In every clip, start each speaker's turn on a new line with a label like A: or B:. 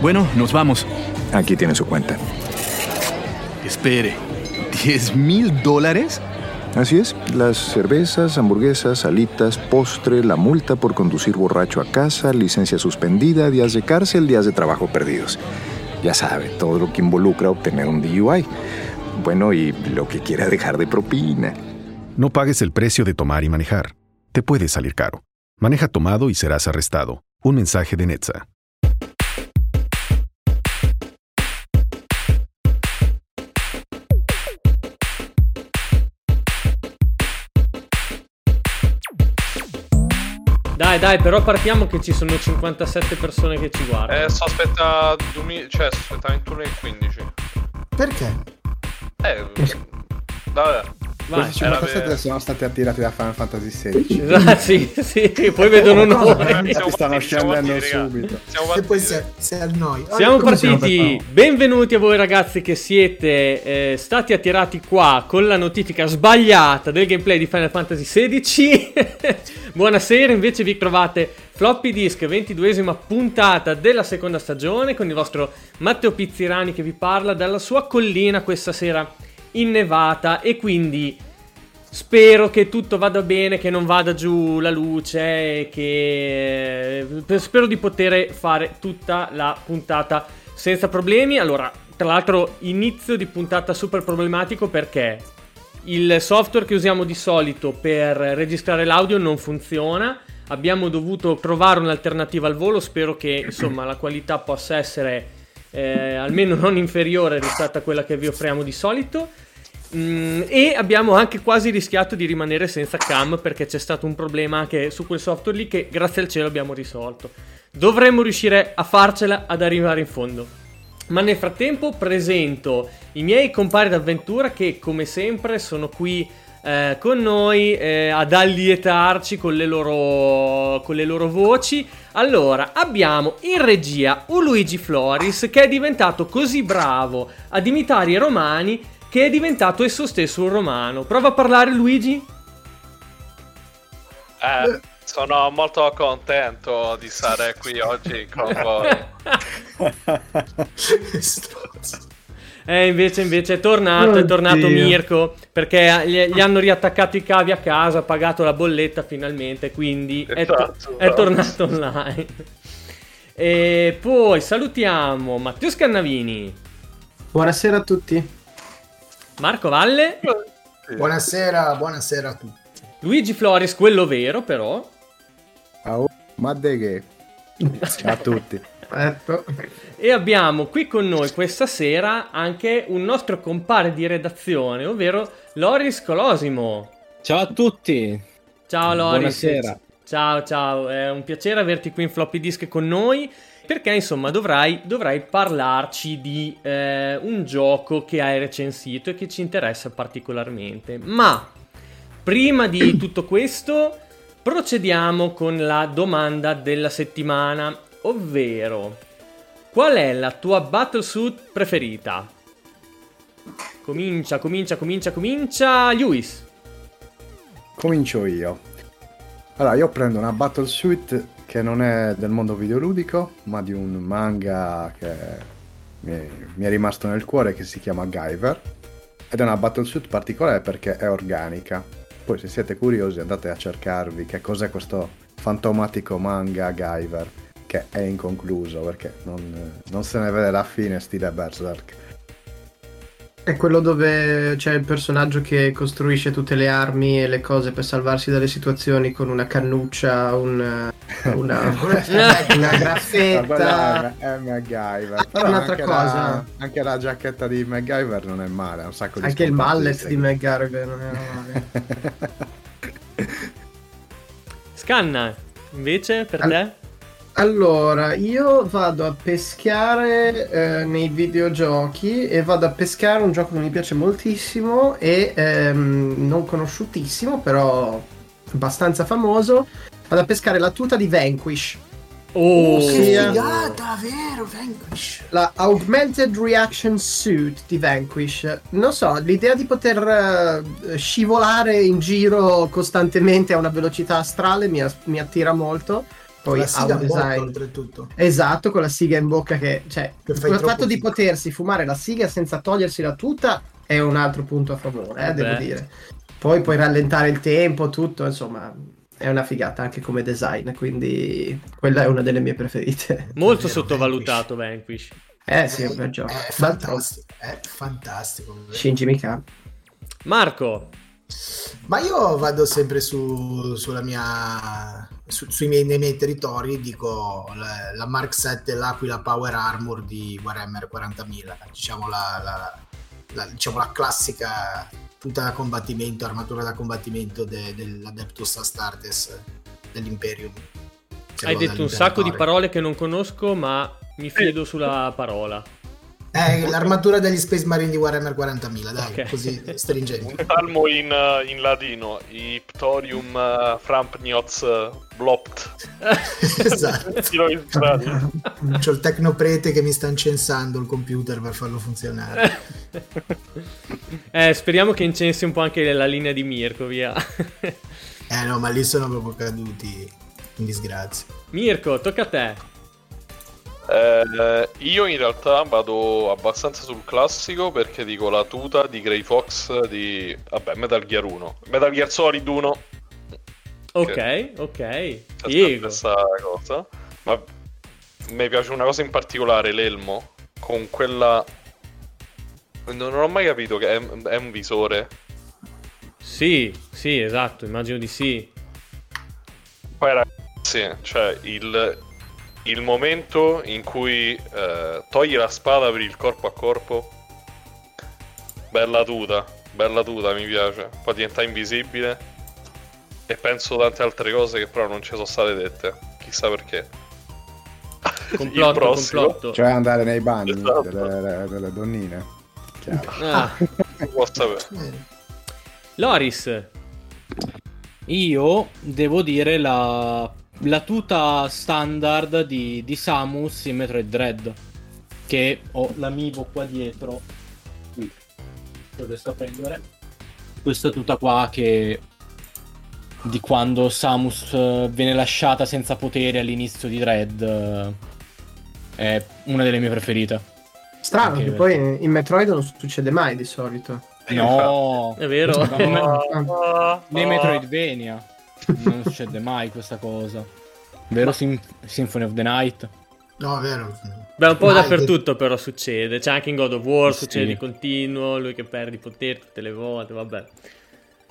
A: Bueno, nos vamos.
B: Aquí tiene su cuenta.
A: Espere, ¿10 mil dólares?
B: Así es, las cervezas, hamburguesas, alitas, postre, la multa por conducir borracho a casa, licencia suspendida, días de cárcel, días de trabajo perdidos. Ya sabe, todo lo que involucra obtener un DUI. Bueno, y lo que quiera dejar de propina.
C: No pagues el precio de tomar y manejar. Te puede salir caro. Maneja tomado y serás arrestado. Un mensaje de Netza.
D: Dai, dai, però partiamo che ci sono 57 persone che ci guardano.
E: Eh, sto aspetta, 2000, cioè, sto aspetta 21 e 15.
F: Perché?
E: Eh, vabbè.
D: Vai,
F: Questi 57 sono stati attirati da Final Fantasy XVI.
D: Esatto, sì, sì, poi vedono noi.
F: Infatti stanno
E: siamo
F: scendendo subito.
E: Siamo
G: E poi
E: partiti.
G: se, se noi.
D: Siamo
G: siamo
D: partiti,
G: per
D: benvenuti a voi ragazzi che siete eh, stati attirati qua con la notifica sbagliata del gameplay di Final Fantasy XVI. Buonasera, invece vi trovate Floppy Disk, 22esima puntata della seconda stagione con il vostro Matteo Pizzirani che vi parla dalla sua collina questa sera innevata e quindi spero che tutto vada bene, che non vada giù la luce, e che eh, spero di poter fare tutta la puntata senza problemi. Allora, tra l'altro, inizio di puntata super problematico perché il software che usiamo di solito per registrare l'audio non funziona. Abbiamo dovuto trovare un'alternativa al volo. Spero che insomma la qualità possa essere eh, almeno non inferiore rispetto a quella che vi offriamo di solito. Mm, e abbiamo anche quasi rischiato di rimanere senza cam perché c'è stato un problema anche su quel software lì che grazie al cielo abbiamo risolto. Dovremmo riuscire a farcela ad arrivare in fondo. Ma nel frattempo presento i miei compari d'avventura che come sempre sono qui eh, con noi eh, ad allietarci con le, loro, con le loro voci. Allora, abbiamo in regia un Luigi Floris che è diventato così bravo ad imitare i romani che è diventato esso stesso un romano. Prova a parlare Luigi?
E: Eh, sono molto contento di stare qui oggi con voi.
D: Eh, invece, invece è tornato, è tornato
G: Oddio.
D: Mirko perché gli, gli hanno riattaccato i cavi a casa, ha pagato la bolletta finalmente, quindi è, to-
E: Esatto.
D: è tornato online. E poi salutiamo Matteo Scannavini,
H: Buonasera a tutti.
D: Marco Valle,
G: Buonasera, buonasera a tutti.
D: Luigi Floris, quello vero però,
F: Au, ma de che? Ciao a tutti.
H: Ecco.
D: e abbiamo qui con noi questa sera anche un nostro compare di redazione, ovvero Loris Colosimo.
I: Ciao a tutti.
D: Ciao Loris.
I: Buonasera.
D: Ciao, ciao, è un piacere averti qui in floppy disk con noi. Perché insomma dovrai, dovrai parlarci di eh, un gioco che hai recensito e che ci interessa particolarmente. Ma prima di tutto questo, procediamo con la domanda della settimana, ovvero qual è la tua battlesuit preferita? Comincia, comincia, comincia, comincia. Lewis.
F: Comincio io. Allora, io prendo una battle suite che non è del mondo videoludico, ma di un manga che mi è, rimasto nel cuore che si chiama Guyver. Ed è una battle suite particolare perché è organica. Poi se siete curiosi andate a cercarvi che cos'è questo fantomatico manga Guyver, che è inconcluso perché non, non se ne vede la fine stile Berserk.
H: È quello dove c'è il personaggio che costruisce tutte le armi e le cose per salvarsi dalle situazioni con una cannuccia, un- una, una graffetta.
F: è, è MacGyver. Però
H: Un'altra
F: anche
H: cosa.
F: La, anche la giacchetta di MacGyver non è male, ha un sacco di
H: Anche il mallet
F: di
H: McGarvey non era male.
D: Scanna, invece, per
H: Al-
D: te?
H: Allora, io vado a pescare eh, nei videogiochi e vado a pescare un gioco che mi piace moltissimo e ehm, non conosciutissimo, però abbastanza famoso. Vado a pescare la tuta di Vanquish.
D: Oh,
H: sì,
G: Che figata, vero, Vanquish.
H: La Augmented Reaction Suit di Vanquish. Non so, l'idea di poter eh, scivolare in giro costantemente a una velocità astrale mi, mi attira molto. Poi
G: la
H: ha un
G: bocca,
H: design.
G: oltretutto.
H: Esatto, con la siga in bocca che... Cioè,
G: Che
H: il fatto di
G: figo.
H: potersi fumare la siga senza togliersi la tuta è un altro punto a favore, eh,
D: Eh
H: devo dire. Poi puoi rallentare il tempo, tutto, insomma, è una figata anche come design, quindi quella è una delle mie preferite.
D: Molto
G: Vero,
D: sottovalutato Vanquish.
H: Eh sì, è un bel gioco.
G: è fantastico, è fantastico.
H: Shinji Mikami.
D: Marco,
G: Ma io vado sempre su, sulla mia, su- sui miei, nei miei territori, dico la, la Mark 7 l'Aquila Power Armor di Warhammer 40.000, diciamo la, la- la- diciamo la classica tuta da combattimento, armatura da combattimento de- dell'Adeptus Astartes dell'Imperium. Se
D: hai detto un sacco di parole che non conosco, ma mi fido sulla parola.
G: Eh, l'armatura degli Space Marine di Warhammer 40.000, dai,
D: Ok.
G: così stringente.
E: Un salmo in, eh, in latino, Iptorium uh, Frampnioz eh, Blopt.
G: esatto. C'ho il tecnoprete che mi sta incensando il computer per farlo funzionare.
D: eh, speriamo che incensi un po' anche la linea di Mirko, via.
G: Eh no, ma lì sono proprio caduti in disgrazia.
D: Mirko, tocca a te.
E: Eh, io in realtà vado abbastanza sul classico perché dico la tuta di Grey Fox di vabbè, Metal Gear 1. Metal Gear Solid 1
D: Ok, ok.
E: stessa cosa. Ma mi piace una cosa in particolare, l'elmo con quella non ho mai capito che è, è un visore.
D: Sì, sì, esatto, immagino di sì.
E: Poi ragazzi, cioè il, il momento in cui eh, togli la spada per il corpo a corpo, bella tuta, bella tuta, mi piace. Poi diventa invisibile. E penso tante altre cose che però non ci sono state dette. Chissà perché. Il
D: Complotto,
E: prossimo.
D: complotto.
F: Cioè andare nei bagni
E: Esatto.
F: delle, delle donnine. Chiaro.
D: Ah, Loris,
I: Io devo dire la, la tuta standard di, di Samus in Metroid Dread. Che ho l'amiibo qua dietro. Qui. Lo riesco a prendere. Questa tuta qua che. Di quando Samus eh, viene lasciata senza poteri all'inizio di Dread. eh, È una delle mie preferite.
H: Strano,
I: Anche
H: che
I: perché-
H: poi in Metroid non succede mai di solito.
I: No,
D: è vero?
I: No, nei Metroidvania non succede mai questa cosa. Vero Sym- Symphony of the Night?
G: No, è vero.
D: Beh, un po'
G: Mai
D: dappertutto però succede. C'è anche in God of War,
I: Sì.
D: succede di continuo, lui che perde i poteri tutte le volte, vabbè.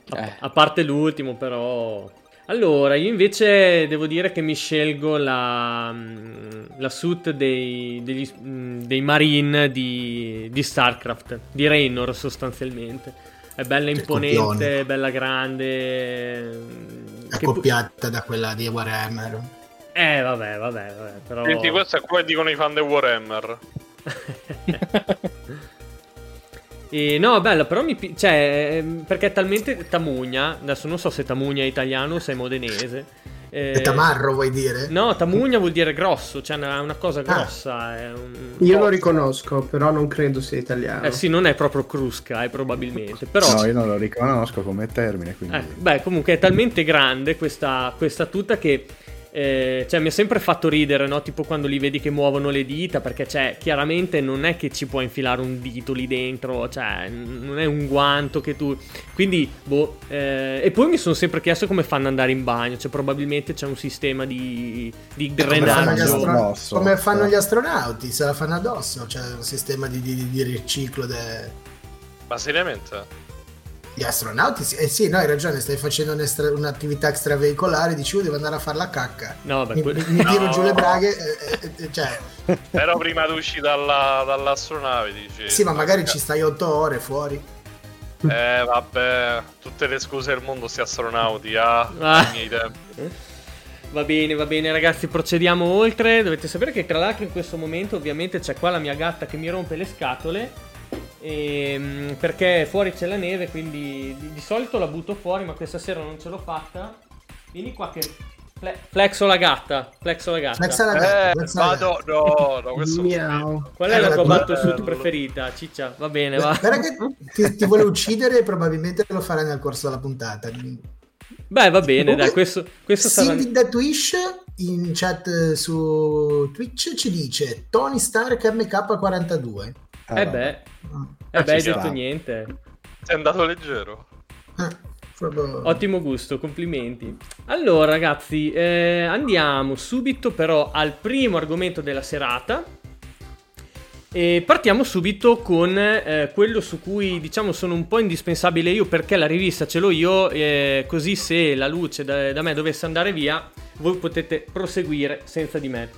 D: A,
I: Eh.
D: a parte l'ultimo però... Allora, io invece devo dire che mi scelgo la, mm, la suit dei, degli- mm, dei Marine di, di StarCraft, di Raynor sostanzialmente. È bella imponente, bella grande. Che pu-
G: Accoppiata da quella di Warhammer.
D: Eh, vabbè, vabbè, vabbè, però...
E: Senti, questo è come dicono i fan di Warhammer.
D: E no, bella, però mi pi- cioè, ehm, perché è talmente tamugna, adesso non so se tamugna è italiano o se è modenese. Eh,
G: E tamarro vuoi dire?
D: No, tamugna vuol dire grosso, cioè è una cosa grossa. È un...
H: Io lo riconosco, però non credo sia italiano.
D: Eh sì, non è proprio crusca, eh, probabilmente. Però,
F: No, io non lo riconosco come termine, quindi...
D: eh, beh, comunque è talmente grande questa, questa tuta che eh, cioè, mi ha sempre fatto ridere, no? Tipo quando li vedi che muovono le dita, perché cioè, chiaramente non è che ci puoi infilare un dito lì dentro, cioè, non è un guanto che tu... Quindi, boh... eh, e poi mi sono sempre chiesto come fanno ad andare in bagno, cioè probabilmente c'è un sistema di, di
G: Come fanno,
D: drenaggio.
F: Addosso.
G: come fanno gli astronauti, se la fanno addosso, c'è un sistema di, di- di riciclo de-
E: Ma seriamente?
G: Gli astronauti, sì, eh sì, no, hai ragione, stai facendo un'estra- un'attività extraveicolare, dici, "Oh, devo andare a fare la cacca.
D: No, vabbè,
G: mi,
D: que-
G: mi- tiro
E: No.
G: giù le braghe, eh, eh, eh, cioè,
E: Però prima di uscire dalla, dall'astronave dici...
G: sì, ma magari ci stai otto ore fuori.
E: Eh vabbè, tutte le scuse del mondo sti astronauti, ah,
D: Ah.
E: miei tempi.
D: Va bene, va bene ragazzi, procediamo oltre. Dovete sapere che tra l'altro in questo momento ovviamente c'è qua la mia gatta che mi rompe le scatole. Ehm, perché fuori c'è la neve, quindi di, di solito la butto fuori, ma questa sera non ce l'ho fatta. Vieni qua che fle- flexo la gatta, flexo la gatta.
G: Flexa la gatta,
E: Eh,
G: flexa la
E: ma
G: gatta.
E: no, no, no, questo
H: Miau.
D: Qual è
G: Eh,
D: la tua battuta preferita, Ciccia? Va bene, va.
G: Guarda che ti, ti vuole uccidere e probabilmente lo farà nel corso della puntata.
D: Beh, va bene, dai, questo, questo sarà...
G: That wish in chat su Twitch ci dice Tony Stark MK42.
F: Ah,
D: eh
F: vabbè.
D: beh,
G: Mm.
D: eh beh, hai
F: ci
D: detto
F: sta.
D: niente.
E: È andato leggero.
G: Eh,
D: Ottimo gusto, complimenti. Allora, ragazzi, eh, andiamo subito però al primo argomento della serata. E partiamo subito con eh, quello su cui diciamo sono un po' indispensabile io perché la rivista ce l'ho io, eh, così se la luce da, da me dovesse andare via, voi potete proseguire senza di me.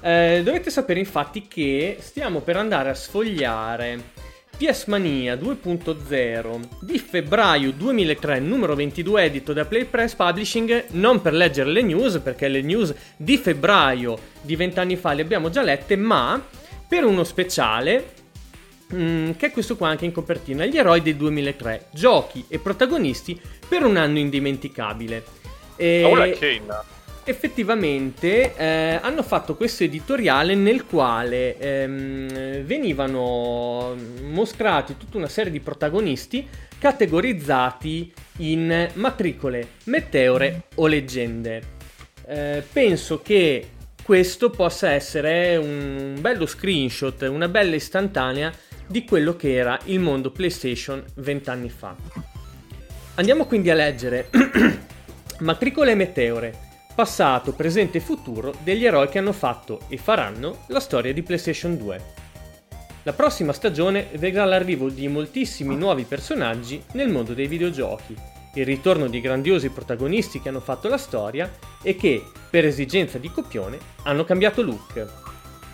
D: Eh, dovete sapere infatti che stiamo per andare a sfogliare PS Mania 2.0 di febbraio 2003, numero 22, edito da Play Press Publishing, non per leggere le news, perché le news di febbraio di vent'anni fa le abbiamo già lette, ma per uno speciale, mm, che è questo qua anche in copertina, gli eroi del 2003, giochi e protagonisti per un anno indimenticabile. E-
E: Paola Kane.
D: Effettivamente eh, hanno fatto questo editoriale nel quale ehm, venivano mostrati tutta una serie di protagonisti categorizzati in matricole, meteore o leggende. Eh, penso che questo possa essere un bello screenshot, una bella istantanea di quello che era il mondo PlayStation vent'anni fa. Andiamo quindi a leggere matricole e meteore, passato, presente e futuro degli eroi che hanno fatto e faranno la storia di PlayStation 2. La prossima stagione vedrà l'arrivo di moltissimi nuovi personaggi nel mondo dei videogiochi, il ritorno di grandiosi protagonisti che hanno fatto la storia e che, per esigenza di copione, hanno cambiato look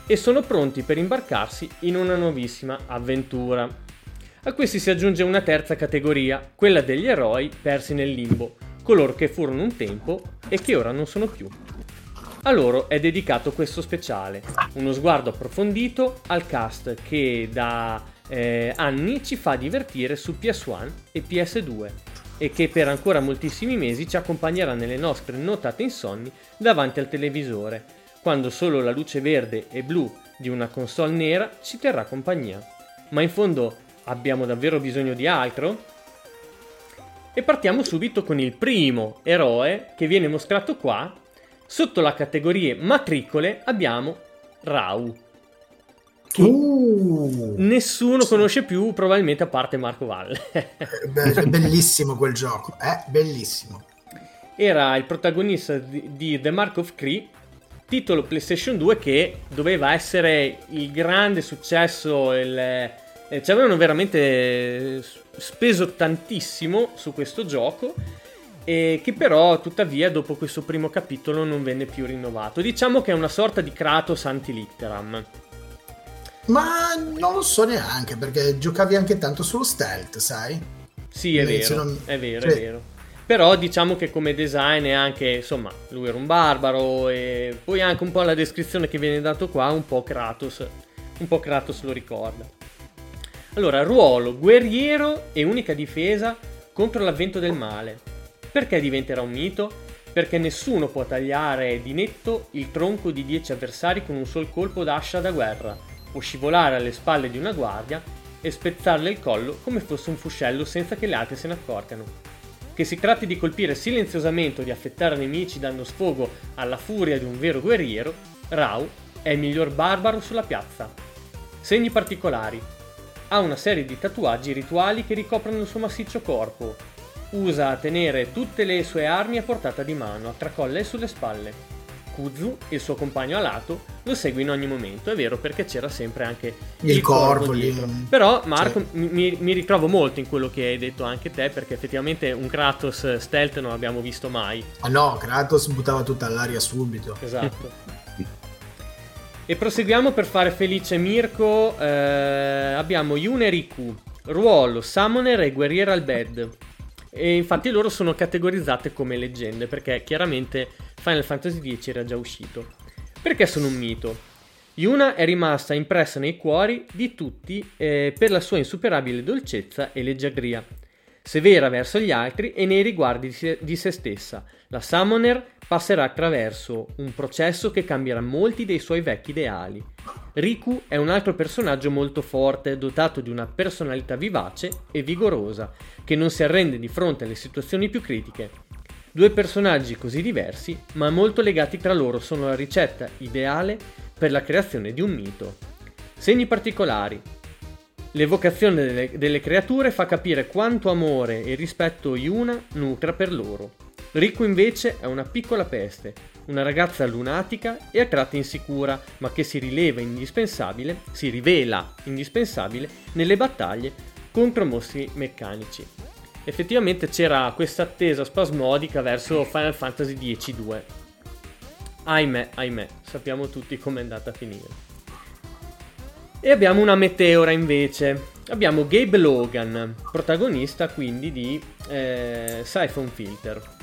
D: e sono pronti per imbarcarsi in una nuovissima avventura. A questi si aggiunge una terza categoria, quella degli eroi persi nel limbo, coloro che furono un tempo e che ora non sono più. A loro è dedicato questo speciale, uno sguardo approfondito al cast che da eh, anni ci fa divertire su PS1 e PS2 e che per ancora moltissimi mesi ci accompagnerà nelle nostre notate insonni davanti al televisore, quando solo la luce verde e blu di una console nera ci terrà compagnia. Ma in fondo abbiamo davvero bisogno di altro? E partiamo subito con il primo eroe che viene mostrato qua. Sotto la categoria matricole abbiamo Rau. Che
G: Uh,
D: nessuno conosce più probabilmente a parte Marco Valle.
G: è bellissimo quel gioco, è bellissimo.
D: Era il protagonista di, di The Mark of Cree, titolo PlayStation 2 che doveva essere il grande successo. Il, eh, ci avevano veramente speso tantissimo su questo gioco. E che però, tuttavia, dopo questo primo capitolo non venne più rinnovato. Diciamo che è una sorta di Kratos anti-litteram.
G: Ma non lo so neanche perché giocavi anche tanto sullo stealth, sai?
D: Sì, è
G: se
D: vero,
G: non-
D: è vero, è
G: sì.
D: vero. Però diciamo che come design è anche, insomma, lui era un barbaro e poi anche un po' la descrizione che viene dato qua, un po' Kratos, un po' Kratos lo ricorda. Allora, ruolo, guerriero e unica difesa contro l'avvento del male. Perché diventerà un mito? Perché nessuno può tagliare di netto il tronco di 10 avversari con un sol colpo d'ascia da guerra, o scivolare alle spalle di una guardia e spezzarle il collo come fosse un fuscello senza che le altre se ne accorgano. Che si tratti di colpire silenziosamente o di affettare nemici dando sfogo alla furia di un vero guerriero, Rau è il miglior barbaro sulla piazza. Segni particolari. Ha una serie di tatuaggi rituali che ricoprono il suo massiccio corpo. Usa a tenere tutte le sue armi a portata di mano, a tracolla e sulle spalle. Kuzu, il suo compagno a lato, lo segue in ogni momento, è vero perché c'era sempre anche
G: Il corpo
D: corvo
G: lì.
D: dietro. Però Marco mi- mi, mi ritrovo molto in quello che hai detto anche te perché effettivamente un Kratos stealth non abbiamo visto mai.
G: Ah no, Kratos buttava tutta all'aria subito.
D: Esatto. e proseguiamo per fare felice Mirko. eh, abbiamo Yune Riku, ruolo, summoner e guerriera al bed. E infatti loro sono categorizzate come leggende perché chiaramente Final Fantasy X era già uscito. Perché sono un mito? Yuna è rimasta impressa nei cuori di tutti eh, per la sua insuperabile dolcezza e leggiadria, severa verso gli altri e nei riguardi di se, di se stessa. La Summoner passerà attraverso un processo che cambierà molti dei suoi vecchi ideali. Riku è un altro personaggio molto forte, dotato di una personalità vivace e vigorosa, che non si arrende di fronte alle situazioni più critiche. Due personaggi così diversi, ma molto legati tra loro, sono la ricetta ideale per la creazione di un mito. Segni particolari. L'evocazione delle, delle creature fa capire quanto amore e rispetto Yuna nutra per loro. Riku invece è una piccola peste, una ragazza lunatica e a tratti insicura, ma che si rileva indispensabile, si rivela indispensabile nelle battaglie contro mostri meccanici. Effettivamente c'era questa attesa spasmodica verso Final Fantasy X-2. Ahimè, ahimè, sappiamo tutti com'è andata a finire. E abbiamo una meteora invece. Abbiamo Gabe Logan, protagonista quindi di eh, Siphon Filter.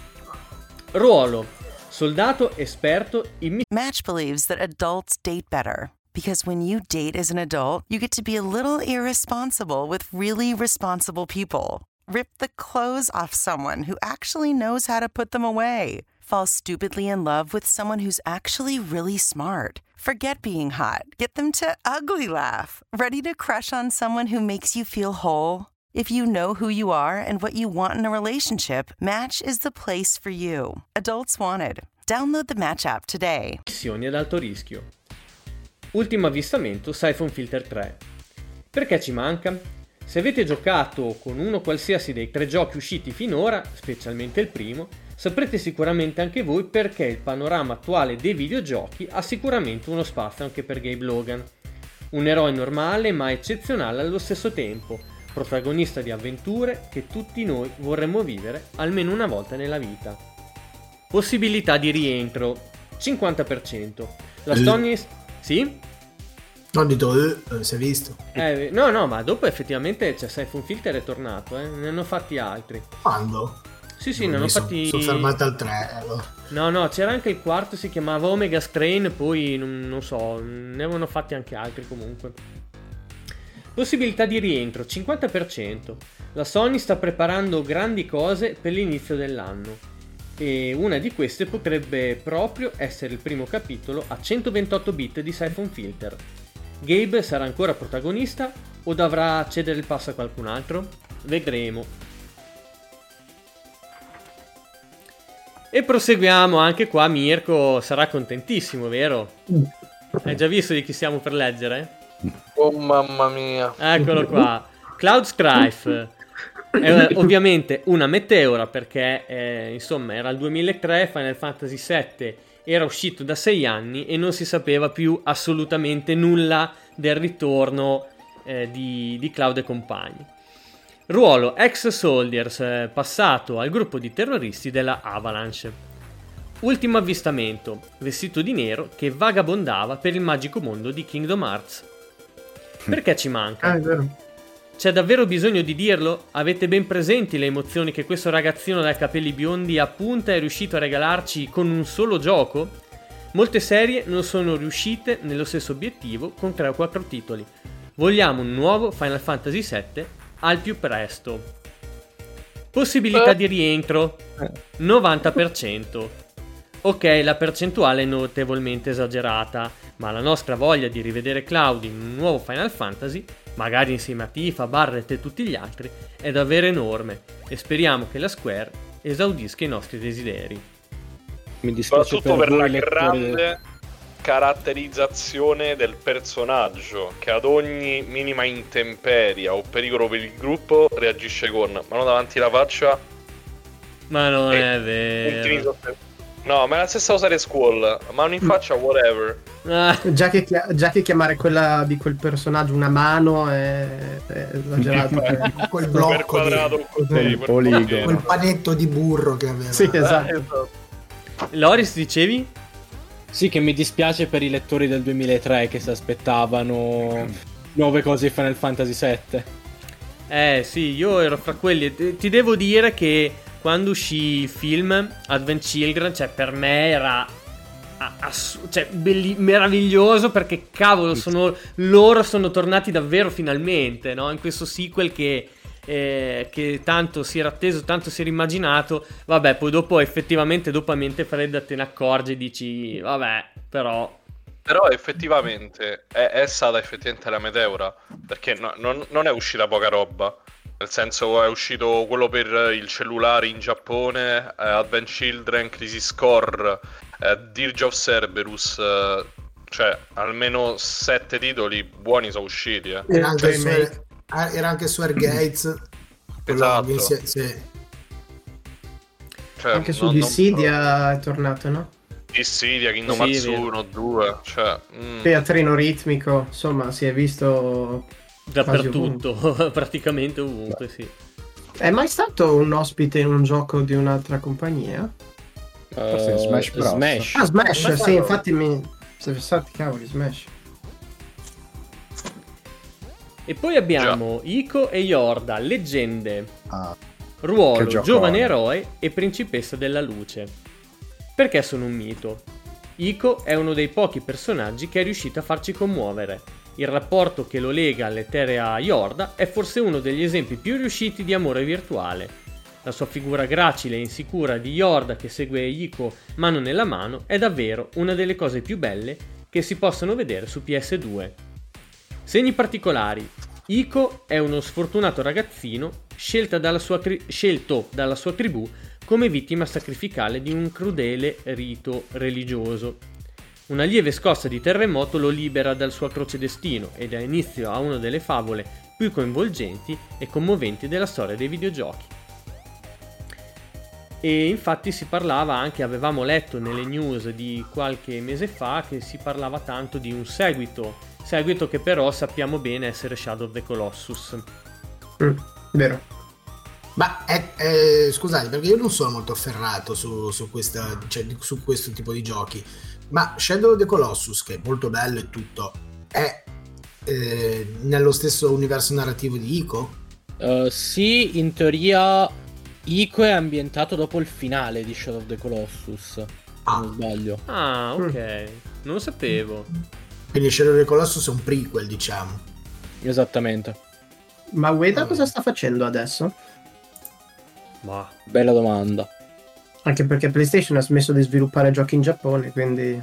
D: Ruolo: soldato esperto in mi-
J: Match believes that adults date better because when you date as an adult, you get to be a little irresponsible with really responsible people. Rip the clothes off someone who actually knows how to put them away. Fall stupidly in love with someone who's actually really smart. Forget being hot. Get them to ugly laugh. Ready to crush on someone who makes you feel whole? If you know who you are and what you want in a relationship, Match is the place for you. Adults wanted. Download the Match app today.
D: missioni ad alto rischio. Ultimo avvistamento Siphon Filter 3. Perché ci manca? Se avete giocato con uno qualsiasi dei tre giochi usciti finora, specialmente il primo, saprete sicuramente anche voi perché il panorama attuale dei videogiochi ha sicuramente uno spazio anche per Gabe Logan. Un eroe normale ma eccezionale allo stesso tempo, protagonista di avventure che tutti noi vorremmo vivere almeno una volta nella vita. Possibilità di rientro 50%. La
G: Eh.
D: Sony sì?
G: Non dito, eh, si è visto.
D: Eh, no, no, ma dopo effettivamente c'è Siphon Filter è tornato, eh. Ne hanno fatti altri.
G: Quando?
D: Sì, sì, ne hanno
G: Mi son-
D: fatti
G: Sono fermato al 3. Allora.
D: No, no, c'era anche il quarto, si chiamava Omega Strain, poi non, non so, ne avevano fatti anche altri comunque. Possibilità di rientro 50%. La Sony sta preparando grandi cose per l'inizio dell'anno e una di queste potrebbe proprio essere il primo capitolo a 128 bit di Siphon Filter. Gabe sarà ancora protagonista o dovrà cedere il passo a qualcun altro? Vedremo. E proseguiamo anche qua. Mirko sarà contentissimo, vero? Hai già visto di chi stiamo per leggere?
E: Oh mamma mia.
D: Eccolo qua. Cloud Strife. È ovviamente una meteora perché eh, insomma era il 2003, Final Fantasy VII era uscito da 6 anni e non si sapeva più assolutamente nulla del ritorno eh, di, di Cloud e compagni. Ruolo ex Soldiers eh, passato al gruppo di terroristi della Avalanche. Ultimo avvistamento, vestito di nero che vagabondava per il magico mondo di Kingdom Hearts. Perché ci manca?
H: Ah, è vero.
D: C'è davvero bisogno di dirlo? Avete ben presenti le emozioni che questo ragazzino dai capelli biondi a punta è riuscito a regalarci con un solo gioco? Molte serie non sono riuscite nello stesso obiettivo con 3 o 4 titoli. Vogliamo un nuovo Final Fantasy VII al più presto. Possibilità di rientro 90%. Ok, la percentuale è notevolmente esagerata, ma la nostra voglia di rivedere Cloud in un nuovo Final Fantasy, magari insieme a Tifa, Barret e tutti gli altri, è davvero enorme e speriamo che la Square esaudisca i nostri desideri.
I: Mi dispiace
E: Soprattutto per,
I: voi
E: la
I: lettori-
E: grande caratterizzazione del personaggio che ad ogni minima intemperia o pericolo per il gruppo reagisce con mano davanti alla faccia
D: Ma non è
E: ultimi
D: vero.
E: No, ma è la stessa cosa di Squall. Mano in faccia, whatever.
D: Ah,
H: Già che, già che chiamare quella di quel personaggio una mano è, è esagerato. eh.
G: Quel blocco, di,
E: quadrato così. Per
F: poligono.
E: potere.
G: quel panetto di burro che aveva.
H: sì,
E: Eh,
H: esatto.
E: esatto.
D: Loris, dicevi?
I: Sì, che mi dispiace per i lettori del 2003 che si aspettavano nuove cose di Final Fantasy VII.
D: Eh sì, io ero fra quelli. Ti devo dire che quando uscì il film Advent Children, cioè per me era ass- cioè, belli- meraviglioso perché cavolo, sono, loro sono tornati davvero finalmente, no? In questo sequel che, eh, che tanto si era atteso, tanto si era immaginato. Vabbè, poi dopo effettivamente dopo a mente fredda te ne accorgi e dici, vabbè, però...
E: Però effettivamente è, è stata effettivamente la meteora. Perché no- non, non è uscita poca roba. Nel senso è uscito quello per il cellulare in Giappone, eh, Advent Children, Crisis Core, eh, Dirge of Cerberus, eh, cioè almeno sette titoli buoni sono usciti. Eh.
G: Era anche, su,
H: remake.
G: ah, era anche su Airgates.
E: Esatto.
G: Sì, sì.
E: Cioè,
H: Anche su
E: non- non-
H: Dissidia è tornato, no?
E: Dissidia, Kingdom Hearts
D: vero.
E: 1, 2, cioè... mm.
H: Teatrino ritmico, insomma, si è visto
D: Dappertutto, praticamente ovunque, sì.
H: È mai stato un ospite in un gioco di un'altra compagnia?
F: Forse
I: Eh,
F: Smash Bros.
I: Smash.
H: Ah, Smash,
G: Ma
H: sì, infatti mi... Se pensate, cavoli, Smash.
D: E poi abbiamo Ico e Yorda, leggende.
F: Ah,
D: Ruolo, giovane eroe e principessa della luce. Perché sono un mito? Ico è uno dei pochi personaggi che è riuscito a farci commuovere. Il rapporto che lo lega all'eterea Yorda è forse uno degli esempi più riusciti di amore virtuale. La sua figura gracile e insicura di Yorda che segue Ico mano nella mano è davvero una delle cose più belle che si possono vedere su PS2. Segni particolari. Ico è uno sfortunato ragazzino dalla tri- scelto dalla sua tribù come vittima sacrificale di un crudele rito religioso. Una lieve scossa di terremoto lo libera dal suo atroce destino e dà inizio a una delle favole più coinvolgenti e commoventi della storia dei videogiochi. E infatti si parlava anche, avevamo letto nelle news di qualche mese fa, che si parlava tanto di un seguito, seguito che però sappiamo bene essere Shadow of the Colossus.
H: Mm, vero.
G: Ma è- è- scusate, perché io non sono molto afferrato su, su questa- cioè, su questo tipo di giochi. Ma Shadow of the Colossus, che è molto bello e tutto, è eh, nello stesso universo narrativo di Ico?
I: Eh, sì, in teoria Ico è ambientato dopo il finale di Shadow of the Colossus.
G: Ah.
I: non sbaglio.
D: Ah, ok, non lo sapevo.
G: Quindi Shadow of the Colossus è un prequel, diciamo.
I: Esattamente.
H: Ma Ueda cosa sta facendo adesso?
D: Ma
I: Bella domanda.
H: Anche perché PlayStation ha smesso di sviluppare giochi in Giappone, quindi...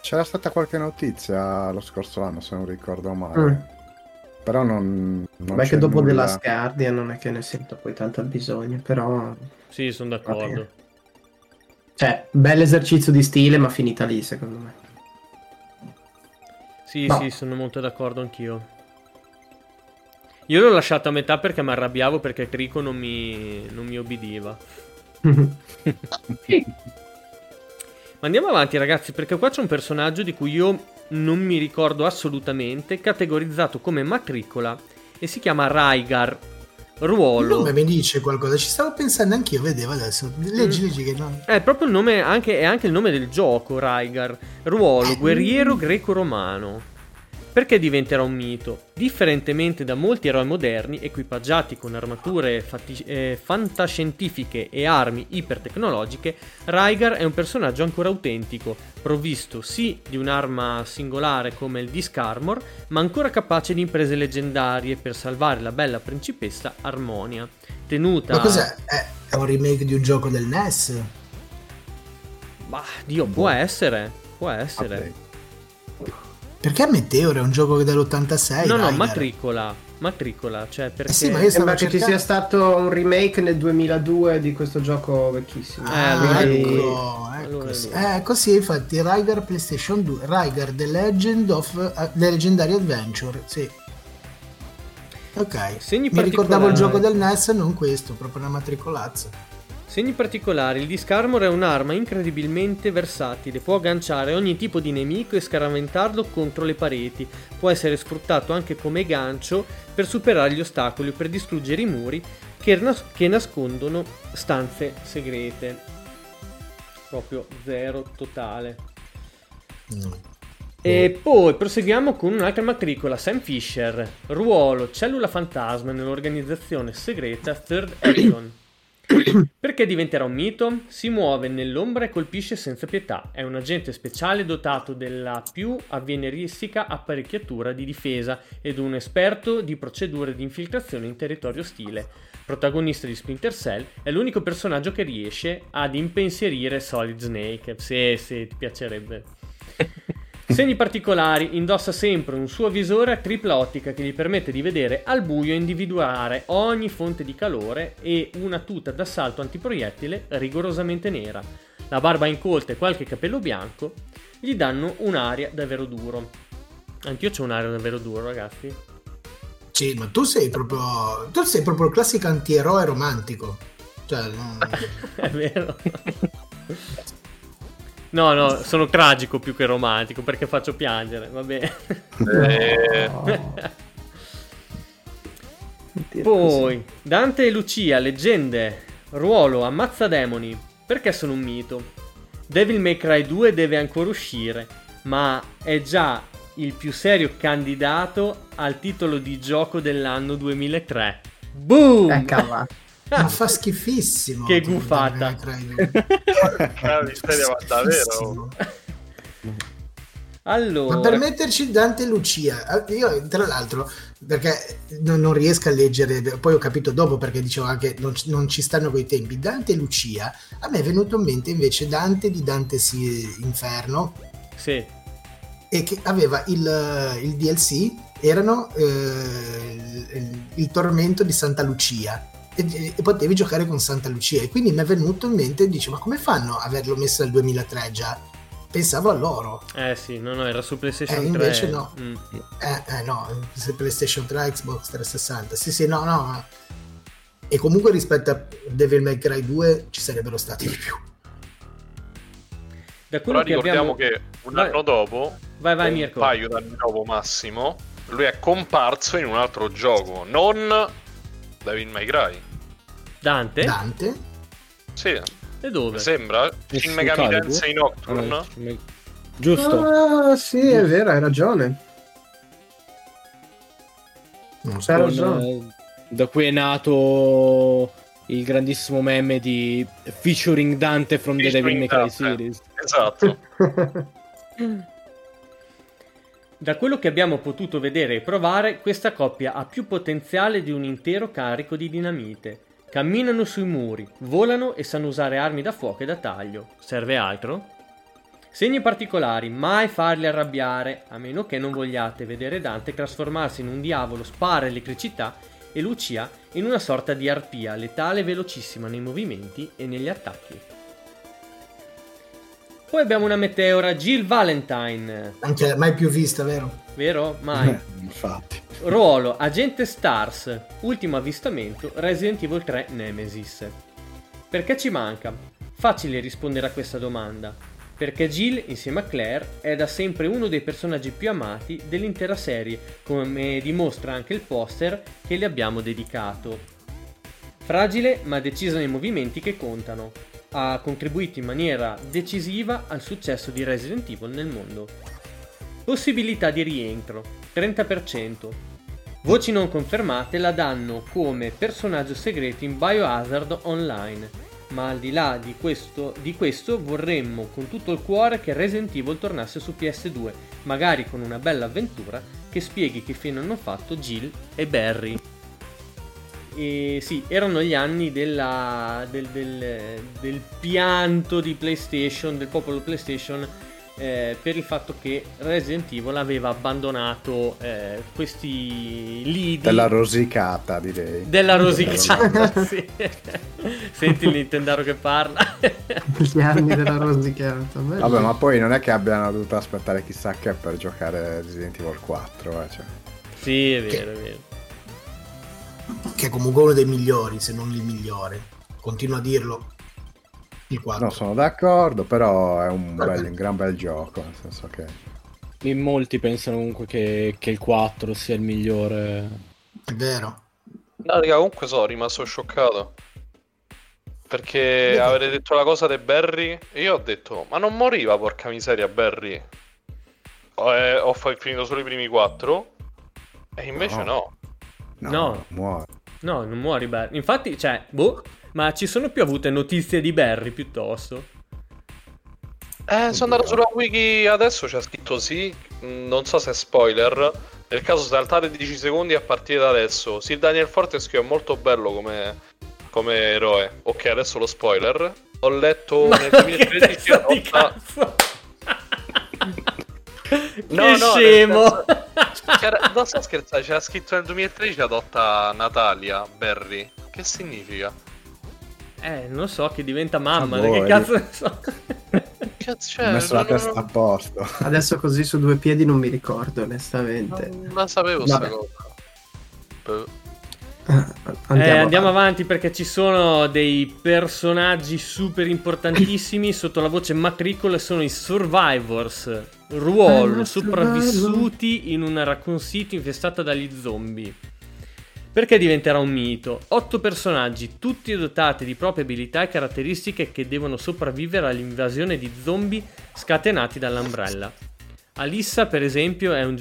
F: c'era stata qualche notizia lo scorso anno, se non ricordo male.
H: Mm.
F: Però non... non
H: Beh,
F: c'è
H: che dopo
F: nulla.
H: The Last Guardian non è che ne sento poi tanto bisogno, però...
D: sì, sono d'accordo.
H: Cioè, bell'esercizio di stile, ma finita lì, secondo me.
D: Sì,
H: No.
D: sì, sono molto d'accordo anch'io. Io l'ho lasciato a metà perché mi arrabbiavo perché Crico non mi, non mi obbediva. Ma andiamo avanti, ragazzi, perché qua c'è un personaggio di cui io non mi ricordo assolutamente, categorizzato come matricola e si chiama Raigar.
G: Il
D: Ruolo.
G: nome mi dice qualcosa, ci stavo pensando anch'io, vedevo adesso. Leggi, leggi che no.
D: È proprio il nome, anche, è anche il nome del gioco, Raigar. Ruolo, guerriero greco-romano. Perché diventerà un mito? Differentemente da molti eroi moderni, equipaggiati con armature fatti- eh, fantascientifiche e armi ipertecnologiche, Raigar è un personaggio ancora autentico, provvisto sì di un'arma singolare come il Disc Armor, ma ancora capace di imprese leggendarie per salvare la bella principessa Armonia. Tenuta...
G: Ma cos'è? È, è un remake di un gioco del NES?
D: Bah, Dio, può essere, può essere.
F: Vabbè.
G: Perché Meteor è un gioco dell'86?
D: No, no, matricola. Matricola, cioè perché...
G: Eh sì, ma io
H: Sembra che ci sia stato un remake nel 2002 di questo gioco vecchissimo.
G: Ah,
D: allora-
H: Quindi-
G: ecco,
D: allora
G: ecco,
D: è
G: sì.
D: lui.
G: Ecco sì, infatti, Raigar PlayStation 2, Raigar The Legend of uh, The Legendary Adventure, sì. Ok,
D: Segni
G: mi ricordavo il gioco del NES, non questo, proprio una matricolazza.
D: Segni particolari, il Disc Armor è un'arma incredibilmente versatile, può agganciare ogni tipo di nemico e scaraventarlo contro le pareti, può essere sfruttato anche come gancio per superare gli ostacoli o per distruggere i muri che, nas- che nascondono stanze segrete. Proprio zero totale.
G: Mm.
D: E poi proseguiamo con un'altra matricola, Sam Fisher, ruolo cellula fantasma nell'organizzazione segreta Third Echelon. Perché diventerà un mito? Si muove nell'ombra e colpisce senza pietà. È un agente speciale dotato della più avveniristica apparecchiatura di difesa ed un esperto di procedure di infiltrazione in territorio ostile. Protagonista di Splinter Cell, è l'unico personaggio che riesce ad impensierire Solid Snake. Se, se ti piacerebbe. Segni particolari, indossa sempre un suo visore a tripla ottica che gli permette di vedere al buio e individuare ogni fonte di calore e una tuta d'assalto antiproiettile rigorosamente nera. La barba incolta e qualche capello bianco gli danno un'aria davvero duro. Anch'io ho un'aria davvero duro, ragazzi.
G: Sì, ma tu sei proprio. Tu sei proprio il classico antieroe romantico. Cioè, no.
D: È vero. No, no, sono tragico più che romantico perché faccio piangere, va bene.
E: Eh,
D: Poi, Dante e Lucia, leggende, ruolo, ammazza demoni. Perché sono un mito? Devil May Cry 2 deve ancora uscire, ma è già il più serio candidato al titolo di gioco dell'anno 2003. Boom!
H: Eh.
G: Ma fa schifissimo.
D: Che gufata.
E: Eh.
D: Allora,
G: Ma per metterci Dante e Lucia, eh, io tra l'altro, perché non, non riesco a leggere, poi ho capito dopo perché dicevo anche non, ci- non ci stanno quei tempi, Dante e Lucia, a me è venuto in mente invece Dante di Dante si Inferno
D: sì,
G: e che aveva il, il DLC, erano eh, il, il tormento di Santa Lucia. E, e potevi giocare con Santa Lucia e quindi mi è venuto in mente e dice ma come fanno a averlo messo nel 2003 già pensavo a loro
D: eh sì, no, no, era su PlayStation
G: Eh,
D: 3.
G: invece no.
D: Mm.
G: Eh, eh, no, se PlayStation 3, Xbox 360. Sì, sì, no, no. E comunque rispetto a Devil May Cry 2 ci sarebbero stati di più.
D: Da quello
E: Però
D: che
E: ricordiamo
D: abbiamo...
E: che un
D: Vai.
E: anno dopo,
D: Vai, vai,
E: un
D: Mirko.
E: paio d'anni dopo massimo, lui è comparso in un altro gioco, non Devil May Cry.
D: Dante?
G: Dante?
E: Sì,
D: E dove?
E: mi sembra. Shin Megami? Tensei
I: Ah,
E: Nocturne.
I: no, me- Giusto.
H: Ah, sì, è vero, hai ragione.
G: Non so.
I: Con,
H: ragione.
I: eh, da cui è nato il grandissimo meme di featuring Dante from the Devil May Cry
E: Featuring
I: series.
E: Esatto.
D: Da quello che abbiamo potuto vedere e provare, questa coppia ha più potenziale di un intero carico di dinamite. Camminano sui muri, volano e sanno usare armi da fuoco e da taglio. Serve altro? Segni particolari, mai farli arrabbiare, a meno che non vogliate vedere Dante trasformarsi in un diavolo, spara elettricità e Lucia in una sorta di arpia, letale e velocissima nei movimenti e negli attacchi. Poi abbiamo una meteora, Jill Valentine,
G: Anche mai più vista, vero?
D: vero? Mai.
F: Eh, infatti.
D: Ruolo Agente Stars, ultimo avvistamento Resident Evil 3 Nemesis. Perché ci manca? Facile rispondere a questa domanda. Perché Jill, insieme a Claire, è da sempre uno dei personaggi più amati dell'intera serie, come dimostra anche il poster che le abbiamo dedicato. Fragile ma decisa nei movimenti che contano. Ha contribuito in maniera decisiva al successo di Resident Evil nel mondo. Possibilità di rientro 30%. Voci non confermate la danno come personaggio segreto in Biohazard Online, ma al di là di questo, di questo vorremmo con tutto il cuore che Resident Evil tornasse su PS2, magari con una bella avventura che spieghi che fine hanno fatto Jill e Barry. E sì, erano gli anni della- del, del- del pianto di PlayStation, del popolo PlayStation, eh, per il fatto che Resident Evil aveva abbandonato eh, questi lidi
F: Della rosicata, direi.
D: della rosicata. sì. Senti il Nintendaro che parla.
H: Gli anni della rosicata. bello.
F: Vabbè, ma poi non è che abbiano dovuto aspettare chissà che per giocare Resident Evil 4, eh, cioè.
D: sì, è vero, è vero.
G: Che è comunque uno dei migliori, se non il migliore. Continuo a dirlo. Il 4.
F: No, sono d'accordo, però è un, bel- un gran bel gioco, nel senso che...
I: In molti pensano comunque che, che il 4 sia il migliore.
G: È vero.
E: No, raga, comunque sono rimasto scioccato. Perché avete detto la cosa di Barry e io ho detto, ma non moriva, porca miseria, Barry. Ho, eh, ho finito solo i primi quattro. E invece no.
F: No,
D: No.
F: muore.
D: No, non muori Barry. Infatti, cioè, boh, ma ci sono più avute notizie di Barry piuttosto.
E: Eh, sono andato sulla wiki adesso, c'è scritto sì, non so se è spoiler. Nel caso saltate 10 secondi a partire da adesso. Sì, Daniel Fortescue è molto bello come, come eroe. Ok, adesso lo spoiler. Ho letto
D: Ma
E: nel
D: che
E: 2013
D: testa di
E: rotta-
D: cazzo! che scemo!
E: C'era, non sto scherzando, c'era scritto nel 2013 adotta Natalia Berry. Che significa?
D: Eh, non lo so, che diventa mamma,
F: Ah,
D: che cazzo ne so.
E: Cazzo,
F: Ho
E: cioè,
F: messo la
E: non, non-
F: testa a posto.
H: Adesso così su due piedi non mi ricordo, onestamente.
E: non la sapevo
H: Vabbè.
E: sta cosa. Boh.
H: Andiamo,
D: Eh, andiamo
H: avanti.
D: avanti perché ci sono dei personaggi super importantissimi sotto la voce matricola sono i Survivors, ruolo
H: Ah,
D: sopravvissuti in una Raccoon City infestata dagli zombie. Perché diventerà un mito? Otto personaggi, tutti dotati di proprie abilità e caratteristiche che devono sopravvivere all'invasione di zombie scatenati dall'Umbrella. Alissa, per esempio, è, un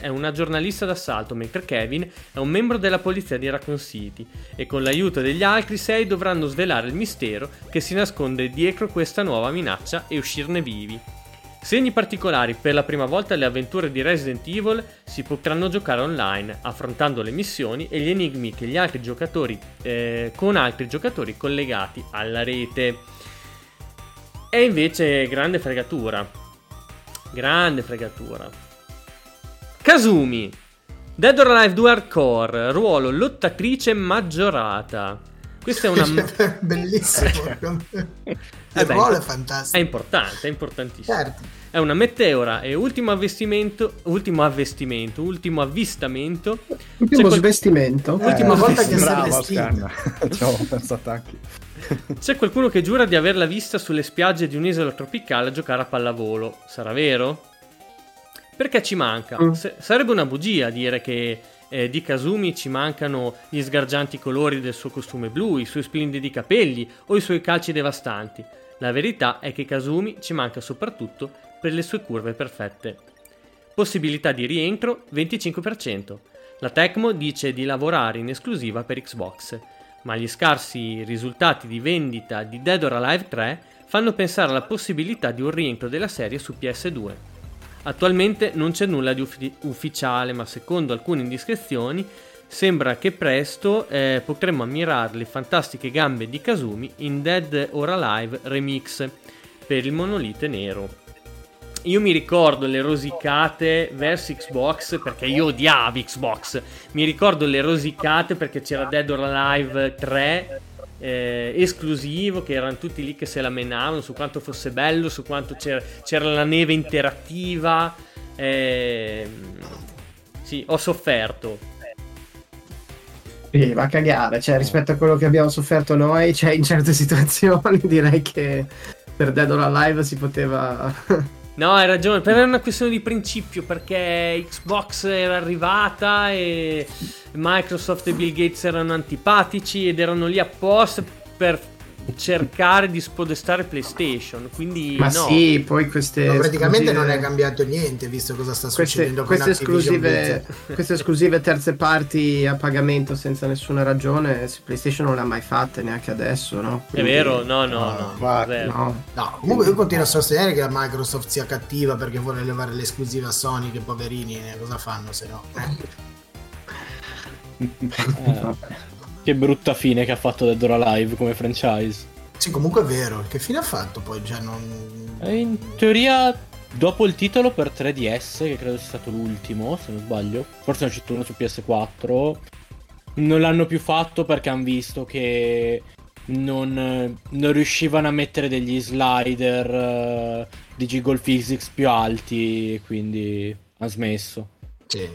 D: è una giornalista d'assalto, mentre Kevin è un membro della polizia di Raccoon City e con l'aiuto degli altri sei dovranno svelare il mistero che si nasconde dietro questa nuova minaccia e uscirne vivi. Segni particolari, per la prima volta le avventure di Resident Evil si potranno giocare online, affrontando le missioni e gli enigmi che gli altri giocatori, eh, con altri giocatori collegati alla rete. E invece grande fregatura. Grande fregatura. Kazumi. Dead or Alive 2 Hardcore, ruolo lottatrice maggiorata. Questa è una...
G: Bellissimo. Il
D: Eh beh,
G: ruolo è
D: È
G: fantastico.
D: importante, è importantissimo.
G: Certo.
D: È una meteora e ultimo avvestimento, ultimo avvestimento, ultimo avvistamento.
H: Ultimo
D: C'è quel-
H: svestimento.
G: L'ultima
F: Eh,
G: volta che si è
F: Bravo,
G: vestito.
F: Scanna. Ci avevo pensato anche.
D: C'è qualcuno che giura di averla vista sulle spiagge di un'isola tropicale a giocare a pallavolo. Sarà vero? Perché ci manca?
H: Mm.
D: S- sarebbe una bugia dire che eh, di Kazumi ci mancano gli sgargianti colori del suo costume blu, i suoi splendidi capelli o i suoi calci devastanti. La verità è che Kazumi ci manca soprattutto per le sue curve perfette. Possibilità di rientro 25%. La Tecmo dice di lavorare in esclusiva per Xbox, ma gli scarsi risultati di vendita di Dead or Alive 3 fanno pensare alla possibilità di un rientro della serie su PS2. Attualmente non c'è nulla di uffi- ufficiale, ma secondo alcune indiscrezioni sembra che presto eh, potremmo ammirare le fantastiche gambe di Kazumi in Dead or Alive Remix per il monolite nero. Io mi ricordo le rosicate verso Xbox perché io odiavo Xbox. Mi ricordo le rosicate perché c'era Dead or Alive 3 eh, esclusivo che erano tutti lì che se la menavano su quanto fosse bello, su quanto c'era, c'era la neve interattiva. ehm, sì, ho sofferto.
H: Sì, va a cagare, cioè rispetto a quello che abbiamo sofferto noi, cioè in certe situazioni direi che per Dead or Alive si poteva...
D: No, hai ragione, però è una questione di principio perché Xbox era arrivata e Microsoft e Bill Gates erano antipatici ed erano lì apposta per cercare di spodestare PlayStation. Quindi
H: Ma
D: no.
H: sì, poi queste...
G: No, praticamente
H: esclusive-
G: non è cambiato niente visto cosa sta
H: Queste,
G: succedendo
H: queste
G: con Activision
H: esclusive, queste esclusive terze parti a pagamento senza nessuna ragione, se PlayStation non le ha mai fatte neanche adesso, no?
D: È
H: Quindi-
D: vero? No, no, no. zero.
H: No.
G: No, comunque io continuo a sostenere che la Microsoft sia cattiva perché vuole levare l'esclusiva a Sony, che poverini, cosa fanno se no? Eh.
I: Eh, che brutta fine che ha fatto Dead or Alive come franchise.
G: Sì, comunque è vero, che fine ha fatto poi? Cioè, non...
I: E in teoria, dopo il titolo per 3DS, che credo sia stato l'ultimo, se non sbaglio, forse ne è uscito uno su PS4, non l'hanno più fatto perché hanno visto che non, non riuscivano a mettere degli slider eh, di Jiggle Physics più alti, e quindi hanno smesso.
G: Sì,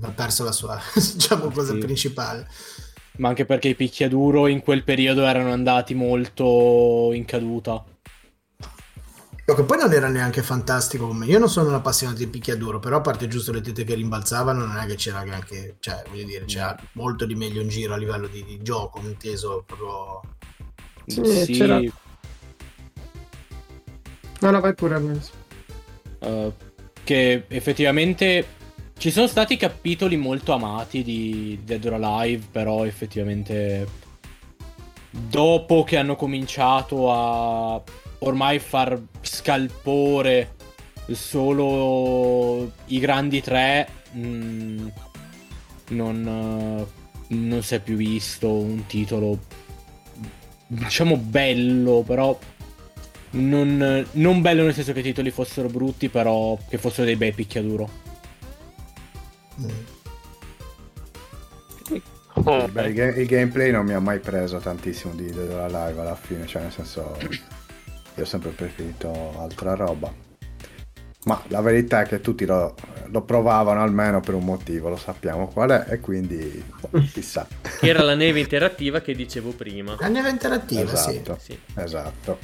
G: ha perso la sua, diciamo, cosa
I: Sì.
G: principale.
I: Ma anche perché i picchiaduro in quel periodo erano andati molto in caduta.
G: Che poi non era neanche fantastico come... Io non sono un appassionato di picchiaduro, però a parte giusto le tette che rimbalzavano, non è che c'era granché... Cioè, voglio dire, c'era molto di meglio in giro a livello di, di gioco, inteso proprio...
H: Sì, c'era- No, no, vai pure.
I: Uh, che effettivamente ci sono stati capitoli molto amati di Dead or Alive, però effettivamente dopo che hanno cominciato a ormai far scalpore solo i grandi tre, mm, non, eh, non si è più visto un titolo diciamo bello, però Non, non bello nel senso che i titoli fossero brutti, però che fossero dei bei picchiaduro.
E: Oh,
F: Beh, il, ga- il gameplay non mi ha mai preso tantissimo di della live alla fine, cioè nel senso io ho sempre preferito altra roba. Ma la verità è che tutti lo, lo provavano almeno per un motivo, lo sappiamo qual è, e quindi boh, chissà.
D: Che era la neve interattiva che dicevo prima.
G: La neve interattiva,
F: esatto,
D: Sì.
F: esatto.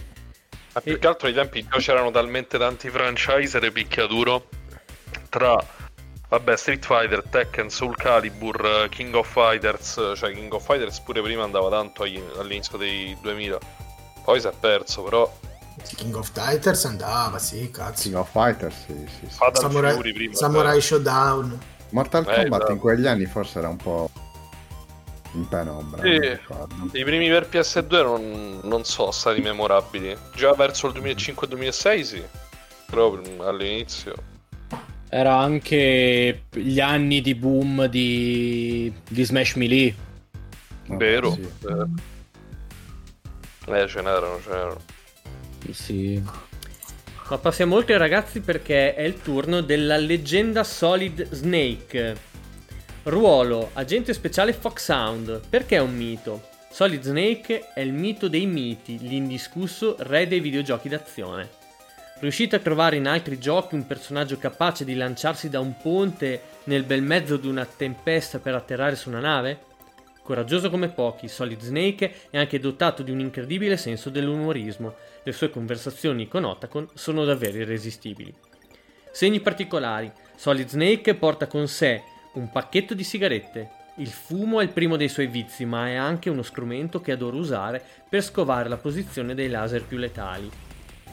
E: Ma più che altro ai tempi già c'erano talmente tanti franchise e picchiaduro tra vabbè Street Fighter, Tekken, Soul Calibur, King of Fighters, cioè King of Fighters pure prima andava tanto agli- all'inizio dei 2000. Poi si è perso, però.
G: King of Fighters andava, sì, cazzo.
F: King of Fighters, sì, sì, sì.
E: Fatal Fury
G: Samurai,
E: prima.
G: Samurai Showdown.
F: Mortal
E: Eh,
F: Kombat
E: esatto.
F: in quegli anni forse era un po' in penombra.
E: Sì. I primi per PS2 non, non sono stati memorabili. Già verso il 2005-2006 sì, però all'inizio.
I: Era anche gli anni di boom di, di Smash Melee.
F: Vabbè,
E: Vero.
F: sì.
E: Eh, ce n'erano, ce n'erano.
I: Sì.
D: Ma passiamo oltre ragazzi perché è il turno della leggenda Solid Snake. Ruolo agente speciale Foxhound. Perché è un mito? Solid Snake è il mito dei miti, l'indiscusso re dei videogiochi d'azione. Riuscite a trovare in altri giochi un personaggio capace di lanciarsi da un ponte nel bel mezzo di una tempesta per atterrare su una nave? Coraggioso come pochi, Solid Snake è anche dotato di un incredibile senso dell'umorismo. Le sue conversazioni con Otacon sono davvero irresistibili. Segni particolari. Solid Snake porta con sé un pacchetto di sigarette. Il fumo è il primo dei suoi vizi, ma è anche uno strumento che adora usare per scovare la posizione dei laser più letali.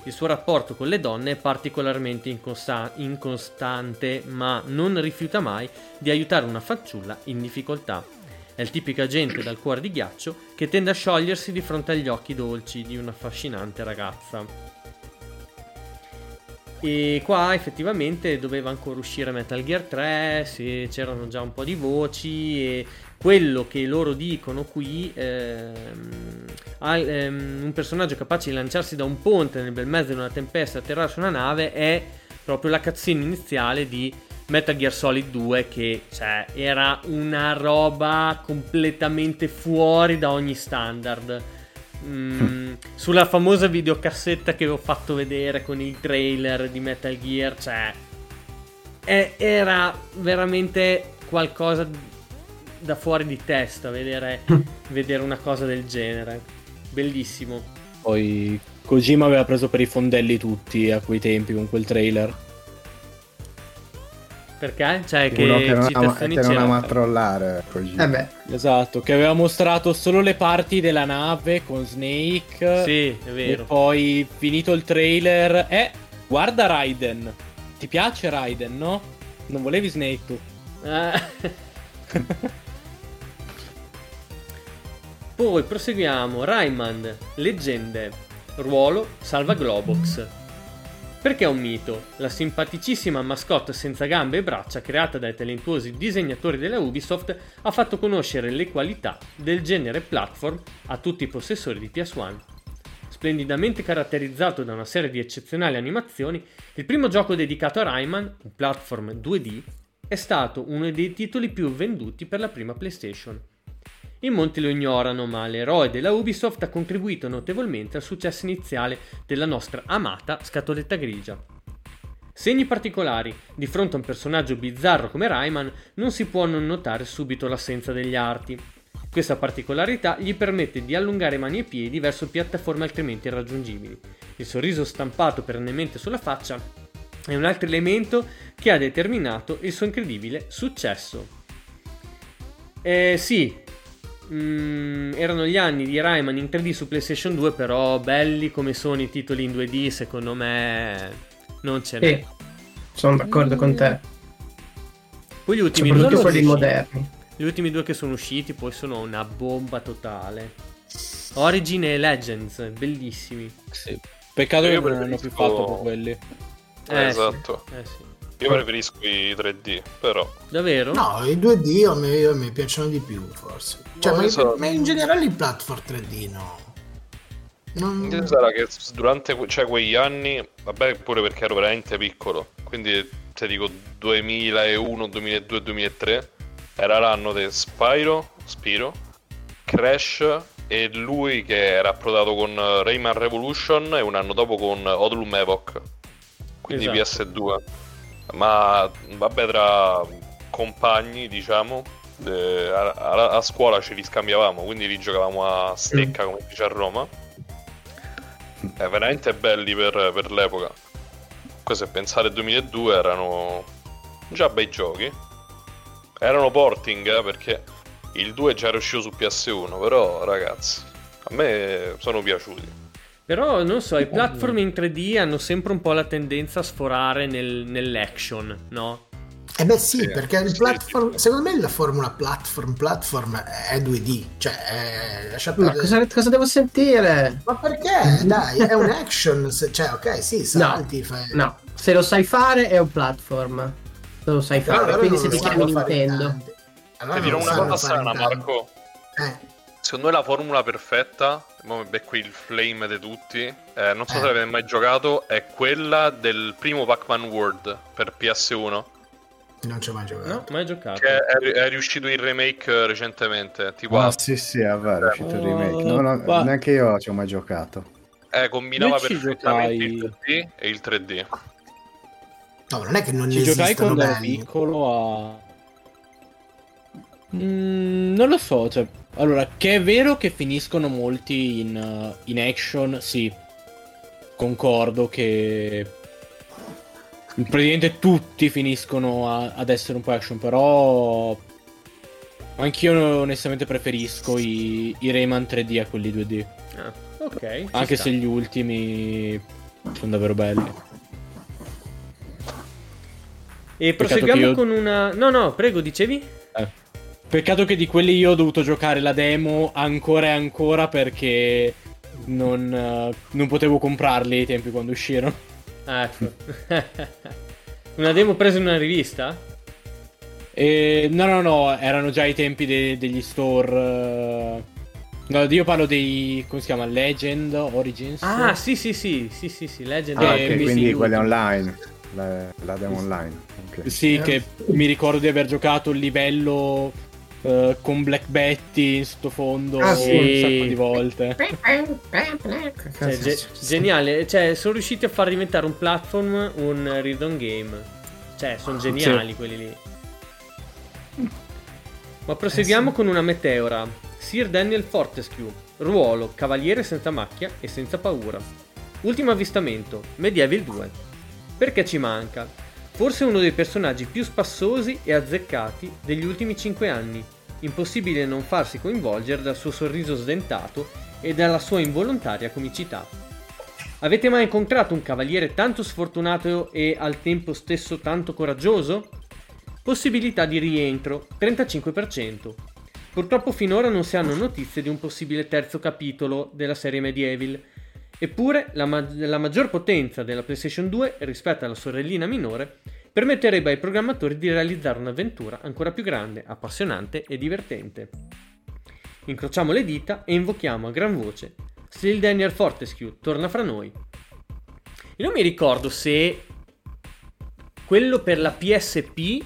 D: Il suo rapporto con le donne è particolarmente incosta- incostante, ma non rifiuta mai di aiutare una fanciulla in difficoltà. È il tipico agente dal cuore di ghiaccio che tende a sciogliersi di fronte agli occhi dolci di un'affascinante ragazza. E qua effettivamente doveva ancora uscire Metal Gear 3, sì, c'erano già un po' di voci e quello che loro dicono qui, ehm, ha, ehm, un personaggio capace di lanciarsi da un ponte nel bel mezzo di una tempesta e atterrare su una nave è proprio la cutscene iniziale di Metal Gear Solid 2 che cioè, era una roba completamente fuori da ogni standard. Mm, sulla famosa videocassetta che vi ho fatto vedere con il trailer di Metal Gear, cioè è- era veramente qualcosa da fuori di testa vedere, vedere una cosa del genere. Bellissimo.
I: Poi Kojima aveva preso per i fondelli tutti a quei tempi con quel trailer.
D: Perché? Cioè, che,
F: Uno che non, ama, che non ama trollare così.
H: Eh beh,
I: Esatto, che aveva mostrato solo le parti della nave con Snake.
D: Sì, è
I: E
D: vero.
I: poi finito il trailer, eh, guarda Raiden. Ti piace Raiden, no? Non volevi Snake tu.
D: Eh. Poi proseguiamo. Rayman, leggende. Ruolo, salva Globox. Perché è un mito? La simpaticissima mascotte senza gambe e braccia creata dai talentuosi disegnatori della Ubisoft ha fatto conoscere le qualità del genere platform a tutti i possessori di PS1. Splendidamente caratterizzato da una serie di eccezionali animazioni, il primo gioco dedicato a Rayman, un platform 2D, è stato uno dei titoli più venduti per la prima PlayStation. In molti lo ignorano, ma l'eroe della Ubisoft ha contribuito notevolmente al successo iniziale della nostra amata scatoletta grigia. Segni particolari. Di fronte a un personaggio bizzarro come Rayman non si può non notare subito l'assenza degli arti. Questa particolarità gli permette di allungare mani e piedi verso piattaforme altrimenti irraggiungibili. Il sorriso stampato perennemente sulla faccia è un altro elemento che ha determinato il suo incredibile successo. Eh sì, mm, erano gli anni di Rayman in 3D su PlayStation 2, però belli come sono i titoli in 2D, secondo me non ce n'è.
H: sì, sono d'accordo con te.
D: Poi gli ultimi, due
H: quelli
D: sono-
H: moderni.
D: gli ultimi due che sono usciti poi sono una bomba totale. Origin e Legends, bellissimi.
I: Sì. Peccato
E: Io
I: che non hanno più fatto con quelli.
E: Eh,
D: Eh,
E: esatto.
D: Sì, eh sì.
E: Io preferisco i 3D, però.
D: Davvero?
G: No, i 2D a me, a me piacciono di più, forse. Cioè, ma,
E: so.
G: ma in generale i platform 3D no. Non...
E: Sarà che durante que- cioè, quegli anni, vabbè pure perché ero veramente piccolo, quindi ti dico 2001, 2002, 2003, era l'anno di Spyro, Spiro, Crash e lui che era approdato con Rayman Revolution e un anno dopo con Odlum Evoc, quindi
D: Esatto.
E: PS2. Ma vabbè tra compagni diciamo, eh, a, a- a scuola ce li scambiavamo, quindi li giocavamo a stecca come dice a Roma. È veramente belli per, per l'epoca. Poi se pensate al 2002 erano già bei giochi. Erano porting eh, perché il 2 già era uscito su PS1, però ragazzi, a me sono piaciuti.
D: Però non so, i platform in 3D hanno sempre un po' la tendenza a sforare nel- nell'action, no?
G: Eh beh sì, perché il platform, secondo me la formula platform platform è 2D, cioè è, lascia
H: Ma
G: perdere-
H: cosa, cosa devo sentire?
G: Ma perché? Dai, è un action, se- cioè ok, sì, salti, fai...
H: No, se lo sai fare è un platform. Se lo sai fare,
G: loro
H: quindi se ti chiami Nintendo.
G: tanti. Allora
E: Ti dirò una cosa strana,
G: tanti.
E: Marco.
G: Eh,
E: Secondo me la formula perfetta, mo mi becco il flame di tutti, eh, non so
G: Eh.
E: se l'avete mai giocato, è quella del primo Pac-Man World per PS1.
G: non ci ho mai giocato.
D: No, mai giocato.
E: Che è, è riuscito il remake eh, recentemente. Tipo,
F: Ah, sì, sì, è vero, è uscito il remake. No, no,
I: Ma-
F: neanche io ci ho mai giocato.
E: eh, combinava perfettamente il
I: giocai-
E: 3D e il 3D.
G: No, non è che non
I: Ci giocai quando ero piccolo a... Mm, non lo so, cioè... Allora, che è vero che finiscono molti in, uh, in action, sì. Concordo che... Praticamente tutti finiscono a- ad essere un po' action, però... Anch'io onestamente preferisco i, i Rayman 3D a quelli 2D.
D: Ah, ok.
I: Anche
D: sta.
I: se gli ultimi sono davvero belli.
D: E
I: Peccato
D: proseguiamo
I: io-
D: con una... No, no, prego, dicevi?
I: Eh. Peccato che di quelli io ho dovuto giocare la demo ancora e ancora perché non, eh, non potevo comprarli ai tempi quando uscirono.
D: Ah, ecco. una demo presa in una rivista?
I: E, no, no, no, erano già i tempi de- degli store. eh. No, io parlo dei. come si chiama? Legend Origins.
D: Ah, sì, sì, sì, sì, sì, sì, Legend.
F: Ah,
I: Eh,
F: ok,
I: mi
F: quindi quelle online. La, la demo online. ok.
I: Sì, che mi ricordo di aver giocato il livello eh, con Black Betty in sottofondo
G: Ah, sì.
I: un sacco di volte.
D: Cioè, ge- geniale, cioè, sono riusciti a far diventare un platform un read-on game. Cioè, sono geniali quelli lì. Ma proseguiamo con una meteora. Sir Daniel Fortescue, ruolo cavaliere senza macchia e senza paura. Ultimo avvistamento, Medieval 2. Perché ci manca? Forse uno dei personaggi più spassosi e azzeccati degli ultimi 5 anni. Impossibile non farsi coinvolgere dal suo sorriso sdentato e dalla sua involontaria comicità. Avete mai incontrato un cavaliere tanto sfortunato e al tempo stesso tanto coraggioso? Possibilità di rientro 35%. Purtroppo finora non si hanno notizie di un possibile terzo capitolo della serie Medieval. Eppure la, ma- la maggior potenza della PlayStation 2 rispetto alla sorellina minore permetterebbe ai programmatori di realizzare un'avventura ancora più grande, appassionante e divertente. Incrociamo le dita e invochiamo a gran voce Still Daniel Fortescue torna fra noi. Io non mi ricordo se quello per la PSP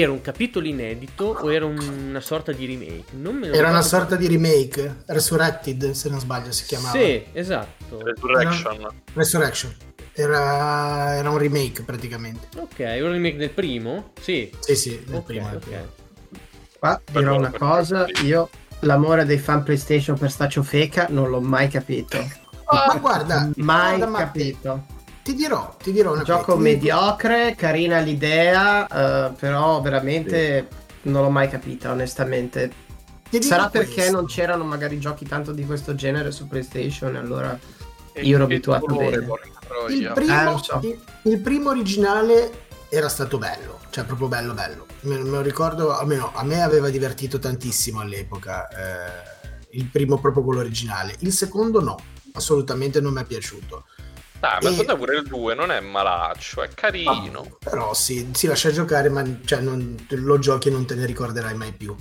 D: era un capitolo inedito o era un- una sorta di remake. Non me lo
G: Era una sorta di remake, Resurrected se non sbaglio si chiamava.
D: Sì, esatto.
E: Resurrection.
G: Resurrection. Era, era un remake praticamente.
D: Ok, un remake del primo? Sì.
G: Sì, sì, del
D: Ok,
G: primo.
D: ok.
G: primo.
H: Qua dirò una cosa, io l'amore dei fan PlayStation per sta ciofeca non l'ho mai capito.
G: Ma guarda,
H: Mai
G: guarda,
H: capito.
G: Ti dirò, ti dirò una
H: Gioco
G: cosa. ti-
H: mediocre, carina l'idea, eh, però veramente non l'ho mai capita, onestamente.
G: ti dico
H: Sarà perché
G: questo.
H: non c'erano magari giochi tanto di questo genere su PlayStation, allora
E: E
H: io ero abituato
E: colore,
H: bene.
G: Il
E: troia.
G: primo,
H: Eh, so.
G: il, il primo originale era stato bello, cioè proprio bello bello. Me, me lo ricordo, almeno a me aveva divertito tantissimo all'epoca. eh, il primo proprio quello originale. Il secondo no, assolutamente non mi è piaciuto.
E: Ah, ma
G: E-
E: secondo me pure il 2 non è malaccio, è carino.
G: Però sì, si lascia giocare, ma cioè, non- lo giochi e non te ne ricorderai mai più.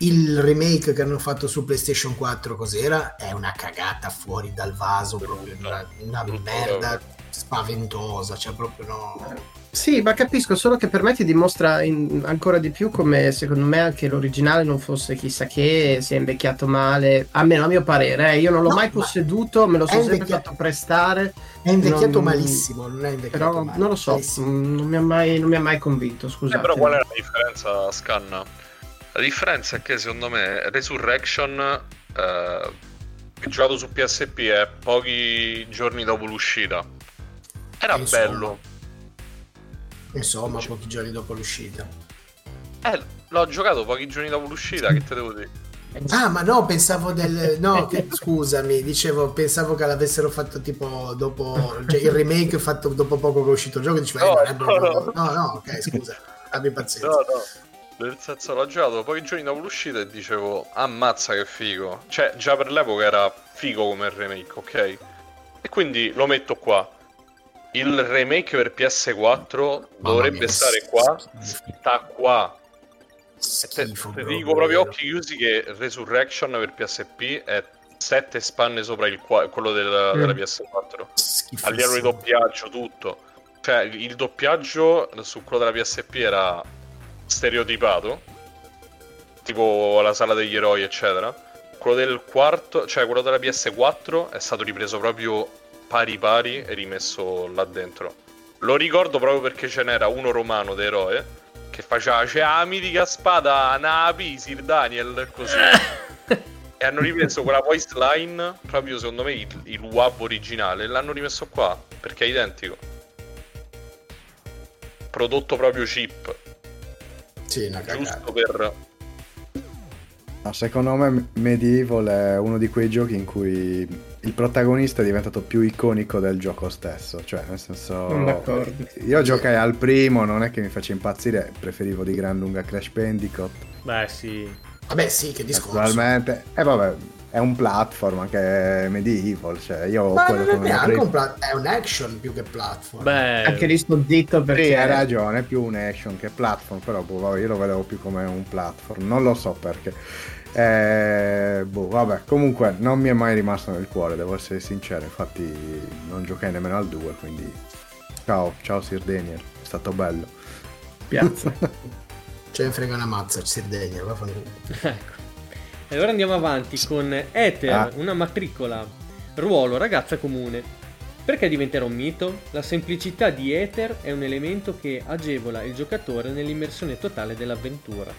G: il remake che hanno fatto su PlayStation 4 cos'era? È una cagata fuori dal vaso, proprio una, una merda spaventosa, cioè proprio no.
H: Sì, ma capisco, solo che per me ti dimostra in- ancora di più come secondo me anche l'originale non fosse chissà che, sia invecchiato male, almeno a mio parere, eh. io non l'ho
G: No,
H: mai
G: ma
H: posseduto, me lo
G: è
H: sono sempre fatto prestare,
G: È invecchiato
H: Non-
G: malissimo, non è invecchiato
H: però
G: male,
H: non lo so,
G: malissimo.
H: mm, non mi ha mai, non mi ha mai convinto,
E: Eh,
H: scusate.
E: però qual è la differenza, Scanna? La differenza è che secondo me Resurrection, eh, che giocato su PSP è pochi giorni dopo l'uscita, era
G: Insomma.
E: bello.
G: Insomma, pochi giorni dopo l'uscita.
E: Eh, l'ho giocato pochi giorni dopo l'uscita, che te devo dire?
G: Ah, ma no, pensavo del. No, che- scusami, dicevo, pensavo che l'avessero fatto tipo dopo. Cioè il remake fatto dopo poco che è uscito il gioco. Dicevo, eh,
E: No,
G: è
E: no,
G: proprio-
E: no.
G: no, no, ok, scusa, abbi pazienza.
E: No, no. Nel senso, l'ho giocato pochi giorni dopo l'uscita e dicevo, ammazza che figo. Cioè, già per l'epoca era figo come remake, ok? E quindi lo metto qua. Il remake per PS4 dovrebbe
G: mia,
E: stare qua.
G: schifo.
E: Sta qua. Te,
G: Schifo.
E: te
G: proprio,
E: dico proprio occhi chiusi che Resurrection per PSP è 7 spanne sopra il quello del-
H: Mm.
E: della PS4.
G: Schifissimo.
E: A livello di doppiaggio, tutto. Cioè, il doppiaggio su quello della PSP era stereotipato, tipo la sala degli eroi, eccetera. Quello del quarto, cioè quello della PS4 è stato ripreso proprio pari pari e rimesso là dentro. Lo ricordo proprio perché ce n'era uno romano d'eroe che faceva c'è la mitica spada Napi, Sir Daniel, così. e hanno ripreso quella voice line, proprio secondo me il, il WAV originale, e l'hanno rimesso qua, perché è identico. Prodotto proprio cheap,
G: Sì, una cagata.
E: giusto per...
F: No, secondo me Medieval è uno di quei giochi in cui il protagonista è diventato più iconico del gioco stesso. Cioè, nel senso.
H: Sono d'accordo.
F: Io giocai al primo, non è che mi faccia impazzire, preferivo di gran lunga Crash Bandicoot.
D: Beh, sì.
G: Vabbè, sì, che discorso.
F: Naturalmente. E vabbè, è un platform anche Medieval. Cioè, io
G: Ma
F: quello
G: non è
F: come
G: neanche un plat- è un action più che platform.
D: Beh,
H: Anche lì sto zitto perché...
F: Sì, hai ragione, è più un action che platform, però boh, io lo vedevo più come un platform, non lo so perché. Eh, boh, vabbè, comunque non mi è mai rimasto nel cuore, devo essere sincero, infatti non giocai nemmeno al 2, quindi ciao, ciao Sir Daniel, è stato bello.
H: Piazza.
G: Ce ne frega una mazza, Sir Daniel, vaffanculo.
D: ecco. E allora andiamo avanti con Ether,
F: Ah.
D: una matricola, ruolo, ragazza comune. Perché diventerà un mito? La semplicità di Ether è un elemento che agevola il giocatore nell'immersione totale dell'avventura.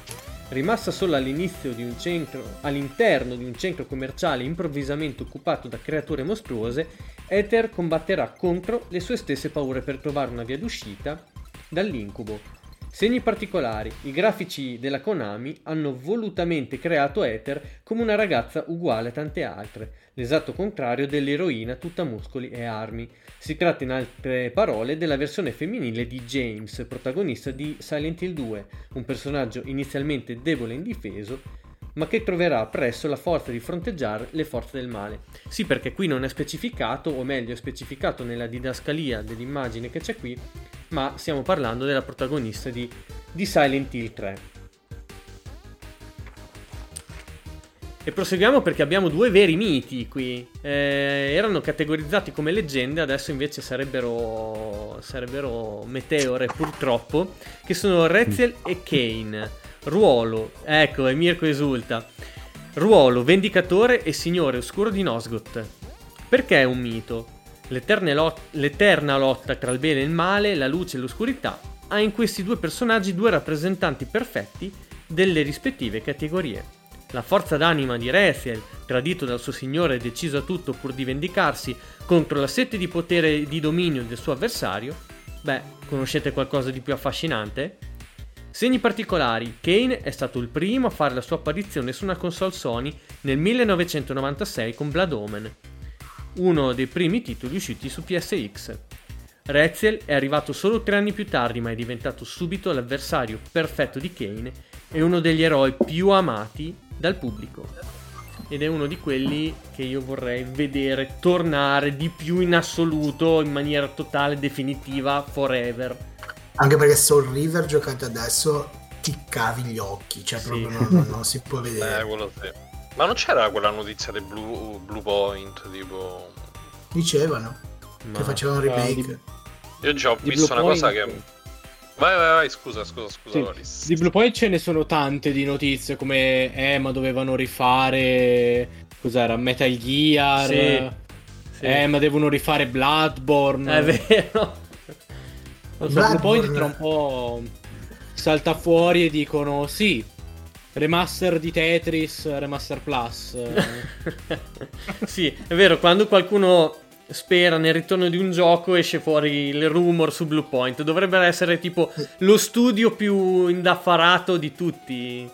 D: Rimasta all'inizio di centro, all'interno di un centro commerciale improvvisamente occupato da creature mostruose, Ether combatterà contro le sue stesse paure per trovare una via d'uscita dall'incubo. Segni particolari. I grafici della Konami hanno volutamente creato Ether come una ragazza uguale a tante altre, l'esatto contrario dell'eroina tutta muscoli e armi. Si tratta in altre parole della versione femminile di James, protagonista di Silent Hill 2, un personaggio inizialmente debole e indifeso, ma che troverà presto la forza di fronteggiare le forze del male. Sì, perché qui non è specificato, o meglio è specificato nella didascalia dell'immagine che c'è qui, ma stiamo parlando della protagonista di, di Silent Hill 3. E proseguiamo perché abbiamo due veri miti qui. Eh, erano categorizzati come leggende, adesso invece sarebbero, sarebbero meteore purtroppo, che sono Reziel e Kane. Ruolo, ecco, e Mirko esulta. Ruolo, vendicatore e signore oscuro di Nosgoth. Perché è un mito? L'eterna, lot- l'eterna lotta tra il bene e il male, la luce e l'oscurità, ha in questi due personaggi due rappresentanti perfetti delle rispettive categorie. La forza d'anima di Reziel, tradito dal suo signore e deciso a tutto pur di vendicarsi contro la sete di potere e di dominio del suo avversario, beh, conoscete qualcosa di più affascinante? Segni particolari, Kane è stato il primo a fare la sua apparizione su una console Sony nel 1996 con Blood Omen, uno dei primi titoli usciti su PSX. Reziel è arrivato solo tre anni più tardi ma è diventato subito l'avversario perfetto di Kane e uno degli eroi più amati dal pubblico. Ed è uno di quelli che io vorrei vedere tornare di più in assoluto, in maniera totale, definitiva, forever.
G: Anche perché Soul River giocate adesso, ti cavi gli occhi, cioè
D: Sì.
G: proprio non, non- non si può
E: Eh,
G: vedere.
E: quello sì. Ma non c'era quella notizia del Blue, Blue Point, tipo...
G: Dicevano
D: Ma-
G: che facevano un
I: Ah,
G: remake.
E: Io già ho
I: Di
E: visto
I: Blue
E: una cosa
I: Point-
E: che... Vai, vai, vai, scusa, scusa, scusa,
I: Sì. Di Blue Point ce ne sono tante di notizie come eh ma dovevano rifare cos'era Metal Gear
D: Sì, sì.
I: eh ma devono rifare Bloodborne
D: È vero.
I: Non so, Blue Point tra un po' salta fuori e dicono sì remaster di Tetris remaster plus
D: sì, è vero, quando qualcuno spera nel ritorno di un gioco esce fuori il rumor su Blue Point. Dovrebbe essere tipo lo studio più indaffarato di tutti.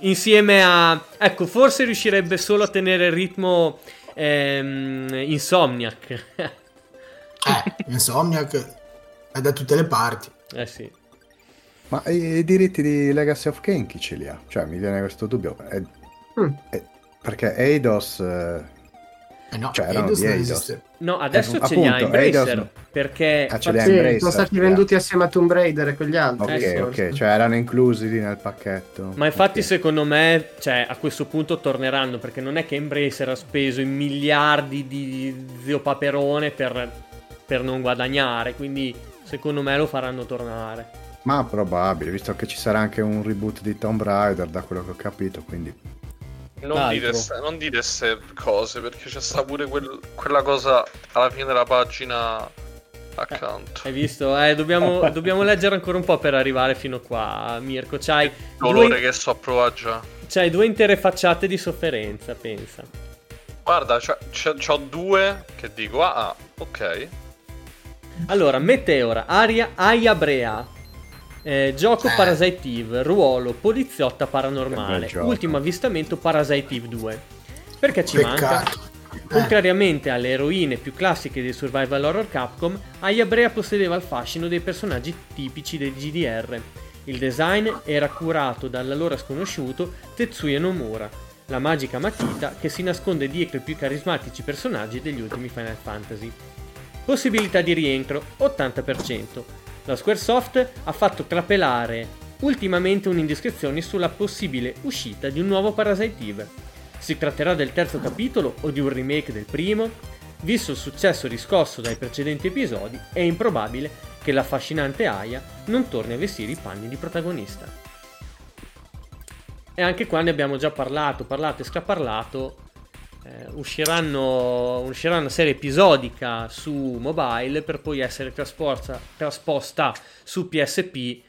D: Insieme a... Ecco, forse riuscirebbe solo a tenere il ritmo ehm, Insomniac.
G: Eh, Insomniac è da tutte le parti.
D: eh sì.
F: Ma i, i diritti di Legacy of Kain chi ce li ha? Cioè, mi viene questo dubbio. È-
H: Mm.
F: è- perché Eidos... eh,
G: Eh no,
F: Cioè,
G: Eidos non
F: Eidos.
G: esiste.
D: No, adesso
F: Eh,
D: ce li ha Embracer.
F: Eidos no.
D: Perché...
F: Ah, ce li ha
H: Sì,
F: Embracer,
H: sono stati
F: sì.
H: venduti assieme a Tomb Raider e quegli altri.
F: Ok,
D: Eh,
F: ok, cioè erano inclusi lì nel pacchetto.
D: Ma infatti
F: Ok.
D: secondo me, cioè, a questo punto torneranno, perché non è che Embracer ha speso i miliardi di zio Paperone per, per non guadagnare, quindi secondo me lo faranno tornare.
F: Ma probabile, visto che ci sarà anche un reboot di Tomb Raider, da quello che ho capito, quindi...
E: Non dite, non dite ste cose perché c'è sta pure quel- quella cosa alla fine della pagina accanto.
D: Hai visto? Eh, dobbiamo, dobbiamo leggere ancora un po' per arrivare fino qua, Mirko. C'hai
E: Dolore
D: due,
E: che so a provare già.
D: c'hai due intere facciate di sofferenza, pensa.
E: Guarda, c'ho, c'ho- c'ho due che dico, ah, ah, ok.
D: Allora, Meteora, Aria, Aia Brea. Eh, gioco
G: Eh.
D: Parasite Eve, ruolo poliziotta paranormale, ultimo avvistamento Parasite Eve 2. Perché ci manca?
G: Peccato. Eh,
D: Contrariamente alle eroine più classiche dei survival horror Capcom, Aya Brea possedeva il fascino dei personaggi tipici del GDR. Il design era curato dall'allora sconosciuto Tetsuya Nomura, la magica matita che si nasconde dietro i più carismatici personaggi degli ultimi Final Fantasy. Possibilità di rientro 80%. La Squaresoft ha fatto trapelare ultimamente un'indiscrezione sulla possibile uscita di un nuovo Parasite Eve. Si tratterà del terzo capitolo o di un remake del primo? Visto il successo riscosso dai precedenti episodi, è improbabile che l'affascinante Aya non torni a vestire i panni di protagonista. E anche qua ne abbiamo già parlato, parlato e straparlato. Eh, usciranno, uscirà una serie episodica su mobile per poi essere trasposta, trasposta su PSP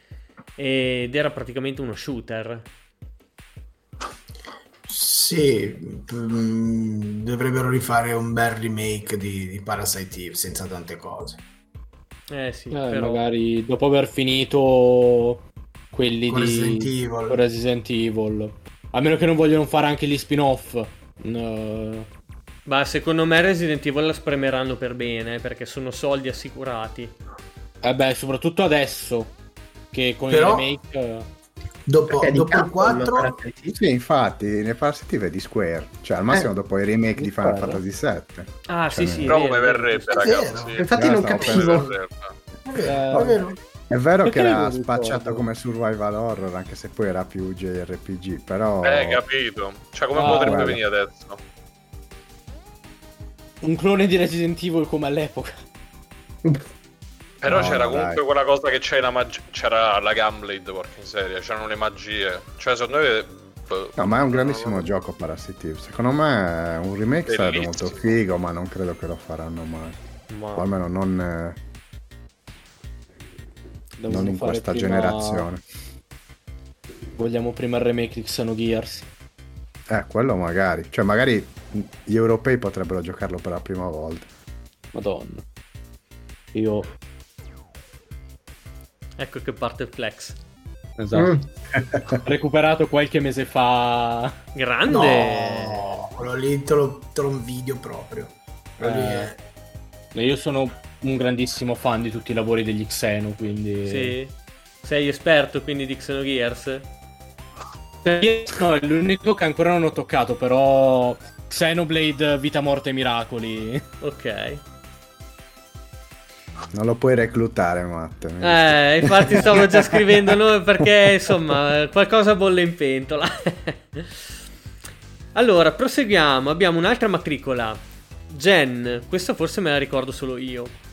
D: ed era praticamente uno shooter.
G: Sì, mm, dovrebbero rifare un bel remake di, di Parasite Eve senza tante cose.
D: Eh sì,
I: Eh,
D: però...
I: magari dopo aver finito quelli
G: Con
I: di
G: Resident Evil.
I: Resident Evil. A meno che non vogliono fare anche gli spin-off. No.
D: Ma secondo me Resident Evil la spremeranno per bene eh, perché sono soldi assicurati.
I: Eh beh, soprattutto adesso che con
G: Però-
I: il remake eh,
G: Dopo, dopo il
H: Capcom,
G: 4,
H: Parasite Eve.
F: Sì, infatti, ne Parasitive è di Square. Cioè, al massimo
H: Eh,
F: dopo i remake di Final. Fantasy VII.
D: Ah,
F: Cioè,
D: sì, sì.
E: Però come verrebbe, ragazzi?
H: Infatti non capivo.
G: è vero, è vero.
F: È vero
I: Perché
F: che era spacciato come survival horror, anche se poi era più JRPG, però...
E: Eh, capito. Cioè, come
I: Ah,
E: potrebbe venire adesso?
I: un clone di Resident Evil come all'epoca.
E: Però
F: No,
E: c'era
F: dai.
E: comunque quella cosa che c'è la magia. C'era la Gunblade, porca miseria. C'erano le magie. Cioè, secondo me. boh,
F: No, ma è un grandissimo
E: non-
F: gioco Parasitive. Secondo me un remake sarebbe molto
E: Bellissimo.
F: figo, ma non credo che lo faranno mai.
D: Ma-
F: O almeno non, eh, non in questa
I: prima-
F: generazione.
I: Vogliamo prima il remake di Xenogears.
F: Eh, quello magari. Cioè, magari gli europei potrebbero giocarlo per la prima volta.
I: Madonna. Io
D: Ecco che parte il flex.
I: esatto.
H: Mm.
I: recuperato qualche mese fa.
D: Grande!
G: No, quello lì te lo, te lo invidio proprio.
I: Eh.
G: è-
I: Io sono un grandissimo fan di tutti i lavori degli Xeno, quindi
D: Sì. Sei esperto quindi di Xenogears?
I: No, è l'unico che ancora non ho toccato, però Xenoblade Vita Morte Miracoli.
D: Ok.
F: Non lo puoi reclutare, Matt.
D: Eh, infatti stavo già scrivendo noi perché insomma qualcosa bolle in pentola. allora, proseguiamo. Abbiamo un'altra matricola. Gen, questa forse me la ricordo solo io.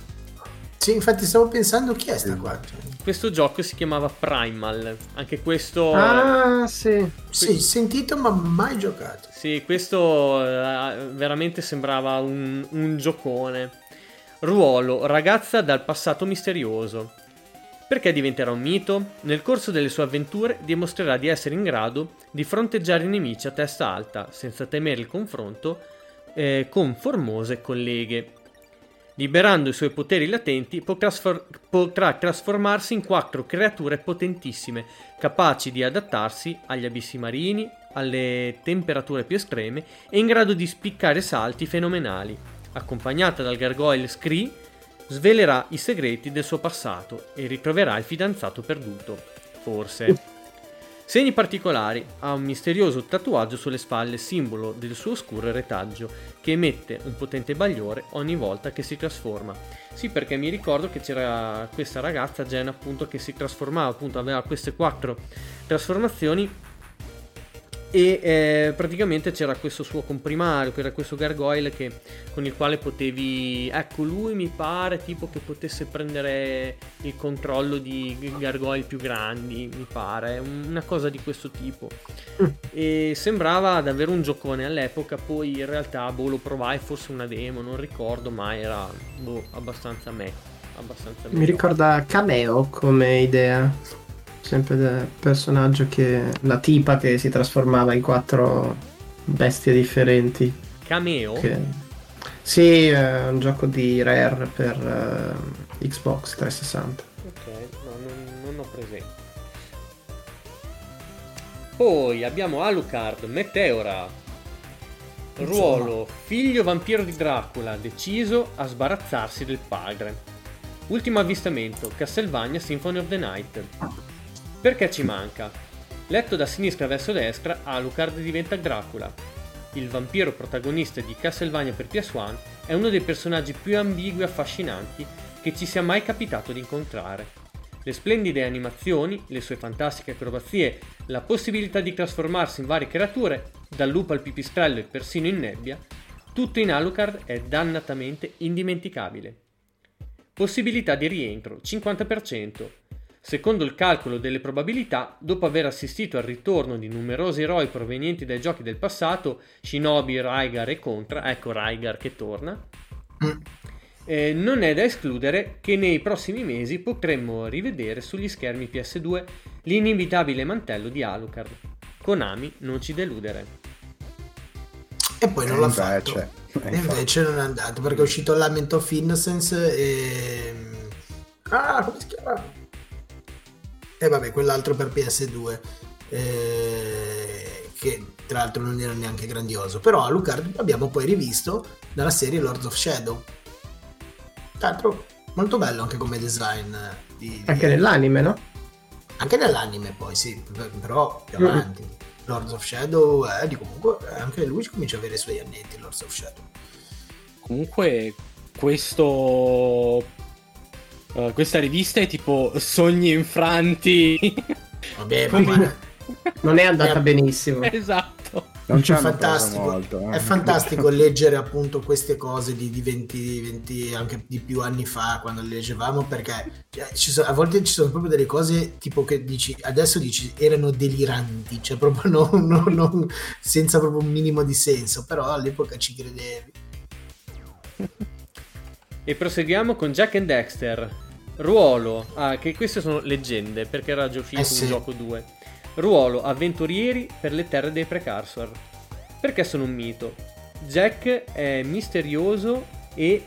G: Sì, infatti stavo pensando chi è sta qua.
D: Questo gioco si chiamava Primal. Anche questo.
H: Ah, sì.
G: Sì, sentito ma mai giocato.
D: Sì, questo eh, veramente sembrava un, un giocone. Ruolo, ragazza dal passato misterioso. Perché diventerà un mito? Nel corso delle sue avventure dimostrerà di essere in grado di fronteggiare i nemici a testa alta, senza temere il confronto eh, con formose colleghe. Liberando i suoi poteri latenti, potrà, sfor- potrà trasformarsi in quattro creature potentissime, capaci di adattarsi agli abissi marini, alle temperature più estreme e in grado di spiccare salti fenomenali. Accompagnata dal gargoyle Scree, svelerà i segreti del suo passato e ritroverà il fidanzato perduto. Forse. Segni particolari, ha un misterioso tatuaggio sulle spalle, simbolo del suo oscuro retaggio, che emette un potente bagliore ogni volta che si trasforma. Sì, perché mi ricordo che c'era questa ragazza, Jen, appunto, che si trasformava, appunto, aveva queste quattro trasformazioni e eh, praticamente c'era questo suo comprimario, che era questo gargoyle che, con il quale potevi... Ecco, lui mi pare tipo che potesse prendere il controllo di gargoyle più grandi, mi pare, una cosa di questo tipo. E sembrava davvero un giocone all'epoca, poi in realtà boh, lo provai, forse una demo, non ricordo, ma era boh, abbastanza me. Abbastanza
H: Mi ricorda Cameo come idea sempre del personaggio che la tipa che si trasformava in quattro bestie differenti.
D: Cameo?
H: Che... Sì, è un gioco di Rare per uh, Xbox 360.
D: Ok, no, non, non, ho presente. Poi abbiamo Alucard, Meteora. Ruolo, figlio vampiro di Dracula, deciso a sbarazzarsi del padre. Ultimo avvistamento, Castlevania Symphony of the Night. Perché ci manca? Letto da sinistra verso destra, Alucard diventa Dracula. Il vampiro protagonista di Castlevania per PS1 è uno dei personaggi più ambigui e affascinanti che ci sia mai capitato di incontrare. Le splendide animazioni, le sue fantastiche acrobazie, la possibilità di trasformarsi in varie creature, dal lupo al pipistrello e persino in nebbia, tutto in Alucard è dannatamente indimenticabile. Possibilità di rientro 50%, Secondo il calcolo delle probabilità, dopo aver assistito al ritorno di numerosi eroi provenienti dai giochi del passato, Shinobi, Raigar e Contra, ecco Raigar che torna, eh, non è da escludere che nei prossimi mesi potremmo rivedere sugli schermi PS2 l'inivitabile mantello di Alucard. Konami non ci deludere.
G: E poi non l'ha fatto. E invece non è andato perché è uscito Lament of Innocence e... Ah, come si chiama? E vabbè, quell'altro per PS2, eh, che tra l'altro non era neanche grandioso. Però a Lucard abbiamo poi rivisto dalla serie Lords of Shadow. Tra l'altro molto bello anche come design. Di,
H: anche nell'anime, no?
G: Anche nell'anime poi, sì, però più mm. avanti. Mm. Lords of Shadow, eh, di comunque anche lui comincia a avere i suoi annetti, Lords of Shadow.
I: Comunque questo Uh, questa rivista è tipo sogni infranti.
G: Vabbè, ma
H: non è andata benissimo.
I: Esatto.
F: Non c'è fantastico. Molto,
G: eh. È fantastico leggere appunto queste cose di, di 20, 20, anche di più anni fa quando le leggevamo perché cioè, sono, a volte ci sono proprio delle cose tipo che dici adesso dici erano deliranti, cioè proprio non, non, non, senza proprio un minimo di senso, però all'epoca ci credevi.
D: E proseguiamo con Jack and Dexter, Ruolo, ah, che queste sono leggende perché era già uscito eh sì. un gioco 2. Ruolo avventurieri per le terre dei Precursor. Perché sono un mito? Jack è misterioso e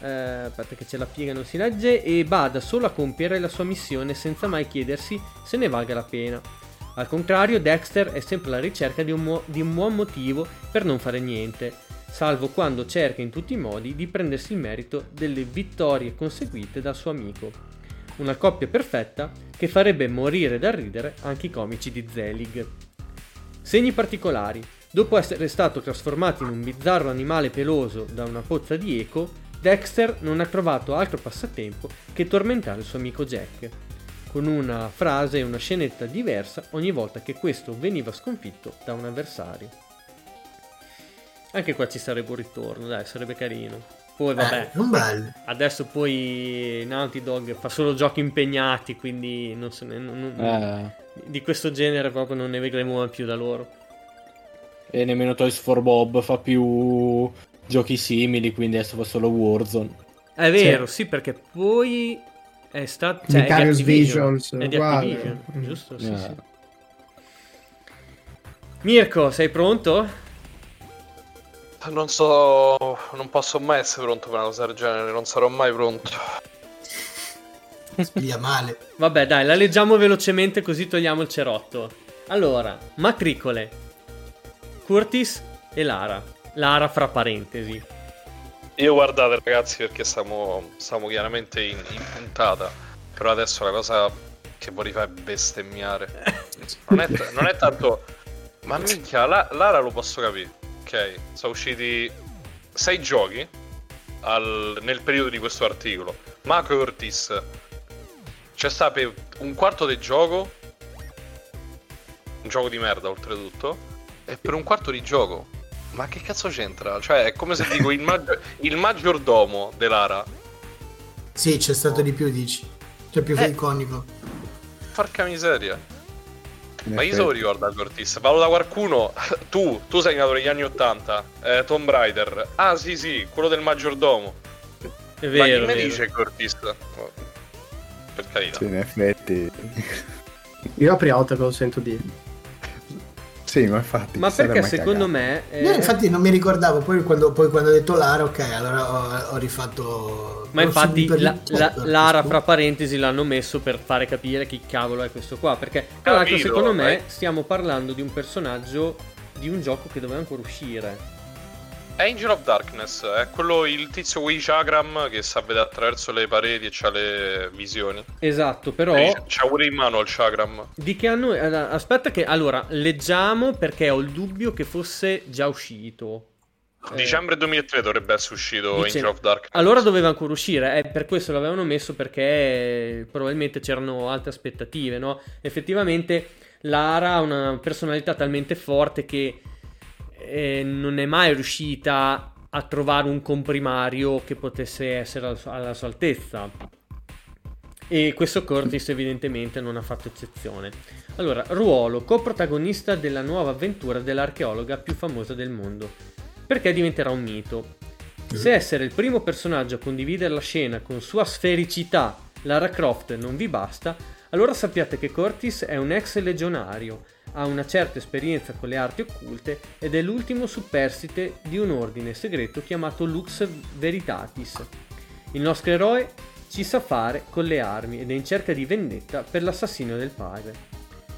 D: eh, aspetta che c'è la piega non si legge e bada solo a compiere la sua missione senza mai chiedersi se ne valga la pena. Al contrario, Dexter è sempre alla ricerca di un, mu- di un buon motivo per non fare niente salvo quando cerca in tutti i modi di prendersi il merito delle vittorie conseguite dal suo amico. Una coppia perfetta che farebbe morire da ridere anche i comici di Zelig. Segni particolari. Dopo essere stato trasformato in un bizzarro animale peloso da una pozza di eco, Dexter non ha trovato altro passatempo che tormentare il suo amico Jack, con una frase e una scenetta diversa ogni volta che questo veniva sconfitto da un avversario. Anche qua ci sarebbe un ritorno, dai, sarebbe carino. Poi vabbè,
G: Eh, non bello.
D: adesso poi Naughty Dog fa solo giochi impegnati, quindi non ne- non- non-
I: Eh,
D: di questo genere proprio non ne vedremo mai più da loro.
I: e nemmeno Toys for Bob fa più giochi simili, quindi adesso fa solo Warzone.
D: È vero, sì, perché poi è stato... Cioè, è di
H: Vicarious. Visions,
D: È di. Activision,
H: Mm.
D: giusto? Sì,
I: Eh.
D: sì. Mirko, sei pronto?
E: Non so, non posso mai essere pronto per una cosa del genere, non sarò mai pronto.
G: Spiglia male.
D: Vabbè, dai, la leggiamo velocemente così togliamo il cerotto. Allora, matricole. Curtis e Lara. Lara fra parentesi.
E: Io guardate ragazzi perché stiamo, stiamo chiaramente in, in puntata, però adesso la cosa che vorrei fare è bestemmiare. Non è, t- non è tanto... Ma minchia, la- Lara lo posso capire, ok? Sono usciti sei giochi al- nel periodo di questo articolo. Ma Curtis c'è sta per un quarto del gioco, un gioco di merda oltretutto, e per un quarto di gioco. Ma che cazzo c'entra? Cioè, è come se dico il, maggior, il maggiordomo dell'Ara.
G: Sì, c'è stato di più, dici. Cioè, più
E: Eh.
G: iconico.
E: Porca miseria.
B: In
E: Ma io se lo ricordo a Cortis. Valuta qualcuno. Tu, tu sei nato negli anni 80. Eh, Tomb Raider. Ah, sì, sì, quello del maggiordomo.
D: È
E: Ma
D: vero.
E: chi
D: è
E: me
D: vero.
E: dice Cortis? Per carità.
B: Sì, in effetti.
H: Io la prima volta che lo sento dire.
B: Sì, ma infatti.
D: Ma
B: da
D: perché secondo
B: cagato.
D: me... eh,
G: Io infatti non mi ricordavo, poi quando, poi quando ho detto Lara, ok, allora ho, ho rifatto...
D: Ma infatti la, la- Lara fra parentesi l'hanno messo per fare capire chi cavolo è questo qua. Perché tra l'altro secondo me
E: eh.
D: stiamo parlando di un personaggio di un gioco che doveva ancora uscire.
E: Angel of Darkness è quello il tizio con i chakram che sa vedere attraverso le pareti e c'ha le visioni.
D: Esatto, però
E: E C'ha pure in mano il chakram.
D: di che anno... eh, Aspetta che... Allora, leggiamo perché ho il dubbio che fosse già uscito. Eh,
E: Dicembre 2003 dovrebbe essere uscito Angel of Darkness.
D: Allora doveva ancora uscire, eh, per questo l'avevano messo perché probabilmente c'erano alte aspettative, no? Effettivamente Lara ha una personalità talmente forte che eh, non è mai riuscita a trovare un comprimario che potesse essere alla sua, alla sua altezza. E questo Curtis evidentemente non ha fatto eccezione. Allora, ruolo coprotagonista della nuova avventura dell'archeologa più famosa del mondo. Perché diventerà un mito? Se essere il primo personaggio a condividere la scena con sua sfericità Lara Croft non vi basta, allora sappiate che Curtis è un ex legionario, ha una certa esperienza con le arti occulte ed è l'ultimo superstite di un ordine segreto chiamato Lux Veritatis. Il nostro eroe ci sa fare con le armi ed è in cerca di vendetta per l'assassino del padre.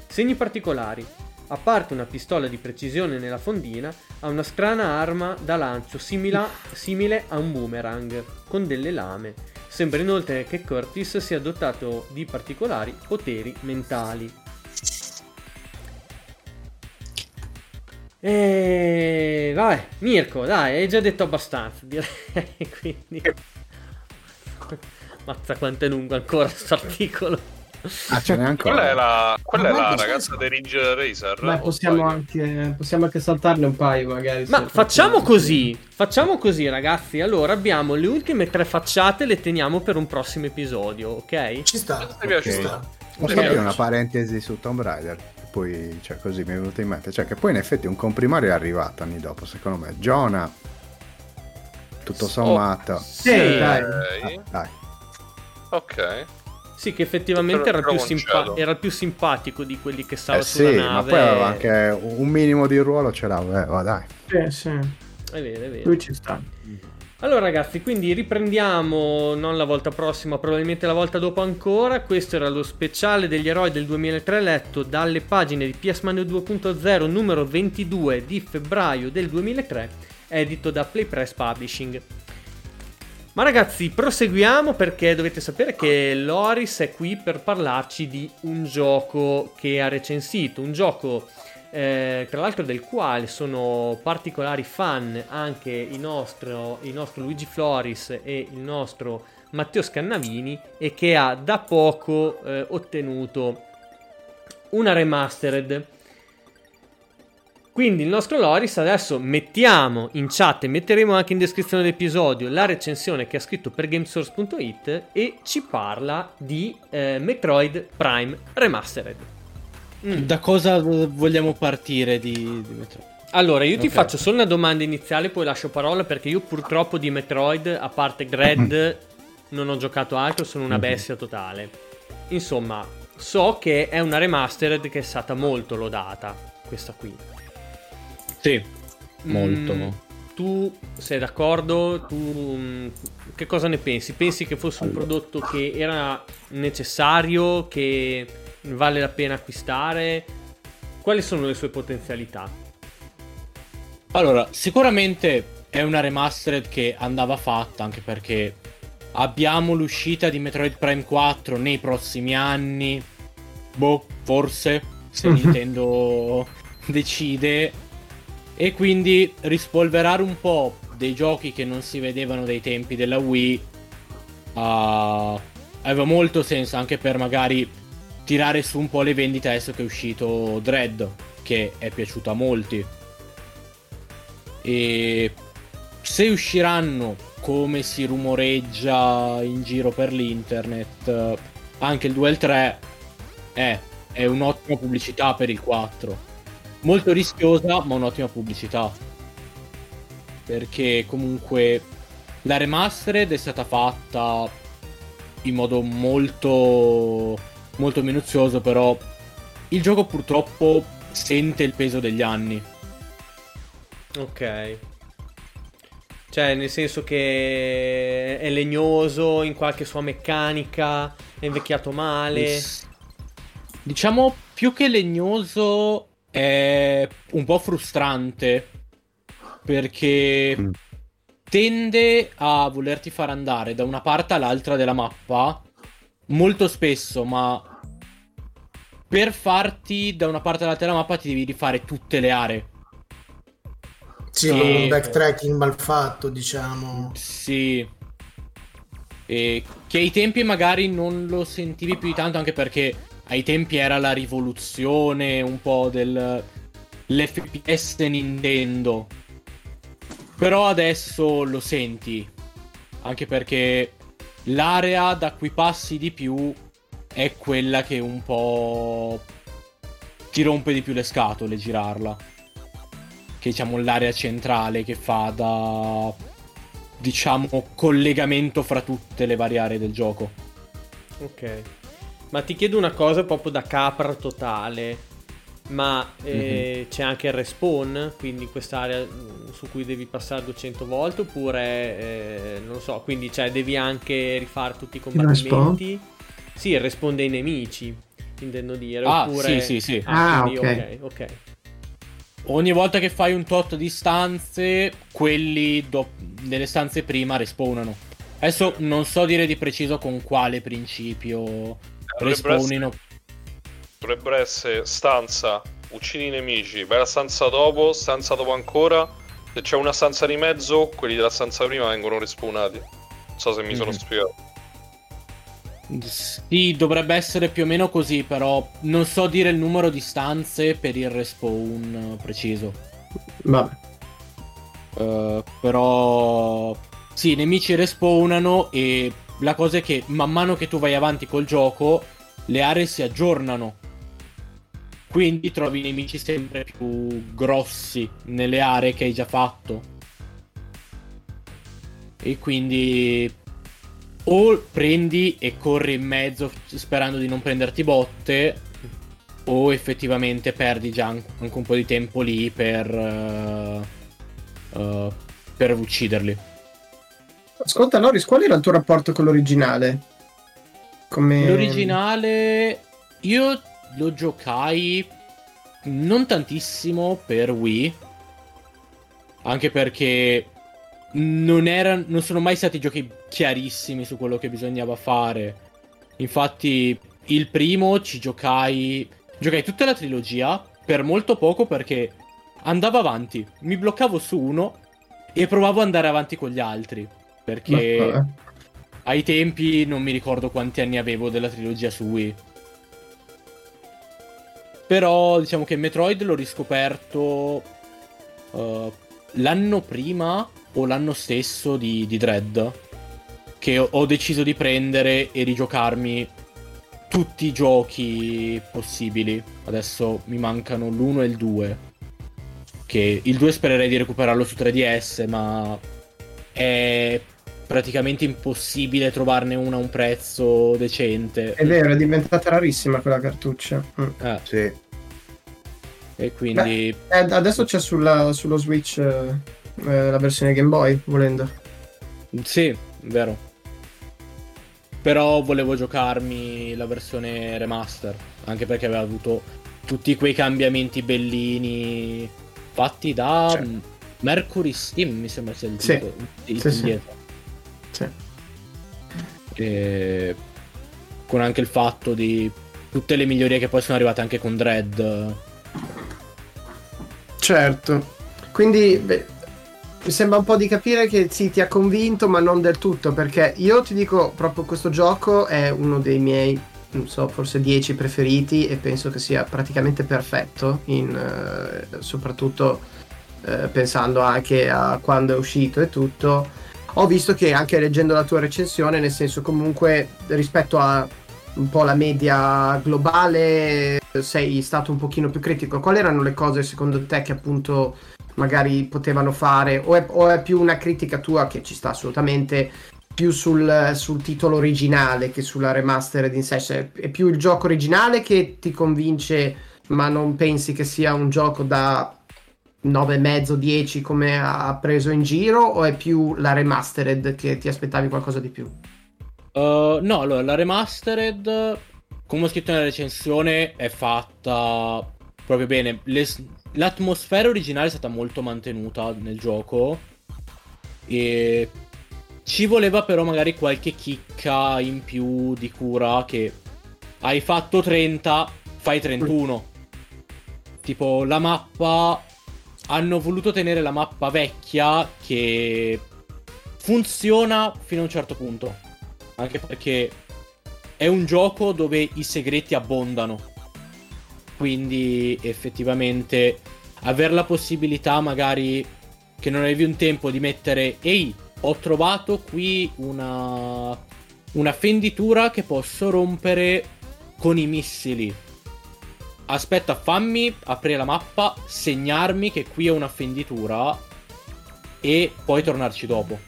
D: Segni particolari. A parte una pistola di precisione nella fondina, ha una strana arma da lancio simila- simile a un boomerang, con delle lame. Sembra inoltre che Curtis sia dotato di particolari poteri mentali. E vabbè, Mirko, dai, hai già detto abbastanza, direi, quindi... Mazza quanto è lungo ancora questo articolo.
B: Ah, ce n'è ancora.
E: Quella è la, quella è
G: Ma
E: la ragazza dei Ridge Racer.
H: Beh,
E: o
H: possiamo anche, possiamo anche saltarne un paio, magari.
D: Ma facciamo così, facciamo così ragazzi, allora abbiamo le ultime tre facciate, le teniamo per un prossimo episodio, ok?
G: Ci sta.
E: Piaciuto.
G: Ci sta.
B: Posso aprire una parentesi su Tomb Raider? Poi, cioè, così mi è venuto in mente. Cioè, che poi in effetti un comprimario è arrivato anni dopo, secondo me. Jonah, tutto sommato.
H: Sì, dai.
E: Ok.
B: Ah, dai.
E: Ok.
D: Sì, che effettivamente era più simpa- era più simpatico di quelli che stava
B: Eh
D: sulla
B: sì, ma
D: nave.
B: poi aveva anche un minimo di ruolo, ce l'aveva, eh, va dai.
H: Sì, sì.
D: È vero, è vero.
H: Lui ci sta.
D: Allora ragazzi, quindi riprendiamo non la volta prossima, probabilmente la volta dopo ancora. Questo era lo speciale degli eroi del 2003 letto dalle pagine di PS Mano 2.0 numero 22 di febbraio del 2003, edito da Playpress Publishing. Ma ragazzi, proseguiamo perché dovete sapere che Loris è qui per parlarci di un gioco che ha recensito, un gioco eh, tra l'altro del quale sono particolari fan anche il nostro, il nostro Luigi Floris e il nostro Matteo Scannavini e che ha da poco eh, ottenuto una remastered. Quindi il nostro Loris adesso mettiamo in chat e metteremo anche in descrizione dell'episodio la recensione che ha scritto per Gamesource.it e ci parla di eh, Metroid Prime Remastered.
I: Mm. Da cosa vogliamo partire di, di Metroid?
D: Allora, io ti okay. faccio solo una domanda iniziale, poi lascio parola perché io purtroppo di Metroid, a parte Gred, non ho giocato altro, sono una bestia totale. Insomma, so che è una remastered che è stata molto lodata, questa qui.
I: Sì, molto. Mm,
D: tu sei d'accordo? Tu mm, che cosa ne pensi? Pensi che fosse un prodotto che era necessario, che vale la pena acquistare? Quali sono le sue potenzialità?
I: Allora, sicuramente è una remastered che andava fatta anche perché abbiamo l'uscita di Metroid Prime 4 nei prossimi anni. Boh, forse se Nintendo decide. E quindi rispolverare un po' dei giochi che non si vedevano dai tempi della Wii uh, aveva molto senso anche per magari tirare su un po' le vendite adesso che è uscito Dread, che è piaciuto a molti. E se usciranno come si rumoreggia in giro per l'internet, anche il 2 il 3 è, è un'ottima pubblicità per il 4. Molto rischiosa, ma un'ottima pubblicità. Perché comunque la remastered è stata fatta in modo molto molto minuzioso, però il gioco purtroppo sente il peso degli anni.
D: Ok. Cioè, nel senso che è legnoso in qualche sua meccanica, è invecchiato male.
I: Diciamo più che legnoso è un po' frustrante perché mm. tende a volerti far andare da una parte all'altra della mappa molto spesso, ma per farti da una parte all'altra della mappa ti devi rifare tutte le aree.
G: Sì, e... un backtracking mal fatto, diciamo.
I: Sì. E che ai tempi magari non lo sentivi più di tanto, anche perché ai tempi era la rivoluzione un po' dell'FPS Nintendo. Però adesso lo senti. Anche perché l'area da cui passi di più è quella che un po' ti rompe di più le scatole girarla. Che diciamo l'area centrale che fa da diciamo collegamento fra tutte le varie aree del gioco.
D: Ok. Ma ti chiedo una cosa proprio da capra totale. Ma eh, mm-hmm. c'è anche il respawn, quindi quest'area mm, su cui devi passare 200 volte, oppure eh, non so, quindi cioè, devi anche rifare tutti i combattimenti. Sì, il respawn dei nemici, intendo dire.
I: Ah,
D: oppure...
I: sì, sì, sì.
H: Ah, ah okay.
D: ok, ok.
I: Ogni volta che fai un tot di stanze, quelli do- delle stanze prima respawnano. Adesso non so dire di preciso con quale principio respawnino
E: dovrebbero essere stanza, uccidi i nemici, vai alla stanza dopo, stanza dopo ancora. Se c'è una stanza di mezzo, quelli della stanza prima vengono respawnati. Non so se mi mm-hmm. sono mhm. spiegato.
I: Sì, dovrebbe essere più o meno così, però non so dire il numero di stanze per il respawn preciso.
H: Vabbè.
I: Uh, però sì, i nemici respawnano e la cosa è che man mano che tu vai avanti col gioco, le aree si aggiornano. Quindi trovi nemici sempre più grossi nelle aree che hai già fatto. E quindi o prendi e corri in mezzo sperando di non prenderti botte o effettivamente perdi già anche un po' di tempo lì per, uh, uh, per ucciderli.
H: Ascolta Loris, qual era il tuo rapporto con l'originale?
I: Come... L'originale io lo giocai non tantissimo per Wii. Anche perché non, era, non sono mai stati giochi chiarissimi su quello che bisognava fare. Infatti, il primo ci giocai giocai tutta la trilogia per molto poco perché andavo avanti, mi bloccavo su uno e provavo ad andare avanti con gli altri. Perché
H: Vabbè.
I: ai tempi non mi ricordo quanti anni avevo della trilogia su Wii. Però diciamo che Metroid l'ho riscoperto eh, l'anno prima o l'anno stesso di, di Dread. Che ho, ho deciso di prendere e rigiocarmi tutti i giochi possibili. Adesso mi mancano l'1 e il 2. Che il 2 spererei di recuperarlo su 3DS, ma è praticamente impossibile trovarne una a un prezzo decente.
H: È vero, è diventata rarissima quella cartuccia. Mm.
I: Eh,
F: Sì.
I: e quindi
H: Eh, adesso c'è sulla- sullo Switch eh, eh, la versione Game Boy, volendo.
I: Sì, vero. Però volevo giocarmi la versione remaster, anche perché aveva avuto tutti quei cambiamenti bellini fatti da mm, Mercury Steam, mi sembra sia il
H: Sì.
I: titolo il
H: Sì, sì. Sì.
I: E con anche il fatto di tutte le migliorie che poi sono arrivate anche con Dread.
H: Certo. Quindi beh, mi sembra un po' di capire che sì, ti ha convinto, ma non del tutto, perché io ti dico proprio questo gioco è uno dei miei, non so, forse 10 preferiti e penso che sia praticamente perfetto, in, eh, soprattutto eh, pensando anche a quando è uscito e tutto. Ho visto che anche leggendo la tua recensione, nel senso comunque rispetto a un po' la media globale, sei stato un pochino più critico. Quali erano le cose secondo te che appunto magari potevano fare? O è, o è più una critica tua che ci sta assolutamente più sul, sul titolo originale che sulla remastered in sé? Cioè, è più il gioco originale che ti convince, ma non pensi che sia un gioco da 9,5 10 come ha preso in giro? O è più la remastered che ti aspettavi qualcosa di più?
I: Uh, no, allora, la remastered, come ho scritto nella recensione, è fatta proprio bene. Le- l'atmosfera originale è stata molto mantenuta nel gioco. E ci voleva però magari qualche chicca in più di cura che hai fatto 30, fai 31. Tipo la mappa hanno voluto tenere la mappa vecchia che funziona fino a un certo punto. Anche perché è un gioco dove i segreti abbondano. Quindi effettivamente avere la possibilità magari che non avevi un tempo di mettere ehi, ho trovato qui una una fenditura che posso rompere con i missili. Aspetta, fammi aprire la mappa, segnarmi che qui è una fenditura e poi tornarci dopo.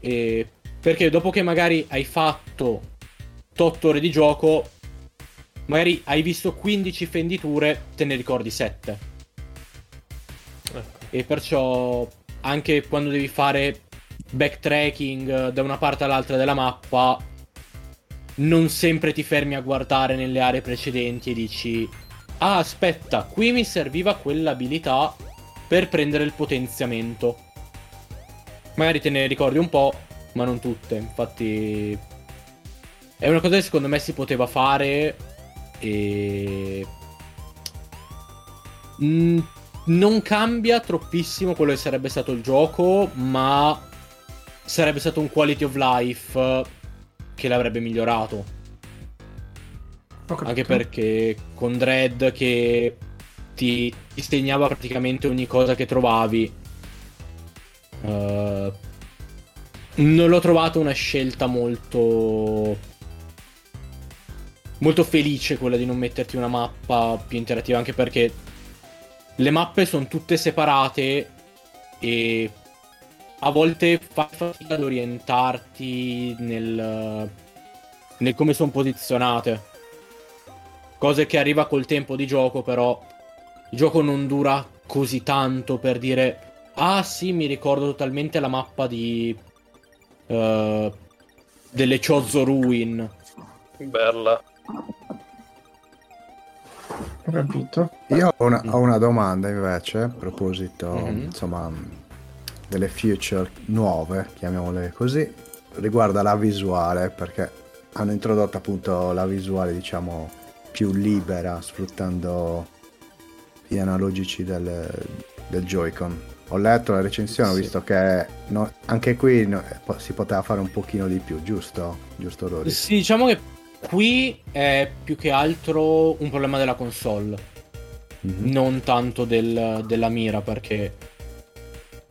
I: E perché dopo che magari hai fatto 8 ore di gioco, magari hai visto 15 fenditure, te ne ricordi 7. E perciò anche quando devi fare backtracking da una parte all'altra della mappa, non sempre ti fermi a guardare nelle aree precedenti e dici: Ah, aspetta, qui mi serviva quell'abilità per prendere il potenziamento. Magari te ne ricordi un po', ma non tutte. Infatti, è una cosa che secondo me si poteva fare e. Mm, non cambia troppissimo quello che sarebbe stato il gioco, ma sarebbe stato un quality of life che l'avrebbe migliorato. Anche perché con Dread che ti, ti segnava praticamente ogni cosa che trovavi. eh, non l'ho trovato una scelta molto. Molto felice quella di non metterti una mappa più interattiva. Anche perché le mappe sono tutte separate e a volte fai fatica ad orientarti nel, nel come sono posizionate. Cose che arriva col tempo di gioco, però il gioco non dura così tanto per dire ah sì, mi ricordo totalmente la mappa di eh, delle Chozo Ruin.
E: Bella.
H: Ho capito.
F: Io ho una, ho una domanda invece a proposito,
I: Mhm.
F: insomma, delle feature nuove, chiamiamole così, riguarda la visuale, perché hanno introdotto appunto la visuale, diciamo, più libera sfruttando gli analogici del, del Joy-Con. Ho letto la recensione, ho
I: Sì.
F: visto che no- anche qui no, po- si poteva fare un pochino di più, giusto? Giusto Rory?
I: Sì, diciamo che qui è più che altro un problema della console,
F: Mhm.
I: non tanto del- della mira, perché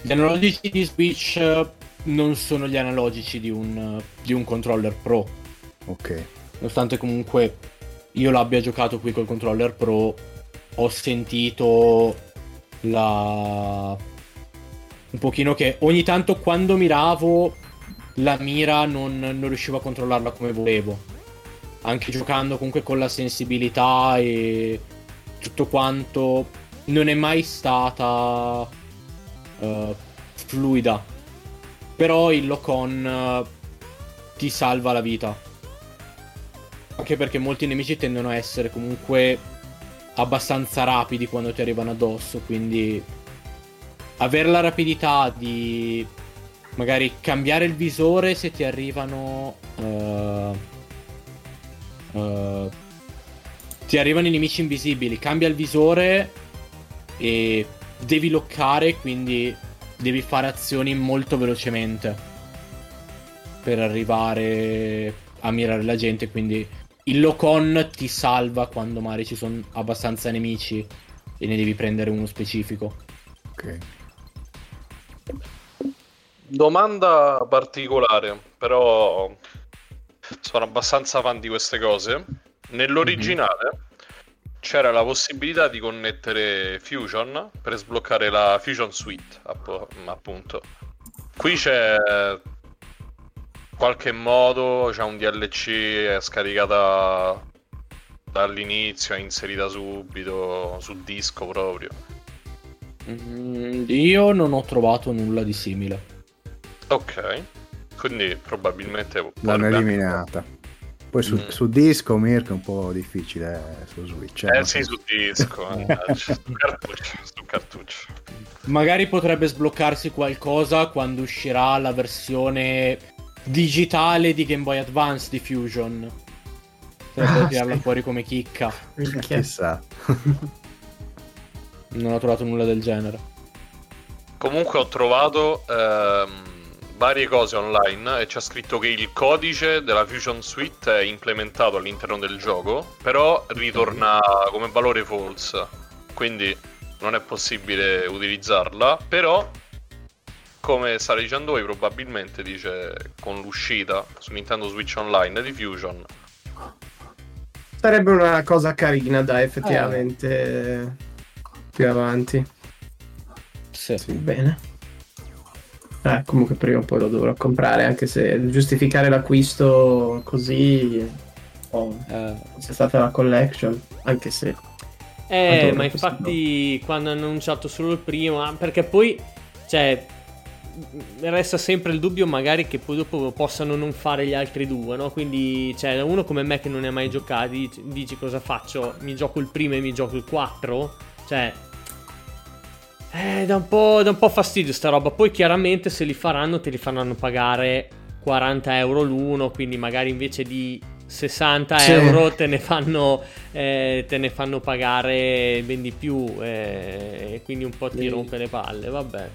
I: gli analogici di Switch eh, non sono gli analogici di un, di un controller pro.
F: Ok.
I: Nonostante comunque io l'abbia giocato qui col controller pro, ho sentito la... un pochino che ogni tanto quando miravo la mira non, non riuscivo a controllarla come volevo. Anche giocando comunque con la sensibilità e tutto quanto non è mai stata eh, fluida. Però il lock-on eh, ti salva la vita. Anche perché molti nemici tendono a essere comunque abbastanza rapidi quando ti arrivano addosso, quindi avere la rapidità di magari cambiare il visore se ti arrivano eh, eh, ti arrivano i nemici invisibili, cambia il visore e devi loccare, quindi devi fare azioni molto velocemente per arrivare a mirare la gente, quindi il lock-on ti salva quando magari ci sono abbastanza nemici e ne devi prendere uno specifico.
F: Ok.
E: Domanda particolare, però sono abbastanza fan di queste cose. Nell'originale c'era la possibilità di connettere Fusion per sbloccare la Fusion Suite, appo- appunto. Qui c'è qualche modo, c'è un DLC è scaricata dall'inizio, è inserita subito su disco proprio.
I: Mm, io non ho trovato nulla di simile.
E: Ok, quindi probabilmente
F: L'hanno
E: potrebbe anche-
F: eliminata. Poi su,
E: Mm.
F: su disco Mirko è un po' difficile eh, su Switch.
E: Eh
F: no?
E: sì, su disco, eh, su cartuccio, su cartuccio.
I: Magari potrebbe sbloccarsi qualcosa quando uscirà la versione digitale di Game Boy Advance di Fusion. Potrebbe
H: Ah,
I: tirarla
H: sì.
I: fuori come chicca.
F: Chissà.
I: Non ho trovato nulla del genere.
E: Comunque ho trovato ehm, varie cose online e c'è scritto che il codice della Fusion Suite è implementato all'interno del gioco, però ritorna come valore false, quindi non è possibile utilizzarla, però come state dicendo voi probabilmente dice con l'uscita su Nintendo Switch Online di Fusion
H: Sarebbe una cosa carina da effettivamente più avanti.
I: Sì.
H: Bene. Eh, comunque prima o poi lo dovrò comprare, anche se giustificare l'acquisto così oh,
I: Eh,
H: c'è stata la collection, anche se
D: Eh, ma infatti quando hanno annunciato solo il primo, ah, perché poi, cioè, resta sempre il dubbio magari che poi dopo possano non fare gli altri due, no? Quindi, cioè, uno come me che non ne ha mai giocati, dici, dici cosa faccio? Mi gioco il primo e mi gioco il 4? Cioè... Eh, da un, po', da un po' fastidio sta roba. Poi chiaramente se li faranno te li faranno pagare 40 euro l'uno, quindi magari invece di 60
H: Sì.
D: euro te ne fanno, eh, te ne fanno pagare ben di più eh, e quindi un po' ti rompe le palle, vabbè.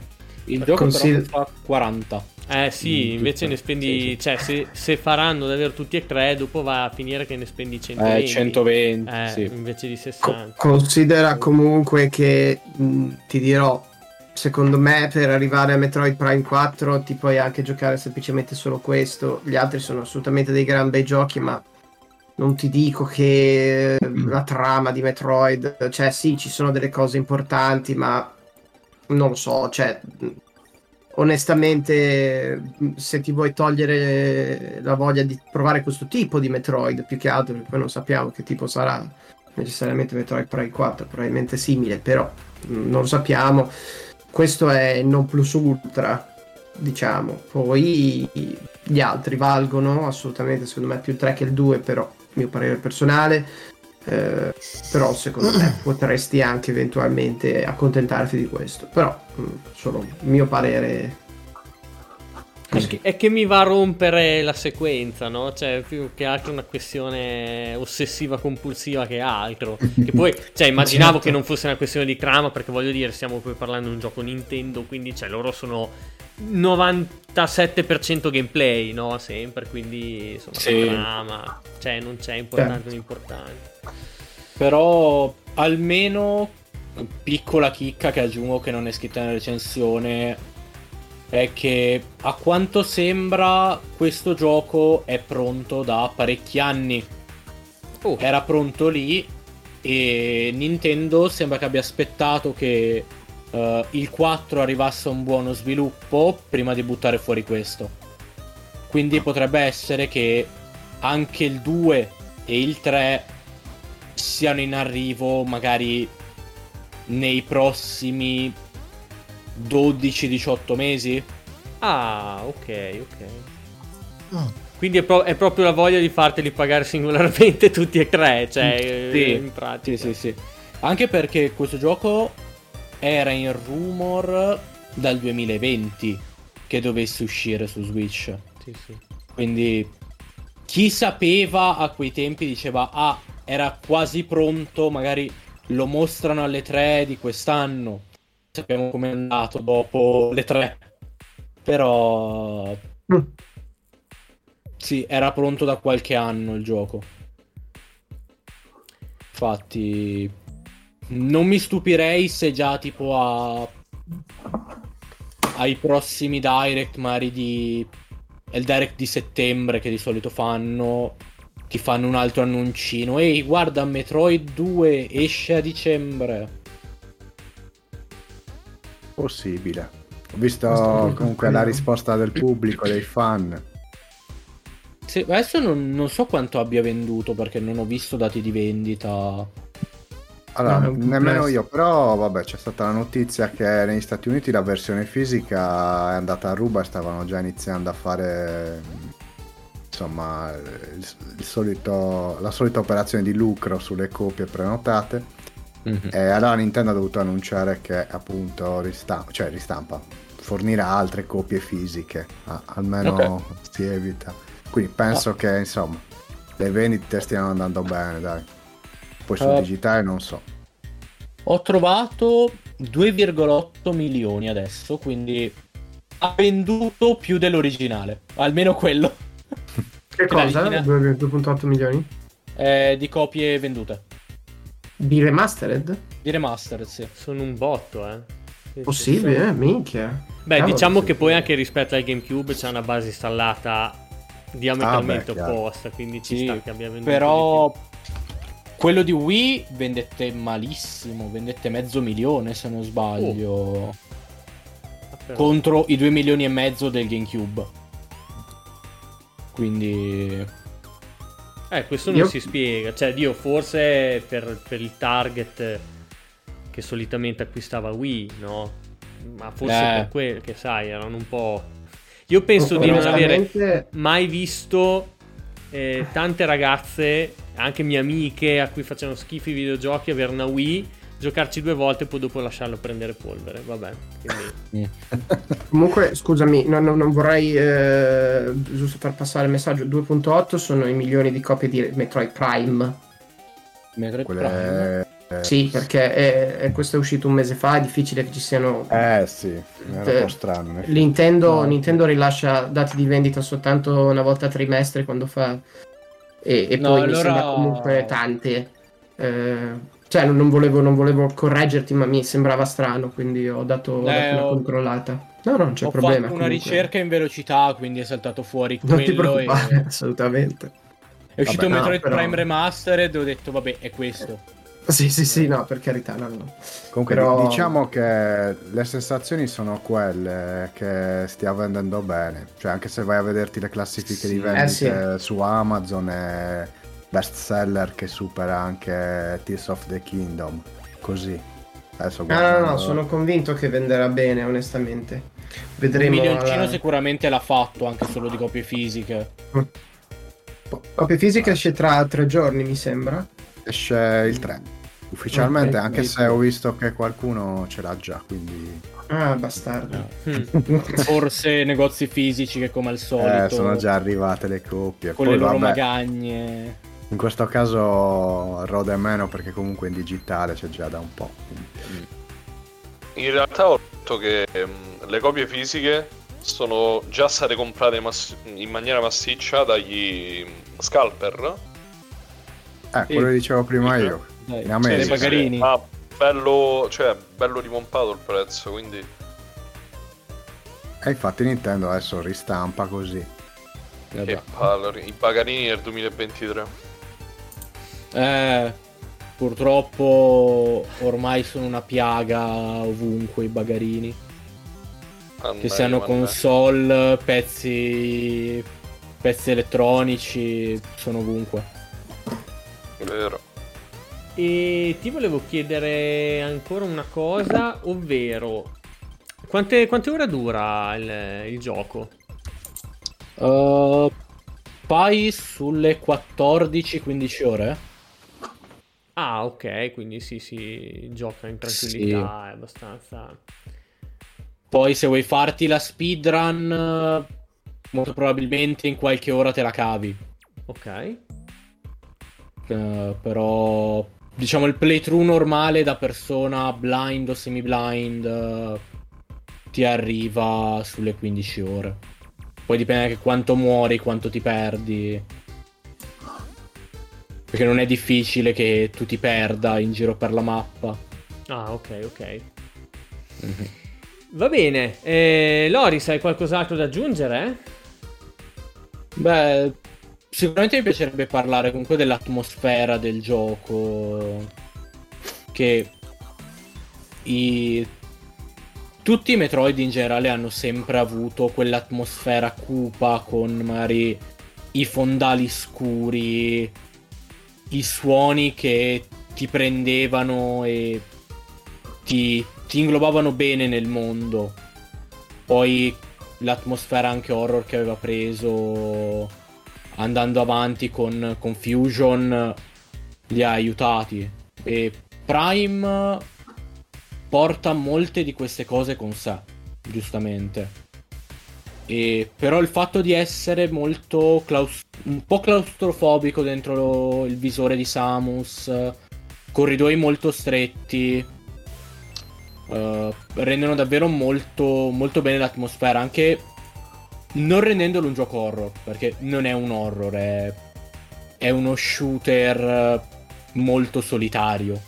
I: il gioco però fa 40.
D: Eh sì,
F: Mm,
D: invece
F: tutto.
D: ne spendi,
I: Sì, sì.
D: cioè se, se faranno davvero tutti e tre, dopo va a finire che ne spendi 120.
I: Eh, 120,
D: Eh,
I: sì.
D: invece di
H: Co-
D: 60.
H: considera comunque che mh, ti dirò, secondo me per arrivare a Metroid Prime 4 ti puoi anche giocare semplicemente solo questo. Gli altri sono assolutamente dei gran bei giochi, ma non ti dico che la trama di Metroid, cioè sì, ci sono delle cose importanti, ma non lo so, cioè mh, onestamente se ti vuoi togliere la voglia di provare questo tipo di Metroid più che altro, perché poi non sappiamo che tipo sarà necessariamente Metroid Prime 4, probabilmente simile, però non lo sappiamo. Questo è non plus ultra, diciamo. Poi gli altri valgono assolutamente, secondo me, più il 3 che il 2, però mio parere personale. Eh, però secondo me potresti anche eventualmente accontentarti di questo. Però mh, solo mio parere.
D: È che, è che mi va a rompere la sequenza, no? Cioè, più che altro una questione ossessiva compulsiva che altro. Che poi, cioè, immaginavo
H: Certo.
D: che non fosse una questione di trama, perché voglio dire, stiamo poi parlando di un gioco Nintendo, quindi, cioè, loro sono 97% gameplay, no? Sempre, quindi, insomma,
I: Sì.
D: trama, cioè, non c'è importante
H: Certo.
D: o importante.
I: Però almeno piccola chicca che aggiungo che non è scritta nella recensione è che a quanto sembra questo gioco è pronto da parecchi anni.
D: Oh.
I: Era pronto lì e Nintendo sembra che abbia aspettato che eh, il 4 arrivasse a un buono sviluppo prima di buttare fuori questo. Quindi potrebbe essere che anche il 2 e il 3 siano in arrivo magari nei prossimi 12-18 mesi.
D: Ah, ok, ok.
G: Mm.
D: Quindi è, pro- è proprio la voglia di farteli pagare singolarmente tutti e tre, cioè,
I: Sì,
D: eh, in pratica.
I: Sì, sì, sì. Anche perché questo gioco era in rumor dal 2020 che dovesse uscire su Switch.
D: Sì, sì.
I: Quindi chi sapeva a quei tempi diceva ah, era quasi pronto, magari lo mostrano alle 3 di quest'anno. Sappiamo com'è andato dopo le 3. Però
H: Mm.
I: sì, era pronto da qualche anno il gioco. Infatti non mi stupirei se già tipo a ai prossimi direct magari di è il direct di settembre che di solito fanno ti fanno un altro annuncino ehi guarda Metroid 2 esce a dicembre
F: Possibile. Ho visto comunque la risposta del pubblico, dei fan.
I: Sì, adesso non, non so quanto abbia venduto perché non ho visto dati di vendita
F: Allora,
H: No,
F: nemmeno io, però vabbè, c'è stata la notizia che negli Stati Uniti la versione fisica è andata a ruba e stavano già iniziando a fare insomma il, il solito, la solita operazione di lucro sulle copie prenotate. E allora Nintendo ha dovuto annunciare che appunto ristampa, cioè ristampa, fornirà altre copie fisiche, a- almeno
I: Ok.
F: si evita. Quindi penso
I: Ah.
F: che insomma le vendite stiano andando bene, dai. Poi sul
I: Eh.
F: digitale non so.
I: Ho trovato 2,8 milioni adesso, quindi ha venduto più dell'originale, almeno quello.
H: Che cosa?
I: l'originale-
H: 2- 2.8 milioni?
I: eh, di copie vendute.
H: Di remastered?
I: Di remastered, sì.
D: Sono un botto, eh. Sì, sì,
H: Possibile,
D: sono-
H: eh? Minchia.
D: Beh,
H: Cavolo,
D: diciamo
H: sì.
D: che poi anche rispetto al GameCube c'è una base installata diametralmente
F: Ah, beh,
D: opposta, quindi ci
I: Sì,
D: sta che abbia venduto
I: Però quello di Wii vendette malissimo, vendette mezzo milione se non sbaglio,
D: più. Ah,
I: contro i 2 milioni e mezzo del GameCube. Quindi
D: Eh, questo non
H: Io-
D: si spiega. Cioè, Dio, forse per, per il target che solitamente acquistava Wii, no? Ma forse
I: Eh.
D: per quello che sai, erano un po'. Io penso di non avere mai visto eh, tante ragazze, anche mie amiche a cui facevano schifo i videogiochi, avere una Wii, giocarci due volte e poi dopo lasciarlo prendere polvere. Vabbè, quindi.
H: Comunque, scusami, no- no- non vorrei eh, giusto far passare il messaggio. 2.8 sono i milioni di copie di Metroid Prime.
I: Metroid Prime.
F: Quelle... eh,
H: Sì, perché è- è- questo è uscito un mese fa, è difficile che ci siano...
F: Eh sì, era
H: Eh,
F: un po' strano. in effetti.
H: Nintendo,
F: No.
H: Nintendo rilascia dati di vendita soltanto una volta a trimestre quando fa... E, e
I: No,
H: poi mi
I: allora-
H: sembra comunque tante. Eh, cioè, non, non volevo, non volevo correggerti, ma mi sembrava strano, quindi ho dato, ho
I: Eh,
H: dato una
I: ho-
H: controllata. No, no, non c'è
I: Ho
H: problema.
I: fatto una
H: comunque.
I: ricerca in velocità, quindi è saltato fuori
H: Non ti
I: quello e
H: preoccupare, assolutamente.
I: è uscito
H: Vabbè, no,
I: Metroid
H: però-
I: Prime Remastered e ho detto vabbè, è questo.
H: Sì, sì, sì, no, per carità, no, no.
F: Comunque
H: Però-
F: diciamo che le sensazioni sono quelle che stia vendendo bene. Cioè anche se vai a vederti le classifiche di
I: Sì.
F: vendite
H: Eh,
F: su Amazon è best seller che supera anche Tears of the Kingdom. Così. Adesso
H: Ah, no, no,
F: guardando-
H: no, sono convinto che venderà bene, onestamente. Vedremo.
I: milioncino
H: alla-
I: sicuramente l'ha fatto, anche solo di copie fisiche.
H: Copia fisica esce tra tre giorni, mi sembra.
F: Esce il 3. Ufficialmente,
H: Ok,
F: anche
H: ok.
F: se ho visto che qualcuno ce l'ha già, quindi
H: Ah, bastardo.
I: Mm. Forse negozi fisici che come al solito
F: Eh, sono già arrivate le coppie.
I: con
F: Poi,
I: le loro
F: vabbè,
I: magagne.
F: In questo caso rode meno perché comunque in digitale c'è già da un po'. quindi-
E: In realtà ho detto che ehm, le copie fisiche sono già state comprate mass- in maniera massiccia dagli scalper.
F: Eh, quello che dicevo prima io.
I: Dai,
F: In
I: cioè,
F: America.
I: bagarini.
E: Ma bello, cioè, bello ripompato il prezzo, quindi...
F: E infatti Nintendo adesso ristampa così.
E: Che palle, i bagarini del 2023.
I: Eh, purtroppo ormai sono una piaga ovunque i bagarini. Che
E: Mannaggia,
I: siano console, pezzi, pezzi elettronici, sono ovunque.
E: Vero.
D: E ti volevo chiedere ancora una cosa, ovvero quante, quante ore dura il, il gioco?
I: Uh, poi sulle 14-15 ore.
D: Ah, ok, quindi sì, si gioca in tranquillità, è abbastanza...
I: Poi se vuoi farti la speedrun, molto probabilmente in qualche ora te la cavi.
D: Ok.
I: Eh, però diciamo il playthrough normale da persona blind o semi-blind eh, ti arriva sulle 15 ore. Poi dipende anche quanto muori, quanto ti perdi. Perché non è difficile che tu ti perda in giro per la mappa.
D: Ah, ok, ok. Va bene, eh, Loris, hai qualcos'altro da aggiungere?
I: Beh, sicuramente mi piacerebbe parlare comunque dell'atmosfera del gioco. Che i... tutti i Metroid in generale hanno sempre avuto quell'atmosfera cupa con magari i fondali scuri, i suoni che ti prendevano e ti, ti inglobavano bene nel mondo. Poi l'atmosfera anche horror che aveva preso andando avanti con Confusion li ha aiutati e Prime porta molte di queste cose con sé, giustamente. E però il fatto di essere molto claus- un po' claustrofobico dentro lo- il visore di Samus, corridoi molto stretti, eh, rendono davvero molto, molto bene l'atmosfera, anche non rendendolo un gioco horror, perché non è un horror, è, è uno shooter molto solitario.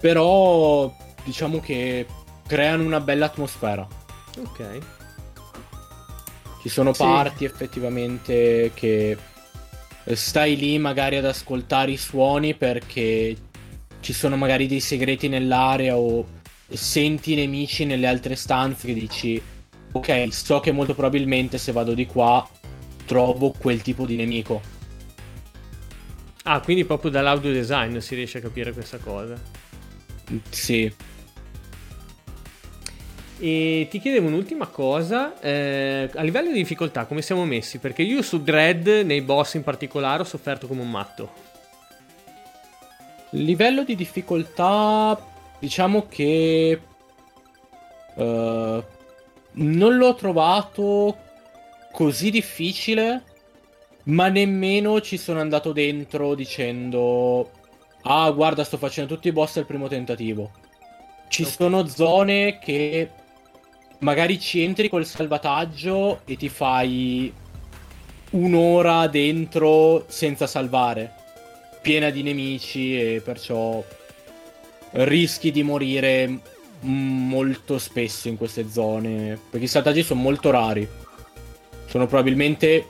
I: Però diciamo che creano una bella atmosfera.
D: Ok.
I: Ci sono
H: Sì.
I: parti effettivamente che stai lì magari ad ascoltare i suoni perché ci sono magari dei segreti nell'area o senti i nemici nelle altre stanze che dici ok, so che molto probabilmente se vado di qua trovo quel tipo di nemico.
D: Ah, quindi proprio dall'audio design si riesce a capire questa cosa.
I: Sì.
D: E ti chiedevo un'ultima cosa, eh, a livello di difficoltà come siamo messi? Perché io su Dread, nei boss in particolare, ho sofferto come un matto.
I: Livello di difficoltà, diciamo che eh, non l'ho trovato così difficile, ma nemmeno ci sono andato dentro dicendo ah guarda sto facendo tutti i boss al primo tentativo. Ci sono zone che magari ci entri col salvataggio e ti fai un'ora dentro senza salvare. Piena di nemici e perciò rischi di morire molto spesso in queste zone perché i saltaggi sono molto rari. Sono probabilmente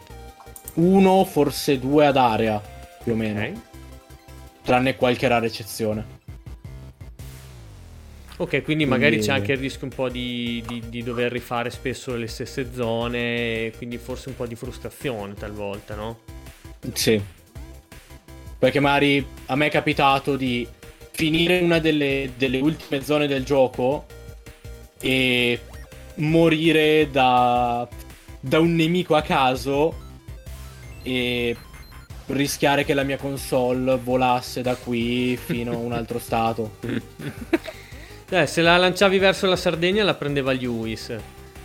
I: uno forse due ad area più o meno.
D: Ok.
I: tranne qualche rara eccezione
D: Ok, quindi magari
I: Quindi-
D: c'è anche il rischio un po' di, di- di dover rifare spesso le stesse zone, quindi forse un po' di frustrazione talvolta, no?
I: Sì. Perché magari a me è capitato di finire una delle, delle ultime zone del gioco e morire da, da un nemico a caso e rischiare che la mia console volasse da qui fino a un altro stato.
D: Eh, se la lanciavi verso la Sardegna la prendeva Lewis.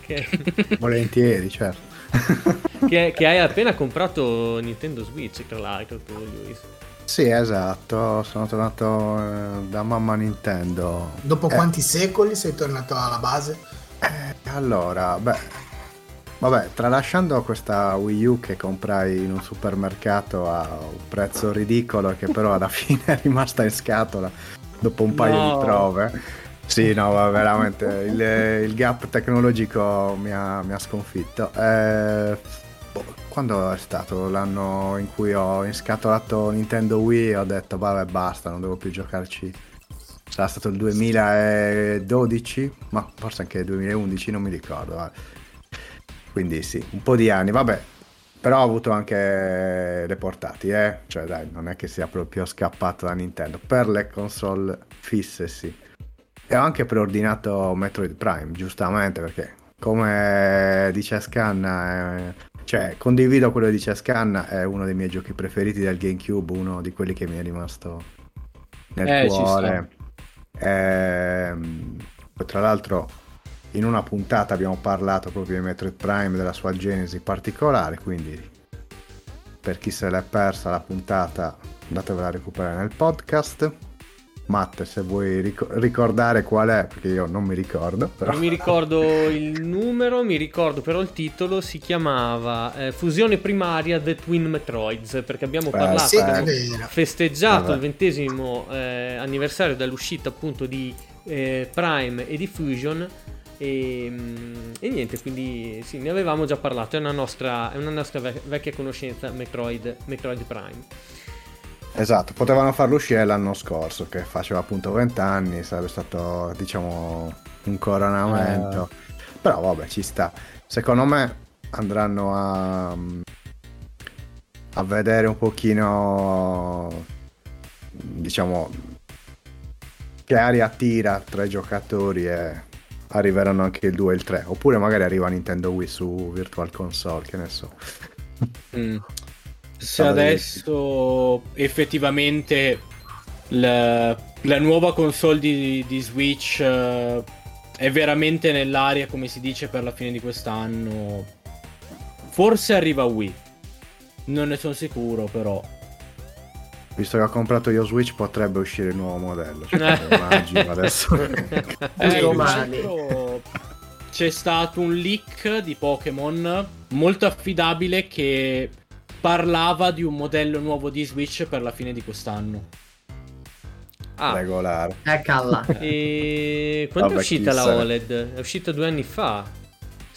D: Che,
F: Volentieri, certo.
D: che, che hai appena comprato Nintendo Switch, tra l'altro, tu, Lewis.
F: Sì, esatto, sono tornato eh, da mamma Nintendo.
G: Dopo
F: Eh,
G: quanti secoli sei tornato alla base?
F: Allora, beh, vabbè, tralasciando questa Wii U che comprai in un supermercato a un prezzo ridicolo che però alla fine è rimasta in scatola dopo un paio
I: No.
F: di prove. Sì, no, veramente, il, il gap tecnologico mi ha, mi ha sconfitto. Eh, boh, quando è stato l'anno in cui ho inscatolato Nintendo Wii ho detto vabbè basta, non devo più giocarci. Sarà stato il 2012, ma forse anche il 2011, non mi ricordo. Quindi sì, un po' di anni, vabbè. Però ho avuto anche le portatili, eh? Cioè dai, non è che sia proprio scappato da Nintendo. Per le console fisse sì. E ho anche preordinato Metroid Prime, giustamente, perché come dice Scanna, eh, cioè condivido quello che dice Scanna, è uno dei miei giochi preferiti del GameCube, uno di quelli che mi è rimasto nel
I: Eh,
F: cuore. Poi tra l'altro in una puntata abbiamo parlato proprio di Metroid Prime, della sua genesi particolare, quindi per chi se l'è persa la puntata andatevela a recuperare nel podcast. Matte, se vuoi ric- ricordare qual è, perché io non mi ricordo, però...
D: Non mi ricordo il numero, mi ricordo però il titolo si chiamava eh, Fusione primaria The Twin Metroids, perché abbiamo
F: Beh,
D: parlato,
G: Sì,
D: abbiamo festeggiato
F: Vabbè.
D: il ventesimo eh, anniversario dall'uscita appunto di eh, Prime e di Fusion. E, mm, e niente, quindi sì, ne avevamo già parlato. È una nostra, è una nostra vec- vecchia conoscenza Metroid, Metroid Prime.
F: Esatto, potevano farlo uscire l'anno scorso, che faceva appunto 20 anni, sarebbe stato, diciamo, un coronamento. Però vabbè, ci sta. Secondo me andranno a, a vedere un pochino, diciamo, che aria tira tra i giocatori e arriveranno anche il 2 e il 3. Oppure magari arriva Nintendo Wii su Virtual Console, che ne so.
I: Mm. Se adesso effettivamente la, la nuova console di, di Switch eh, è veramente nell'aria, come si dice, per la fine di quest'anno, forse arriva Wii. Non ne sono sicuro, però.
F: Visto che ho comprato io Switch potrebbe uscire il nuovo modello. Cioè, immagino adesso.
I: Eh,
H: domani.
I: tra l'altro c'è stato un leak di Pokémon molto affidabile che parlava di un modello nuovo di Switch per la fine di quest'anno.
D: Ah,
F: regolare.
H: Eh, calla.
D: e quando
F: Vabbè,
D: è uscita la OLED? È uscita due anni fa.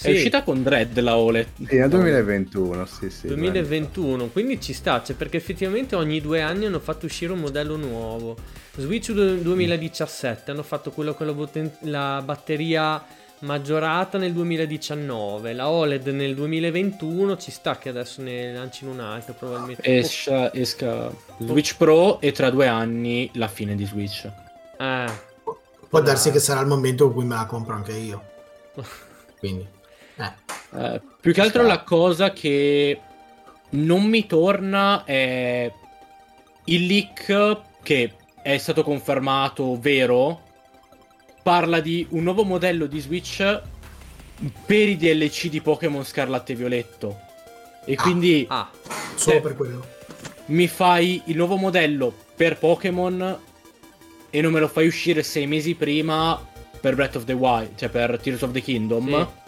I: È uscita con Dread la OLED.
F: Sì, nel 2021, sì, sì.
D: 2021, quindi ci sta, cioè, perché effettivamente ogni due anni hanno fatto uscire un modello nuovo. Switch du- 2017 hanno fatto quello con la, la batteria maggiorata nel 2019, la OLED nel 2021, ci sta che adesso ne lancino un'altra probabilmente.
I: Esca, esca Switch Pro e tra due anni la fine di Switch.
D: Eh,
G: Può darsi che sarà il momento in cui me la compro anche io. Quindi, eh.
I: Eh, più che altro la cosa che non mi torna è il leak che è stato confermato vero. Parla di un nuovo modello di Switch per i DLC di Pokémon Scarlatto e Violetto. E
G: Ah.
I: quindi
D: ah,
G: solo per quello.
I: mi fai il nuovo modello per Pokémon e non me lo fai uscire sei mesi prima per Breath of the Wild, cioè per Tears of the Kingdom.
D: Sì.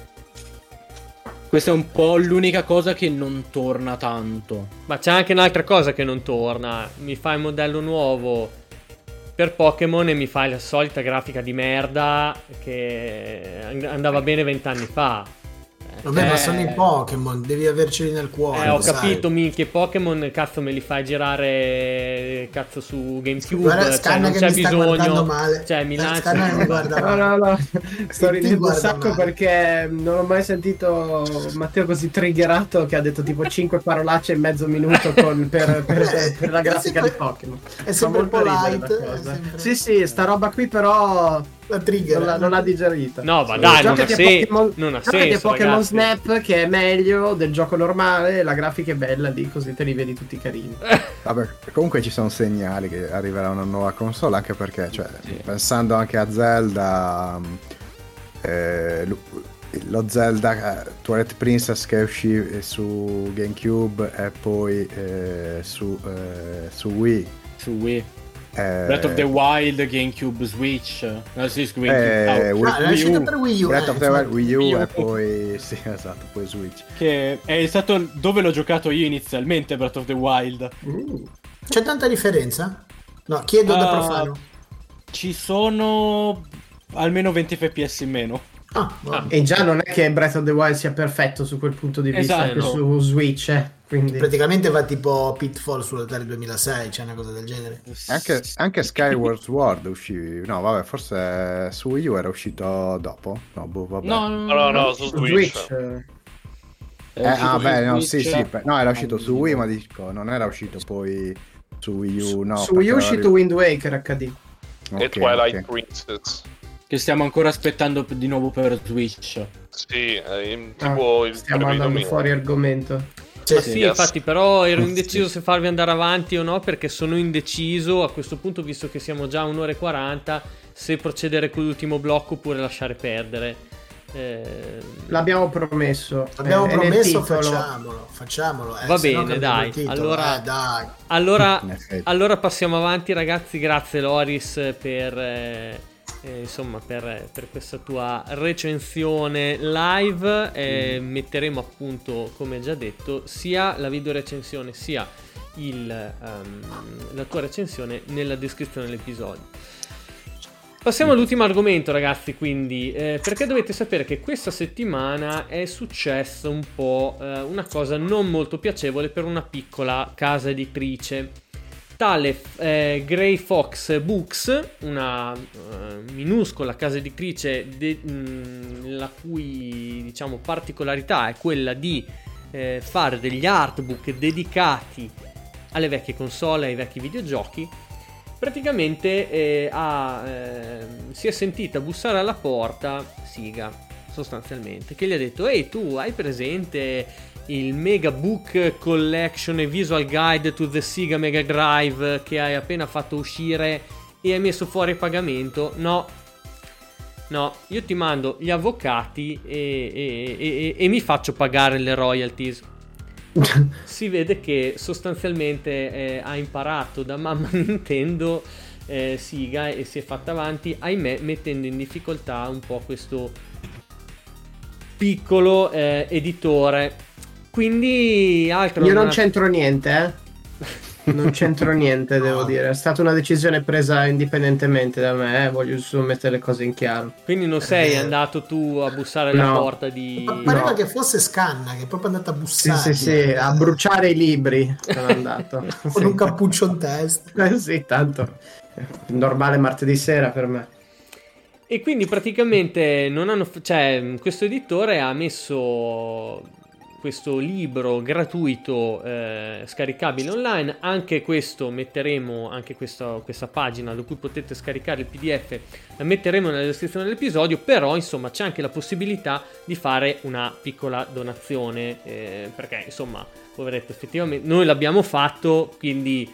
I: Questa è un po' l'unica cosa che non torna tanto.
D: ma c'è anche un'altra cosa che non torna. Mi fai un modello nuovo per Pokémon e mi fai la solita grafica di merda che and- andava bene vent'anni fa.
G: Vabbè, ma
D: Eh,
G: sono i Pokémon, devi averceli nel cuore.
D: Eh, ho
G: sai.
D: capito, minchia, Pokémon, cazzo, me li fai girare, cazzo, su GameCube,
G: Guarda,
D: cioè, non c'è bisogno,
G: male.
D: cioè, mi
G: Eh, guarda
H: No,
G: male.
H: no, no, sto ridendo un sacco
G: male.
H: perché non ho mai sentito Matteo così triggerato che ha detto tipo 5 parolacce in mezzo minuto con- per, per-
G: Eh,
H: per la grafica
G: sempre-
H: di Pokémon.
G: È sempre è
H: cosa.
G: sempre-
H: Sì, sì, sta roba qui però
G: La trigger.
H: Non l'ha, non l'ha digerita.
D: No, ma dai, non ha, sen-
H: Pokémon-
D: non ha senso,
H: Pokémon. Snap che è meglio del gioco normale, la grafica è bella lì, così te li vedi tutti carini.
F: Vabbè, comunque ci sono segnali che arriverà una nuova console, anche perché, cioè, pensando anche a Zelda, mm, eh, lo- Zelda eh, Twilight Princess che uscì su GameCube e poi eh, su, eh, su Wii.
I: Su Wii.
F: Eh,
I: Breath of the Wild, GameCube, Switch. No, sì, GameCube.
F: eh,
I: Ah,
F: Wii-
G: Ah, è uscito per Wii U.
F: Breath
G: eh,
F: of the Wild,
G: infatti.
F: Wii U
I: Wii U.
F: e poi, sì, esatto, poi Switch.
I: Che è stato dove l'ho giocato io inizialmente, Breath of the Wild.
G: C'è tanta differenza? No, chiedo da
I: Ah,
G: profano.
I: Ci sono almeno 20 fps in meno.
G: Ah, buono.
H: E già non è che Breath of the Wild sia perfetto su quel punto di vista
I: Esatto.
H: anche su Switch, eh, quindi...
G: Praticamente va tipo Pitfall sull'Atari 2006, c'è una cosa del genere.
F: Anche, anche Skyward Sword uscì, no vabbè, forse su Wii U era uscito dopo. No, boh, vabbè.
I: No,
E: No, no, no, su Switch.
H: Switch, eh.
F: Eh, ah, beh, no, sì, sì, no, era uscito su Wii, ma dico, non era uscito poi su Wii U, no.
H: su Wii U è uscito Wind Waker HD.
F: era-
E: E Twilight
F: ok.
E: Princess.
I: Che stiamo ancora aspettando di nuovo per Switch.
E: Sì, è in-
H: Ah,
E: tipo il
H: stiamo andando fuori argomento.
D: Sì,
E: Yes.
D: infatti, però ero
F: Sì.
D: indeciso se farvi andare avanti o no, perché sono indeciso a questo punto, visto che siamo già a un'ora e 40, se procedere con l'ultimo blocco oppure lasciare perdere. Eh,
H: L'abbiamo promesso.
G: Abbiamo
H: eh,
G: promesso, facciamolo, facciamolo. eh,
D: Va bene,
G: cambiamo
D: dai, allora-
G: eh, dai.
D: Allora, allora passiamo avanti, ragazzi. Grazie, Loris, per, eh, insomma, per, per questa tua recensione live. Eh, Metteremo appunto, come già detto, sia la video recensione sia il, ehm, la tua recensione nella descrizione dell'episodio. Passiamo all'ultimo argomento, ragazzi. Quindi, eh, perché dovete sapere che questa settimana è successa un po' eh, una cosa non molto piacevole per una piccola casa editrice. Tale eh, Grey Fox Books, una eh, minuscola casa editrice de- mh, la cui diciamo, particolarità è quella di eh, fare degli artbook dedicati alle vecchie console, ai vecchi videogiochi, praticamente eh, ha, ehm, si è sentita bussare alla porta Siga, sostanzialmente, che gli ha detto, ehi tu hai presente il Mega Book Collection e Visual Guide to the Sega Mega Drive che hai appena fatto uscire e hai messo fuori pagamento? No. No, io ti mando gli avvocati e, e- e- e mi faccio pagare le royalties si vede che sostanzialmente eh, ha imparato da mamma Nintendo eh, Siga e si è fatta avanti, ahimè, mettendo in difficoltà un po' questo piccolo eh, editore. Quindi altro
H: Io non c'entro niente, eh. Non c'entro niente, devo
G: No.
H: dire. È stata una decisione presa indipendentemente da me, eh. voglio solo mettere le cose in chiaro.
D: Quindi non sei
G: Eh.
D: andato tu a bussare alla
H: No.
D: porta di...
G: Pa- Pareva
H: No.
G: che fosse Scanna, che è proprio andata a
H: Sì,
G: bussare.
H: sì, sì, a bruciare i libri sono andato.
G: Con
H: Sì.
G: un cappuccio in testa.
H: Eh sì, tanto. Normale martedì sera per me.
D: E quindi praticamente non hanno, cioè, questo editore ha messo questo libro gratuito eh, scaricabile online. Anche questo metteremo, anche questa, questa pagina da cui potete scaricare il PDF, la metteremo nella descrizione dell'episodio. Però, insomma, c'è anche la possibilità di fare una piccola donazione. eh, perché, insomma, poveretto, effettivamente noi l'abbiamo fatto, quindi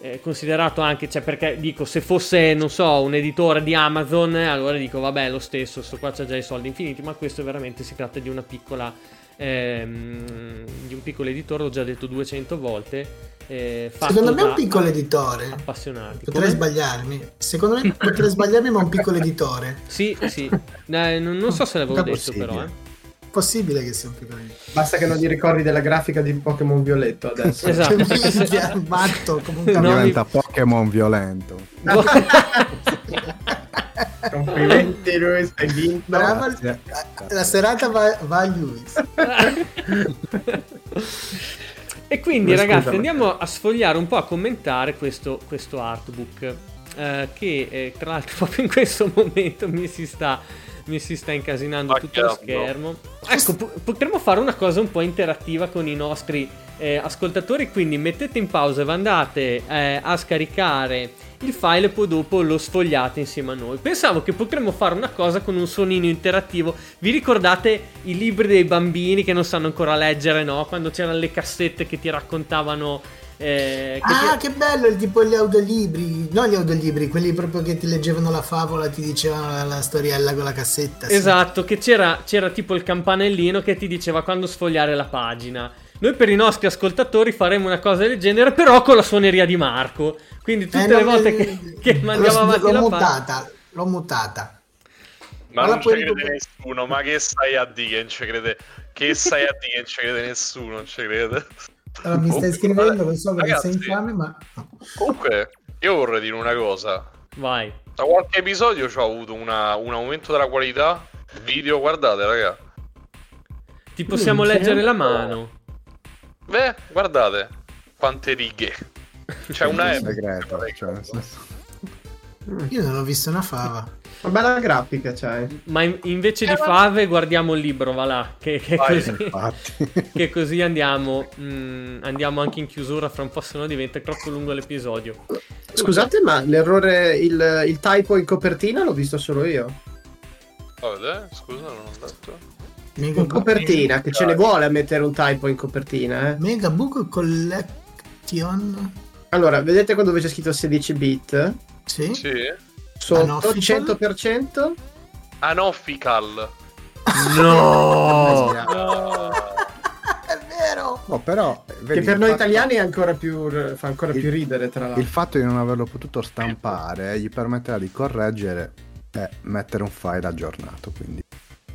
D: eh, considerato anche, cioè perché dico se fosse non so un editore di Amazon eh, allora dico vabbè lo stesso, sto qua c'ha già i soldi infiniti ma questo veramente si tratta di una piccola ehm, di un piccolo editore, l'ho già detto 200 volte eh, fatto
G: Secondo me è un piccolo editore.
D: appassionati
G: Potrei
D: Come?
G: sbagliarmi. Secondo me potrei sbagliarmi, ma un piccolo editore.
D: sì sì Eh, non, non so se l'avevo detto
F: possibile.
D: però eh.
G: Possibile che sia un piccolo editore.
H: Basta che non ti ricordi della grafica di Pokémon Violetto adesso.
D: esatto
G: Cioè,
D: se-
G: matto comunque.
D: No,
F: Diventa Pokémon violento.
H: Complimenti Luis, hai vinto.
G: Brava,
F: Grazie.
G: la serata va, va a Luis.
D: E quindi
H: Ma
D: ragazzi
H: scusami.
D: andiamo a sfogliare un po' a commentare questo, questo artbook eh, che eh, tra l'altro proprio in questo momento mi si sta mi si sta incasinando
E: Ma
D: tutto lo schermo. Ecco, po- potremmo fare una cosa un po' interattiva con i nostri eh, ascoltatori, quindi mettete in pausa e andate eh, a scaricare il file e poi dopo lo sfogliate insieme a noi. Pensavo che potremmo fare una cosa con un suonino interattivo. Vi ricordate i libri dei bambini che non sanno ancora leggere, no? Quando c'erano le cassette che ti raccontavano... eh, che
G: Ah,
D: ti-
G: che bello, il tipo gli audiolibri, non gli audiolibri, quelli proprio che ti leggevano la favola, ti dicevano la, la storiella con la cassetta. sì.
D: Esatto, che c'era, c'era tipo il campanellino che ti diceva quando sfogliare la pagina. Noi per i nostri ascoltatori faremo una cosa del genere, però con la suoneria di Marco. Quindi tutte
G: Eh,
D: le volte che, che mandiamo avanti
G: l'ho
D: la pagina...
G: mutata, l'ho mutata.
E: Ma non ci crede
G: ricopre-
E: nessuno, ma che stai a dire che non ci crede? Che stai a dire che non ci crede nessuno, non ci crede.
G: Allora, mi stai scrivendo, lo so perché sei infame, ma...
E: Comunque, io vorrei dire una cosa.
D: Vai.
E: Da qualche episodio ho avuto una- un aumento della qualità. Video, guardate, raga.
D: Ti possiamo
H: Mm,
D: leggere la mano.
E: Beh, guardate quante righe. C'è una
F: È
E: M.
F: segreto, cioè, nel senso-
G: Io non ho visto una fava.
H: Una bella grafica c'hai.
D: Ma in- invece di fave guardiamo il libro, va là. Che, che
E: Vai,
D: così,
F: infatti.
D: che così andiamo, mm, andiamo anche in chiusura fra un po', se no diventa troppo lungo l'episodio.
H: Scusate, ma l'errore, il, il typo in copertina l'ho visto solo io.
E: Guardate, scusa, non ho detto.
G: Mega
H: In copertina, che ce ne vuole a mettere un typo in copertina, eh.
G: Mega Book Collection.
H: Allora, vedete qua dove c'è scritto 16 bit?
G: Sì.
E: Sì.
H: Sotto
G: Anoffical?
H: 100%?
E: Anoffical.
D: No!
G: È vero.
F: No, però, vedi,
H: Che per
F: il
H: noi
F: fatto-
H: italiani è ancora più, fa ancora
F: Il-
H: più ridere, tra
F: Il
H: l'altro.
F: fatto di non averlo potuto stampare gli permetterà di correggere e mettere un file aggiornato. Quindi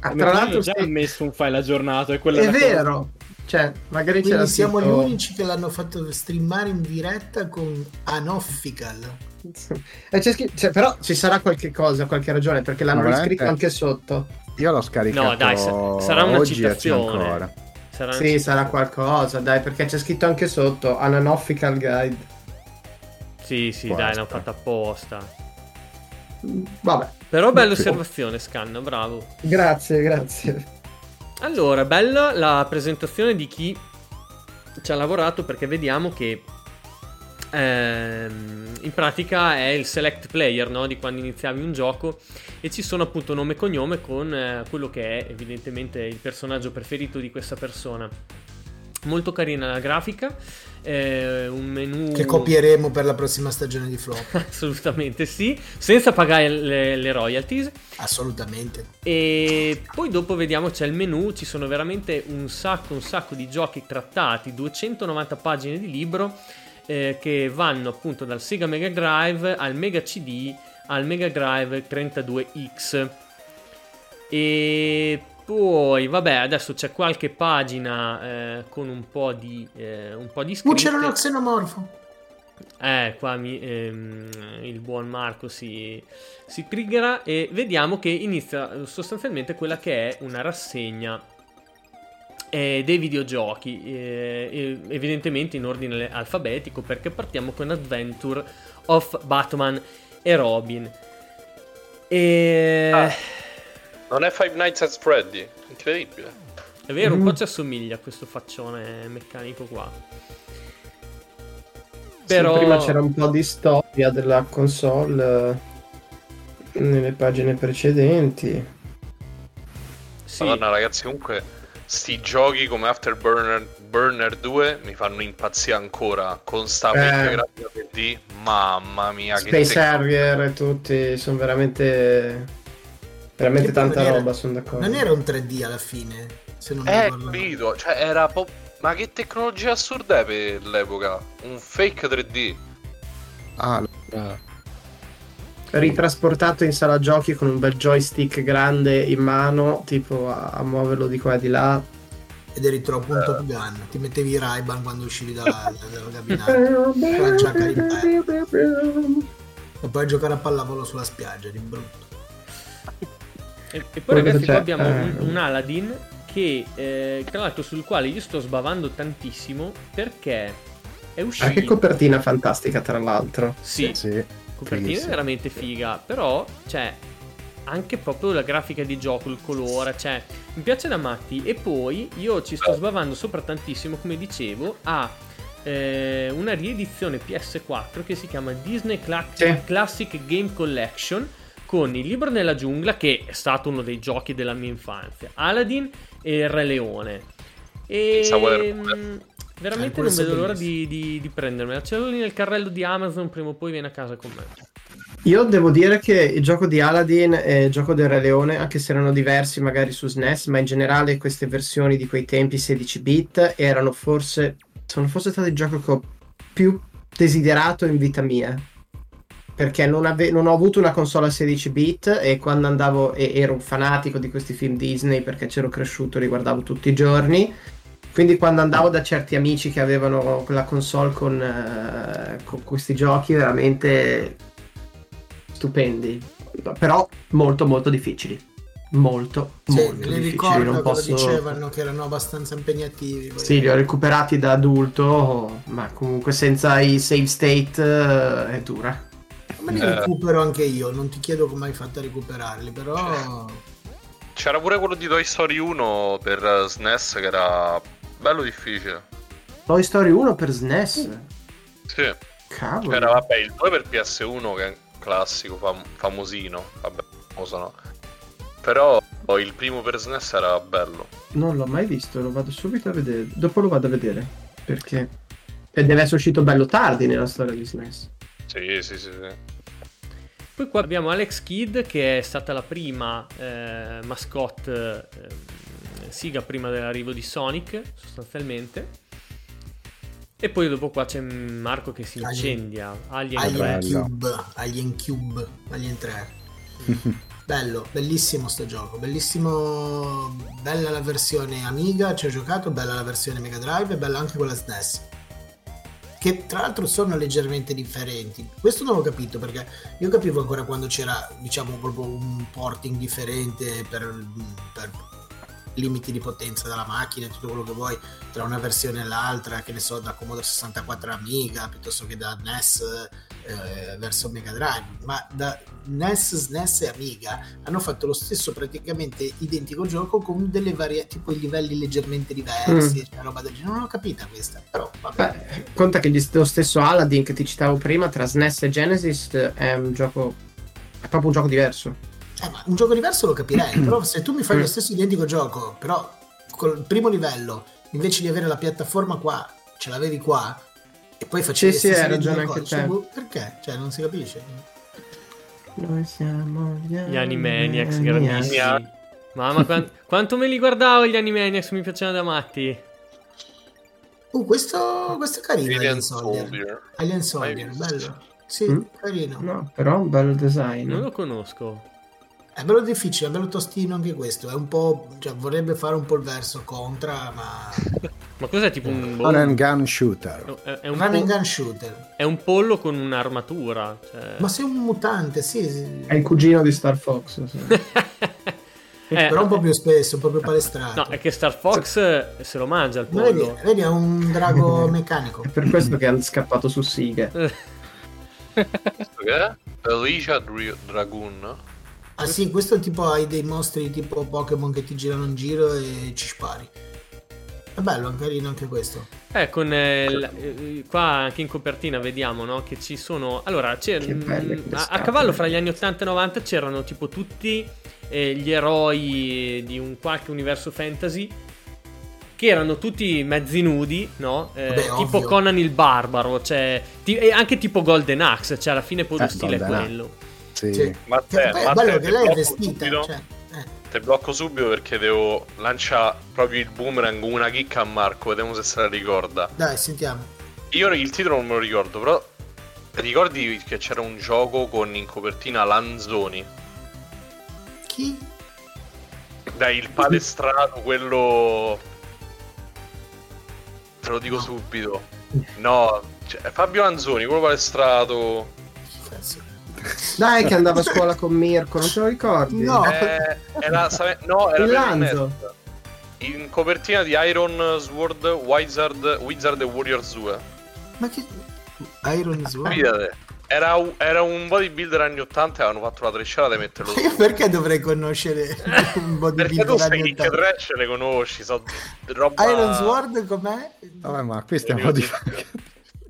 H: Ah, tra l'altro,
I: già
H: sì,
I: messo un file aggiornato.
H: È
I: cosa-
H: vero. Cioè, magari c'era
G: Quindi siamo
H: scritto-
G: gli unici che l'hanno fatto streamare in diretta con Anoffical.
H: C'è scritto- cioè, però ci sarà qualche cosa, qualche ragione, perché l'hanno
F: veramente?
H: riscritto anche sotto.
F: io l'ho scaricato
D: No, dai, sa- sarà una citazione.
F: ancora.
D: Sarà
H: Sì, sarà qualcosa, dai, perché c'è scritto anche sotto Ananoffical Guide.
D: Sì, sì,
F: Può
D: dai, l'hanno fatta apposta.
H: Vabbè,
D: Però bella osservazione, Scanno, bravo.
H: grazie, grazie.
D: Allora, bella la presentazione di chi ci ha lavorato perché vediamo che ehm, in pratica è il select player no? di quando iniziavi un gioco e ci sono appunto nome e cognome con eh, quello che è evidentemente il personaggio preferito di questa persona. Molto carina la grafica, eh, un menu...
G: Che copieremo per la prossima stagione di Flow.
D: Assolutamente sì, senza pagare le, le royalties.
G: Assolutamente.
D: E poi dopo vediamo c'è il menu, ci sono veramente un sacco, un sacco di giochi trattati, 290 pagine di libro eh, che vanno appunto dal Sega Mega Drive al Mega CD al Mega Drive 32X. E poi, vabbè, adesso c'è qualche pagina eh, con un po' di, eh, un po' di
G: c'era
D: scritte.
G: uno xenomorfo.
D: Eh, qua mi- ehm, il buon Marco si, si triggera e vediamo che inizia sostanzialmente quella che è una rassegna eh, dei videogiochi, eh, evidentemente in ordine alfabetico perché partiamo con Adventure of Batman e Robin. E...
E: Ah. Non è Five Nights at Freddy. Incredibile.
D: È vero, un
H: Mm.
D: po' ci assomiglia a questo faccione meccanico qua.
H: Sì,
D: Però...
H: prima c'era un po' di storia della console eh, nelle pagine precedenti.
D: Sì.
E: Madonna, ragazzi, comunque, sti giochi come Afterburner Burner 2 mi fanno impazzire ancora. Con sta
H: Eh.
E: vecchia grafica 3D. Mamma mia, che
H: Space Harrier e tutti sono veramente veramente tanta
G: era-
H: roba, sono d'accordo.
G: Non era un 3D alla fine. Se non
E: Eh, capito. Cioè, era po- Ma che tecnologia assurda è per l'epoca? Un fake 3D.
F: Ah,
H: ritrasportato in sala giochi con un bel joystick grande in mano, tipo a, a muoverlo di qua e di là.
G: Ed eri troppo un Top Gun. Ti mettevi i Ray-Ban quando uscivi dalla, dalla pelle. E poi a giocare a pallavolo sulla spiaggia, di brutto.
D: E, e poi
H: Poi
D: ragazzi qua abbiamo un,
H: Eh.
D: un Aladdin che eh, tra l'altro sul quale io sto sbavando tantissimo perché è
H: Ah,
D: uscito...
H: che copertina fantastica, tra l'altro.
D: Sì,
F: sì.
D: copertina è
F: fighissimo.
D: veramente figa, però cioè anche proprio la grafica di gioco, il colore, cioè mi piace da matti. E poi io ci sto sbavando sopra tantissimo, come dicevo, a eh, una riedizione PS4 che si chiama Disney Cla-
H: Sì.
D: Classic Game Collection con il libro nella giungla che è stato uno dei giochi della mia infanzia, Aladdin e il Re Leone. E
E: era-
D: mm, veramente
G: Eh,
D: non vedo
G: è
D: l'ora di, di, di prendermela. Ce l'ho lì nel carrello di Amazon, prima o poi viene a casa con me.
H: Io devo dire che il gioco di Aladdin e il gioco del Re Leone, anche se erano diversi magari su SNES, ma in generale queste versioni di quei tempi 16 bit erano forse sono forse stati il gioco che ho più desiderato in vita mia. Perché non, ave- non ho avuto una console a 16 bit e quando andavo e ero un fanatico di questi film Disney perché c'ero cresciuto, li guardavo tutti i giorni. Quindi quando andavo da certi amici che avevano quella console con, eh, con questi giochi veramente stupendi, però molto molto difficili. Molto,
G: Sì,
H: molto
G: li
H: difficili.
G: ricordo
H: Non posso...
G: dicevano che erano abbastanza impegnativi.
H: Sì, li ho recuperati da adulto, ma comunque senza i save state eh, è dura.
G: Me li
E: Eh.
G: recupero anche io, non ti chiedo come hai fatto a recuperarli, però...
E: C'era pure quello di Toy Story 1 per SNES che era bello difficile.
H: Toy Story 1 per SNES.
E: Sì.
H: Cavolo.
E: C'era vabbè il 2 per PS1 che è un classico fam- famosino. Vabbè, famoso no. Però il primo per SNES era bello.
H: Non l'ho mai visto, lo vado subito a vedere. Dopo lo vado a vedere. Perché? E deve essere uscito bello tardi nella storia di SNES.
E: Sì, sì, sì, sì.
D: Poi qua abbiamo Alex Kidd che è stata la prima eh, mascotte eh, siga prima dell'arrivo di Sonic sostanzialmente. E poi dopo qua c'è Marco che si
G: Alien-
D: incendia. Alien
G: Alien
D: 3.
B: Bello.
G: Cube, Alien Cube, Alien 3. Bello, bellissimo sto gioco, bellissimo, bella la versione Amiga, ci ho giocato, bella la versione Mega Drive e bella anche quella SNES. Che tra l'altro sono leggermente differenti. Questo non l'ho capito perché io capivo ancora quando c'era, diciamo, proprio un porting differente per, per limiti di potenza della macchina e tutto quello che vuoi tra una versione e l'altra, che ne so, da Commodore 64 Amiga piuttosto che da NES eh, verso Mega Drive, ma da NES, SNES e Amiga hanno fatto lo stesso praticamente identico gioco con delle varie tipo i livelli leggermente diversi, cioè, roba del genere. Non l'ho capita questa, però vabbè.
H: Beh, conta che lo stesso Aladdin che ti citavo prima tra SNES e Genesis è un gioco. è proprio un gioco diverso.
G: Eh, ma un gioco diverso lo capirei, però se tu mi fai lo
H: Mm.
G: stesso identico gioco, però col primo livello, invece di avere la piattaforma qua, ce l'avevi qua, e poi facevi
H: Sì, sì, hai ragione anche
G: boh, perché? Cioè, non si capisce.
H: Noi siamo gli,
D: Gli Animaniacs,
H: Animaniacs.
D: grandissimi. Mamma, quan- quanto me li guardavo gli Animaniacs, mi piacevano da matti.
G: Uh, questo, questo è carino,
E: Alien
G: Alien Soldier.
E: Soldier.
G: Alien Soldier, bello. Sì,
H: Mm.
G: carino.
H: No, però un bel design.
D: Non lo conosco.
G: È bello difficile, è bello tostino anche questo. È un po'. Cioè, vorrebbe fare un po' il verso contra, ma.
D: Ma cos'è tipo un
F: Run and
D: pollo?
F: gun shooter.
D: È, è un
G: Run and
D: po-
G: gun shooter.
D: è un pollo con un'armatura. Cioè...
G: Ma sei un mutante, sì. sì.
H: È il cugino di Star Fox. sì.
D: Eh,
G: Però un po' più spesso, proprio palestrato.
D: No, è che Star Fox se lo mangia il
G: Ma vedi,
D: pollo.
G: vedi, è un drago meccanico.
H: È per questo che hanno scappato su Siga.
E: Questo che è? Alicia Dra- Dragoon.
G: Ah sì, questo tipo hai dei mostri tipo Pokémon che ti girano in giro e ci spari. È bello, è carino anche questo.
D: Eh, con eh, l- eh, qua anche in copertina vediamo no, che ci sono. Allora,
H: belle
D: mm, a, a cavallo fra gli anni 80 e 90 c'erano tipo tutti eh, gli eroi di un qualche universo fantasy che erano tutti mezzi nudi, no? Eh,
G: Vabbè,
D: tipo
G: ovvio.
D: Conan il Barbaro, cioè, ti- e anche tipo Golden Axe, cioè alla fine poi lo
F: Eh,
D: stile è
F: Golden Axe. Sì.
G: Sì.
E: Ma te, ma te, te
G: lei è
E: blocco
G: vestita.
E: subito?
G: Cioè, eh.
E: Te blocco subito perché devo lanciare proprio il boomerang una chicca a Marco, vediamo se se la ricorda.
G: Dai, sentiamo.
E: Io il titolo non me lo ricordo, però ricordi che c'era un gioco con in copertina Lanzoni?
G: Chi?
E: Dai, il palestrato, quello... Te lo dico
G: No.
E: subito. No, cioè, Fabio Lanzoni, quello palestrato...
H: Dai, che andava a scuola con Mirko, non te lo ricordi?
G: No.
E: Eh, era, no, era
H: Il Lanzo.
E: In copertina di Iron Sword, Wizard, Wizard e Warriors 2.
G: Ma che. Iron Sword?
E: Era, un- era un bodybuilder anni 80 e avevano fatto la trecciata di metterlo
G: Io
E: su.
G: perché dovrei conoscere un
E: Perché tu
G: bodybuilder
E: sai
G: anni
E: che
G: 80?
E: trash le conosci, so roba...
G: Iron Sword com'è?
F: Vabbè, ma qui stiamo di...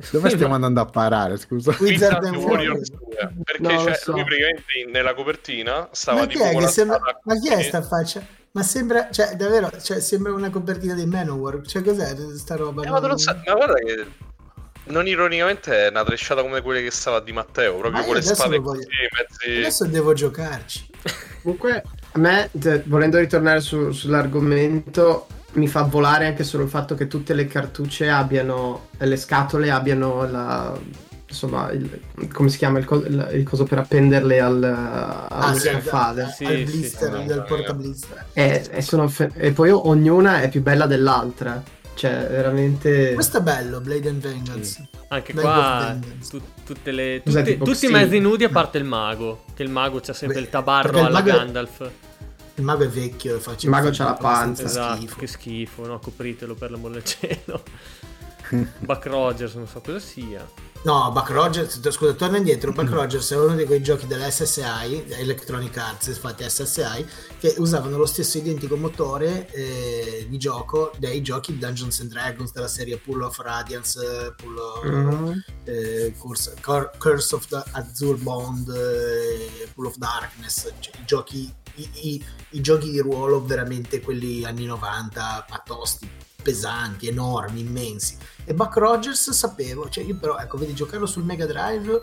F: Dove stiamo andando a parare, scusa?
G: Wizard and
E: Warriors
G: Warrior.
E: 2 perché
H: No, so.
E: lui praticamente nella copertina stava
G: Ma chi
E: tipo
G: è sembra... Ma chi è sta faccia? Ma sembra, cioè, davvero, cioè, sembra una copertina di Manowar. Cioè, cos'è sta roba?
E: Eh, ma, non sai- ma guarda che non ironicamente è una trecciata come quelle che stava di Matteo proprio con le
G: adesso
E: spade
G: voglio-
E: così mezzi
G: Adesso devo giocarci.
H: Comunque, a me, te- volendo ritornare su- sull'argomento, mi fa volare anche solo il fatto che tutte le cartucce abbiano, le scatole abbiano la, insomma, il, come si chiama, il, co- il- il coso per appenderle al,
G: Ah, sì, al,
H: scarfate.
G: al
D: Sì,
G: blister,
E: sì, sì.
G: del portablister.
H: E, e sono fe- e poi ognuna è più bella dell'altra. Cioè, veramente...
G: Questo è bello, Blade and Vengeance.
D: Anche
G: Blade
D: qua tu- tutte le,
H: Cos'è,
D: tutti,
H: tipo
D: tutti i mezzi nudi a parte il mago. Che il mago c'ha sempre
G: Beh,
D: il tabarro alla
G: è-
D: Gandalf.
G: Il mago è vecchio e faccia
H: Il mago c'ha la panza.
D: Esatto,
G: Schifo.
D: che schifo, no? Copritelo per l'amore del cielo. Buck Rogers, non so cosa sia.
G: No, Buck Rogers, scusa, torna indietro. Buck Rogers è uno di quei giochi dell'SSI, Electronic Arts, fatti SSI, che usavano lo stesso identico motore eh, di gioco dei giochi Dungeons and Dragons della serie Pool of Radiance, Pool of,
H: Mhm.
G: eh, Curse, Cur- Curse of the Azure Bond, eh, Pool of Darkness, cioè, i giochi i, i- i giochi di ruolo veramente quelli anni 90, ma tosti, pesanti, enormi, immensi. E Buck Rogers sapevo, cioè io però, ecco, vedi, giocarlo sul Mega Drive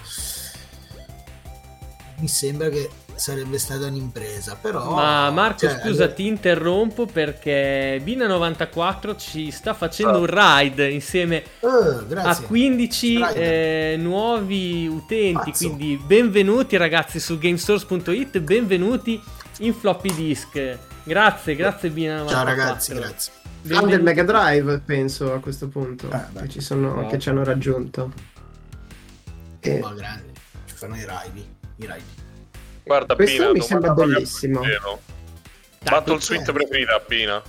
G: mi sembra che sarebbe stata un'impresa, però...
D: Ma Marco,
G: cioè,
D: scusa,
G: allora-
D: ti interrompo perché Bina94 ci sta facendo
E: Ah.
D: un ride insieme
G: Eh,
D: a
G: grazie.
D: 15
G: Stride.
D: eh, nuovi utenti.
G: Pazzo.
D: Quindi benvenuti ragazzi su gamesource.it, benvenuti in floppy disk. Grazie, grazie Bina94.
G: Ciao ragazzi, grazie.
H: Fan del Mega Drive, penso a questo punto.
F: Eh, beh.
H: che, ci sono, che ci hanno raggiunto. E-
G: Oh, grandi, ci fanno i raidi, i raidi.
E: guarda
H: Questo
E: Bina
H: mi sembra bellissimo.
E: Battle? Suite preferita Bina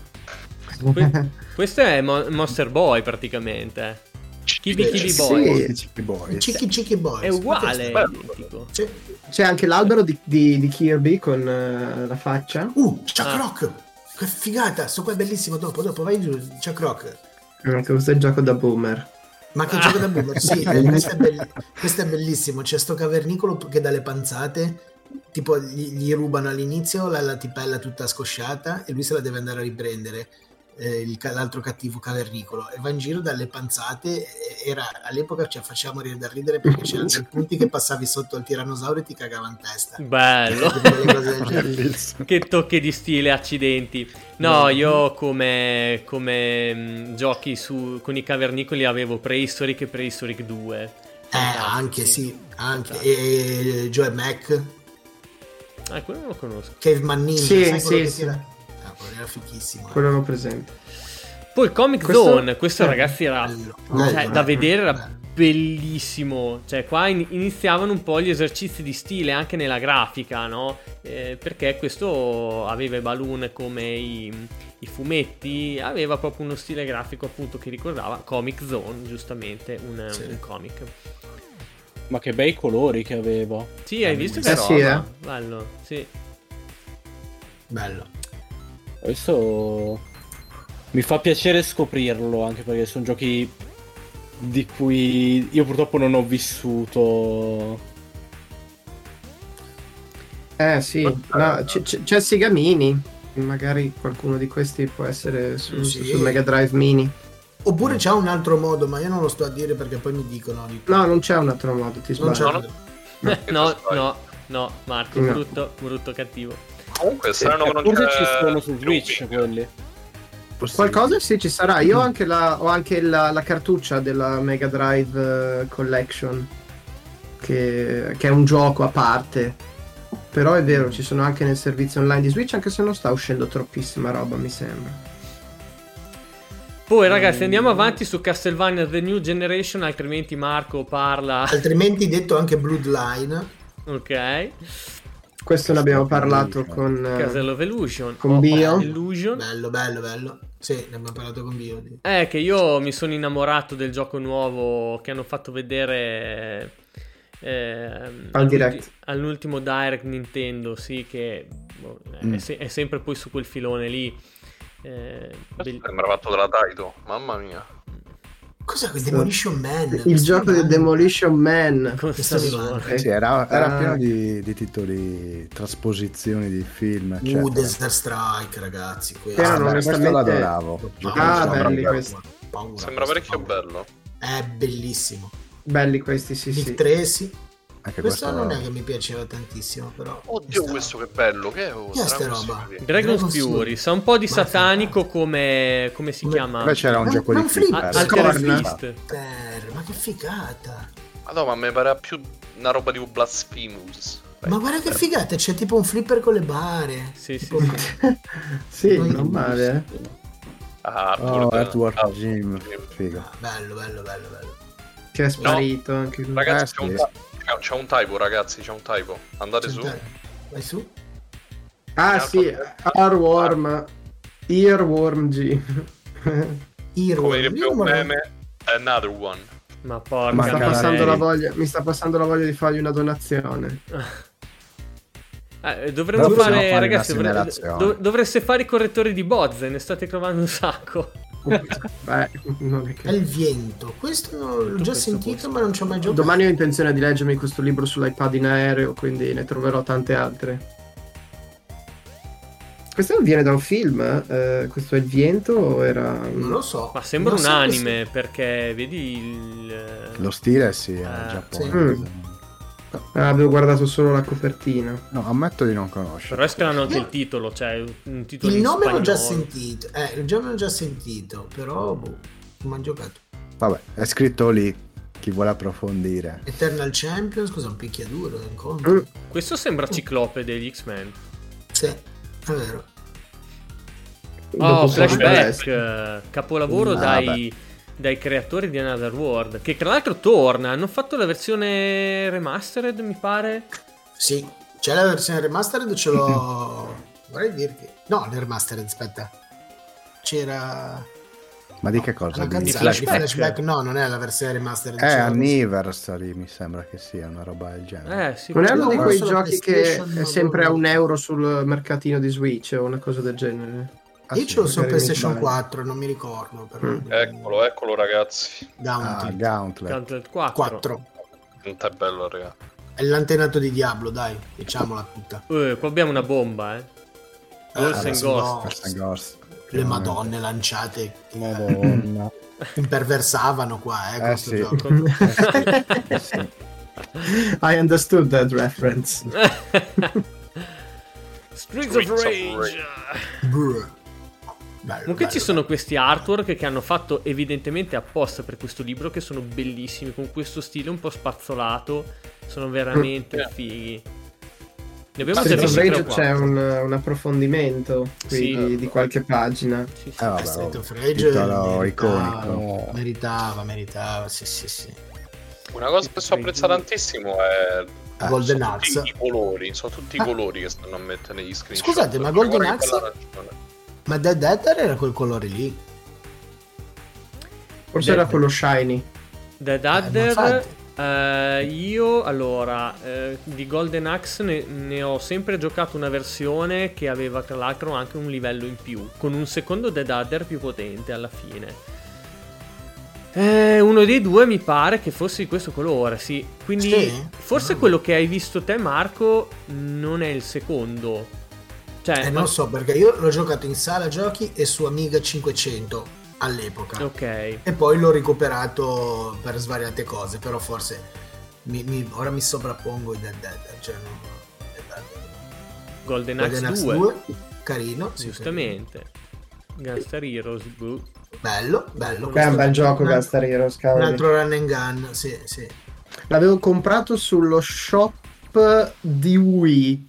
D: Que- questo è Mo- Monster Boy praticamente. Kibi Kibi
G: sì.
D: Boy.
F: Chicky Boys.
G: Chicky Chicky Boys.
D: È uguale.
G: Sì.
H: C'è anche l'albero di, di- di Kirby con eh, la faccia.
G: Uh, Chuck
D: Ah.
G: Rock! Che figata! Sto qua è bellissimo. Dopo, dopo, vai giù. Chuck Rock.
H: Eh, Questo è il gioco da boomer.
G: Ma che gioco da boomer? Sì, eh, questo, è belli- questo è bellissimo. C'è sto cavernicolo che dà le panzate. Tipo, gli, gli rubano all'inizio la, la tipella tutta scosciata e lui se la deve andare a riprendere. Eh, il l'altro cattivo cavernicolo e va in giro dalle panzate. e- Era all'epoca cioè, faceva morire da ridere perché c'erano dei punti che passavi sotto al tirannosauro e ti cagava in testa.
D: Bello.
F: Bellissimo.
D: che tocchi di stile, accidenti. No, io come, come mh, giochi su, con i cavernicoli avevo Prehistoric e Prehistoric 2.
G: Eh, anche sì, anche. E Joe Mac,
D: Ah, quello non lo conosco.
G: Caveman Ninja,
H: Sì, sì, sì.
G: era? Era fichissimo. eh.
H: Quello avevo presente.
D: Poi Comic
H: Questo-
D: Zone, questo
H: eh,
D: ragazzi era
G: bello,
D: cioè,
G: bello,
D: da vedere era
G: bello.
D: bellissimo. Cioè, qua in- iniziavano un po' gli esercizi di stile anche nella grafica, no? Eh, perché questo aveva i balloon come i, i fumetti, aveva proprio uno stile grafico appunto che ricordava Comic Zone, giustamente, un,
G: Sì.
D: un comic.
I: Ma che bei colori che avevo.
D: Sì, hai visto che
H: Eh
D: roba?
H: sì, eh.
D: Bello, sì.
G: Bello.
I: Questo mi fa piacere scoprirlo, anche perché sono giochi di cui io purtroppo non ho vissuto.
H: Eh sì, no, c- c- c'è Sigamini. Magari qualcuno di questi può essere su-
G: Sì.
H: sul Mega Drive Mini.
G: Oppure c'è un altro modo, ma io non lo sto a dire perché poi mi dicono. di-
H: No, non c'è un altro modo, ti
G: non
H: sbaglio.
G: c'è.
D: no, no, no, Marco,
H: No.
D: brutto, brutto cattivo.
E: Comunque strano che non
I: Forse ci sono su Switch quelli.
H: Qualcosa sì, ci sarà. Io ho anche la, ho anche la, la cartuccia della Mega Drive eh, Collection, che, che è un gioco a parte. Però è vero, ci sono anche nel servizio online di Switch, anche se non sta uscendo troppissima roba, mi sembra.
D: Poi ragazzi andiamo avanti su Castlevania The New Generation, altrimenti Marco parla...
G: Altrimenti detto anche Bloodline.
D: Ok.
H: Questo ne abbiamo parlato con, eh,
D: Castle of Illusion.
H: con
D: Oh,
H: Bio.
D: Illusion.
G: Bello, bello, bello. Sì, ne abbiamo parlato con Bio.
D: È che io mi sono innamorato del gioco nuovo che hanno fatto vedere ehm,
H: Al direct.
D: all'ultimo direct Nintendo, sì, che boh, è,
F: Mm.
D: se- è sempre poi su quel filone lì. Eh, bell-
E: Sembra fatto dalla Taito, mamma mia.
G: Cos'è quel Demolition Man?
H: Il
G: Questo
H: gioco
G: bello.
H: Demolition Man.
G: manca.
F: Sì, era, era
H: Ah.
F: pieno di, di titoli, trasposizioni di film,
G: Uh,
F: eccetera.
G: Desert Strike, ragazzi. Questo,
F: Ah, beh, questo l'adoravo.
H: Ah, belli questi.
G: paura,
E: Sembra parecchio
G: paura.
E: bello.
G: È bellissimo.
H: Belli questi, sì,
G: Dick
H: sì.
G: Tracy.
F: Anche
G: Questo,
F: questo,
G: non è che mi piaceva tantissimo, però.
E: Oddio,
G: questa-
E: questo che bello, che è? Oh,
G: è sta
E: Dragon
G: roba?
E: Fury.
D: Dragon's Fury, sa un po' di satanico come, come si
G: Come-
D: chiama?
F: Beh, c'era un
G: Ma-
F: gioco
G: ma
F: di flipper.
D: Altered
G: ma che figata!
E: Madonna, ma mi pare più una roba tipo Blasphemous.
G: Ma guarda che figata, c'è tipo un flipper con le bare.
D: Sì, sì,
G: Tipo-
D: sì.
H: Sì,
G: Non-
H: non male. eh.
E: Ah,
F: Oh, Earthworm
E: ah,
F: Jim, figo.
G: Bello, bello, bello, bello.
H: Che è sparito anche lui.
E: Ragazzi,
F: Eh,
E: un,
F: sì.
E: C'è- c'è un typo, ragazzi, c'è un typo. Andate su.
G: Vai su.
H: Ah sì, Earworm. Earworm G.
G: Hero.
E: Come direbbe un meme, another one.
D: Ma
H: Mi
D: porca
H: sta,
F: Manca la
H: passando la voglia, mi sta passando la voglia di fargli una donazione.
D: Eh, dovremmo
F: Però possiamo
D: fare,
F: fare
D: ragazzi, dov- dovreste fare i correttori di Bozze, ne state trovando un sacco.
H: Beh, è
G: il viento. Questo l'ho già
D: questo
G: sentito,
D: posto.
G: ma non ci ho mai giocato.
H: Domani ho intenzione di leggermi questo libro sull'iPad in aereo, quindi ne troverò tante altre. Questo viene da un film? eh? questo è il viento o era...
G: Non lo so.
D: Ma sembra
G: Non
D: un
G: so
D: anime perché vedi il...
F: Lo stile sì, è
D: Eh,
F: giapponese.
H: Ah, avevo guardato solo la copertina.
F: No, ammetto di non conoscere.
D: Però escano anche il titolo, cioè un titolo
G: Il
D: in
G: nome l'ho già sentito. Eh, il nome l'ho già sentito, però boh, non ho giocato.
F: Vabbè, è scritto lì. Chi vuole approfondire.
G: Eternal Champions, cosa un picchiaduro, incontro.
H: Mm.
D: Questo sembra Ciclope degli X-Men.
G: Sì, è vero.
D: Oh,
H: Dopo
D: flashback, capolavoro
F: Ah,
D: dai, dai creatori di Another World, che tra l'altro torna, hanno fatto la versione remastered, mi pare.
G: Sì, c'è la versione remastered, ce l'ho... Vorrei dirti... No, la remastered, aspetta. C'era...
F: Ma di che cosa? Di
G: canzone
D: flashback?
G: flashback. no, non è la versione remastered.
F: Eh,
G: c'era la
F: Anniversary mi sembra che sia una roba del genere.
D: Eh, sì.
H: Non è uno
G: No,
H: di quei giochi che è sempre a un euro sul mercatino di Switch o una cosa del genere.
F: Ah,
G: Io
F: sì?
G: ce l'ho su PlayStation
H: sbaglio.
G: 4, non mi ricordo. Però...
H: Mm.
E: Eccolo, eccolo, ragazzi.
F: Ah,
G: Gauntlet
F: Gauntlet.
D: Gauntlet 4.
G: 4.
E: Quanto è bello, ragazzi.
G: È l'antenato di Diablo, dai, diciamola tutta.
D: Eh, qua abbiamo una bomba, eh. Ghost and
G: adesso
D: Ghost.
F: Ghost and Ghost.
G: Le madonne lanciate
F: Madonna.
G: imperversavano qua, eh,
F: Eh,
G: questo
F: sì.
G: gioco.
F: Eh sì.
H: I understood that reference.
D: Streets,
E: Streets
D: of
E: of
D: Rage.
G: Bello,
D: Comunque
G: bello,
D: ci sono questi artwork che hanno fatto evidentemente apposta per questo libro che sono bellissimi con questo stile un po' spazzolato, sono veramente
E: Mm.
D: fighi. Ne abbiamo già
H: Streets of
D: visti tre
H: Rage
D: o quattro.
H: c'è un, un approfondimento qui
D: Sì.
H: di, di qualche pagina.
D: Sì, sì.
F: Eh, vabbè,
G: Street of Rage
F: titolo iconico.
G: meritava, meritava, sì, sì, sì.
E: Una cosa che so apprezzare tantissimo è
G: Golden
E: sono
G: Axe.
E: tutti i colori, sono tutti i
G: Ah.
E: colori che stanno a mettere negli screenshot.
G: Scusate, ma Golden Axe? Ma Dead Dead era quel colore lì.
H: Forse
D: Beh,
H: era quello shiny.
D: Dead
G: ma
D: Adder, eh, io allora eh, di Golden Axe ne, ne ho sempre giocato una versione che aveva tra l'altro anche un livello in più, con un secondo Dead Adder più potente alla fine. Eh, uno dei due mi pare che fosse di questo colore, sì. Quindi
G: Sì?
D: forse
G: Ah.
D: quello che hai visto te, Marco, non è il secondo. Cioè,
G: Eh,
D: ma-
G: non so, perché io l'ho giocato in sala giochi e su Amiga 500 all'epoca.
D: Ok.
G: E poi l'ho recuperato per svariate cose, però forse mi- mi- ora mi sovrappongo i Dead Dead. Cioè non, Dead Dead.
D: Golden,
G: Golden
D: Axe
G: Axe
D: 2,
G: 2, carino.
D: giustamente. Gunstar Heroes,
G: carino. Bello, bello.
H: È un bel gioco
G: un,
H: Gunstar Heroes,
G: un
H: cavoli.
G: altro run and gun, sì, sì.
H: L'avevo comprato sullo shop di Wii.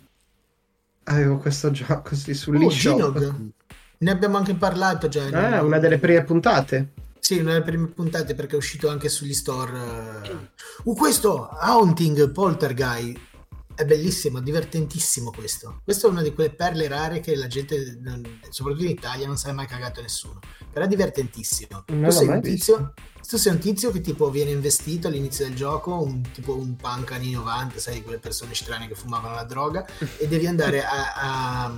H: Avevo questo gioco, sì,
G: Oh,
H: sull'eShop.
G: Ginog. Ne abbiamo anche parlato già. in-
H: Ah, una delle prime puntate.
G: Sì, una delle prime puntate perché è uscito anche sugli store. eh. Uh, questo Haunting Poltergeist è bellissimo, divertentissimo questo. Questo è una di quelle perle rare che la gente, soprattutto in Italia, non se l'è mai cagato nessuno. Però è divertentissimo.
H: Non
G: tu, sei
H: l'ho
G: un tizio, tu sei un tizio che tipo viene investito all'inizio del gioco, un, tipo un punk anni 90, sai, quelle persone strane che fumavano la droga, e devi andare a, a-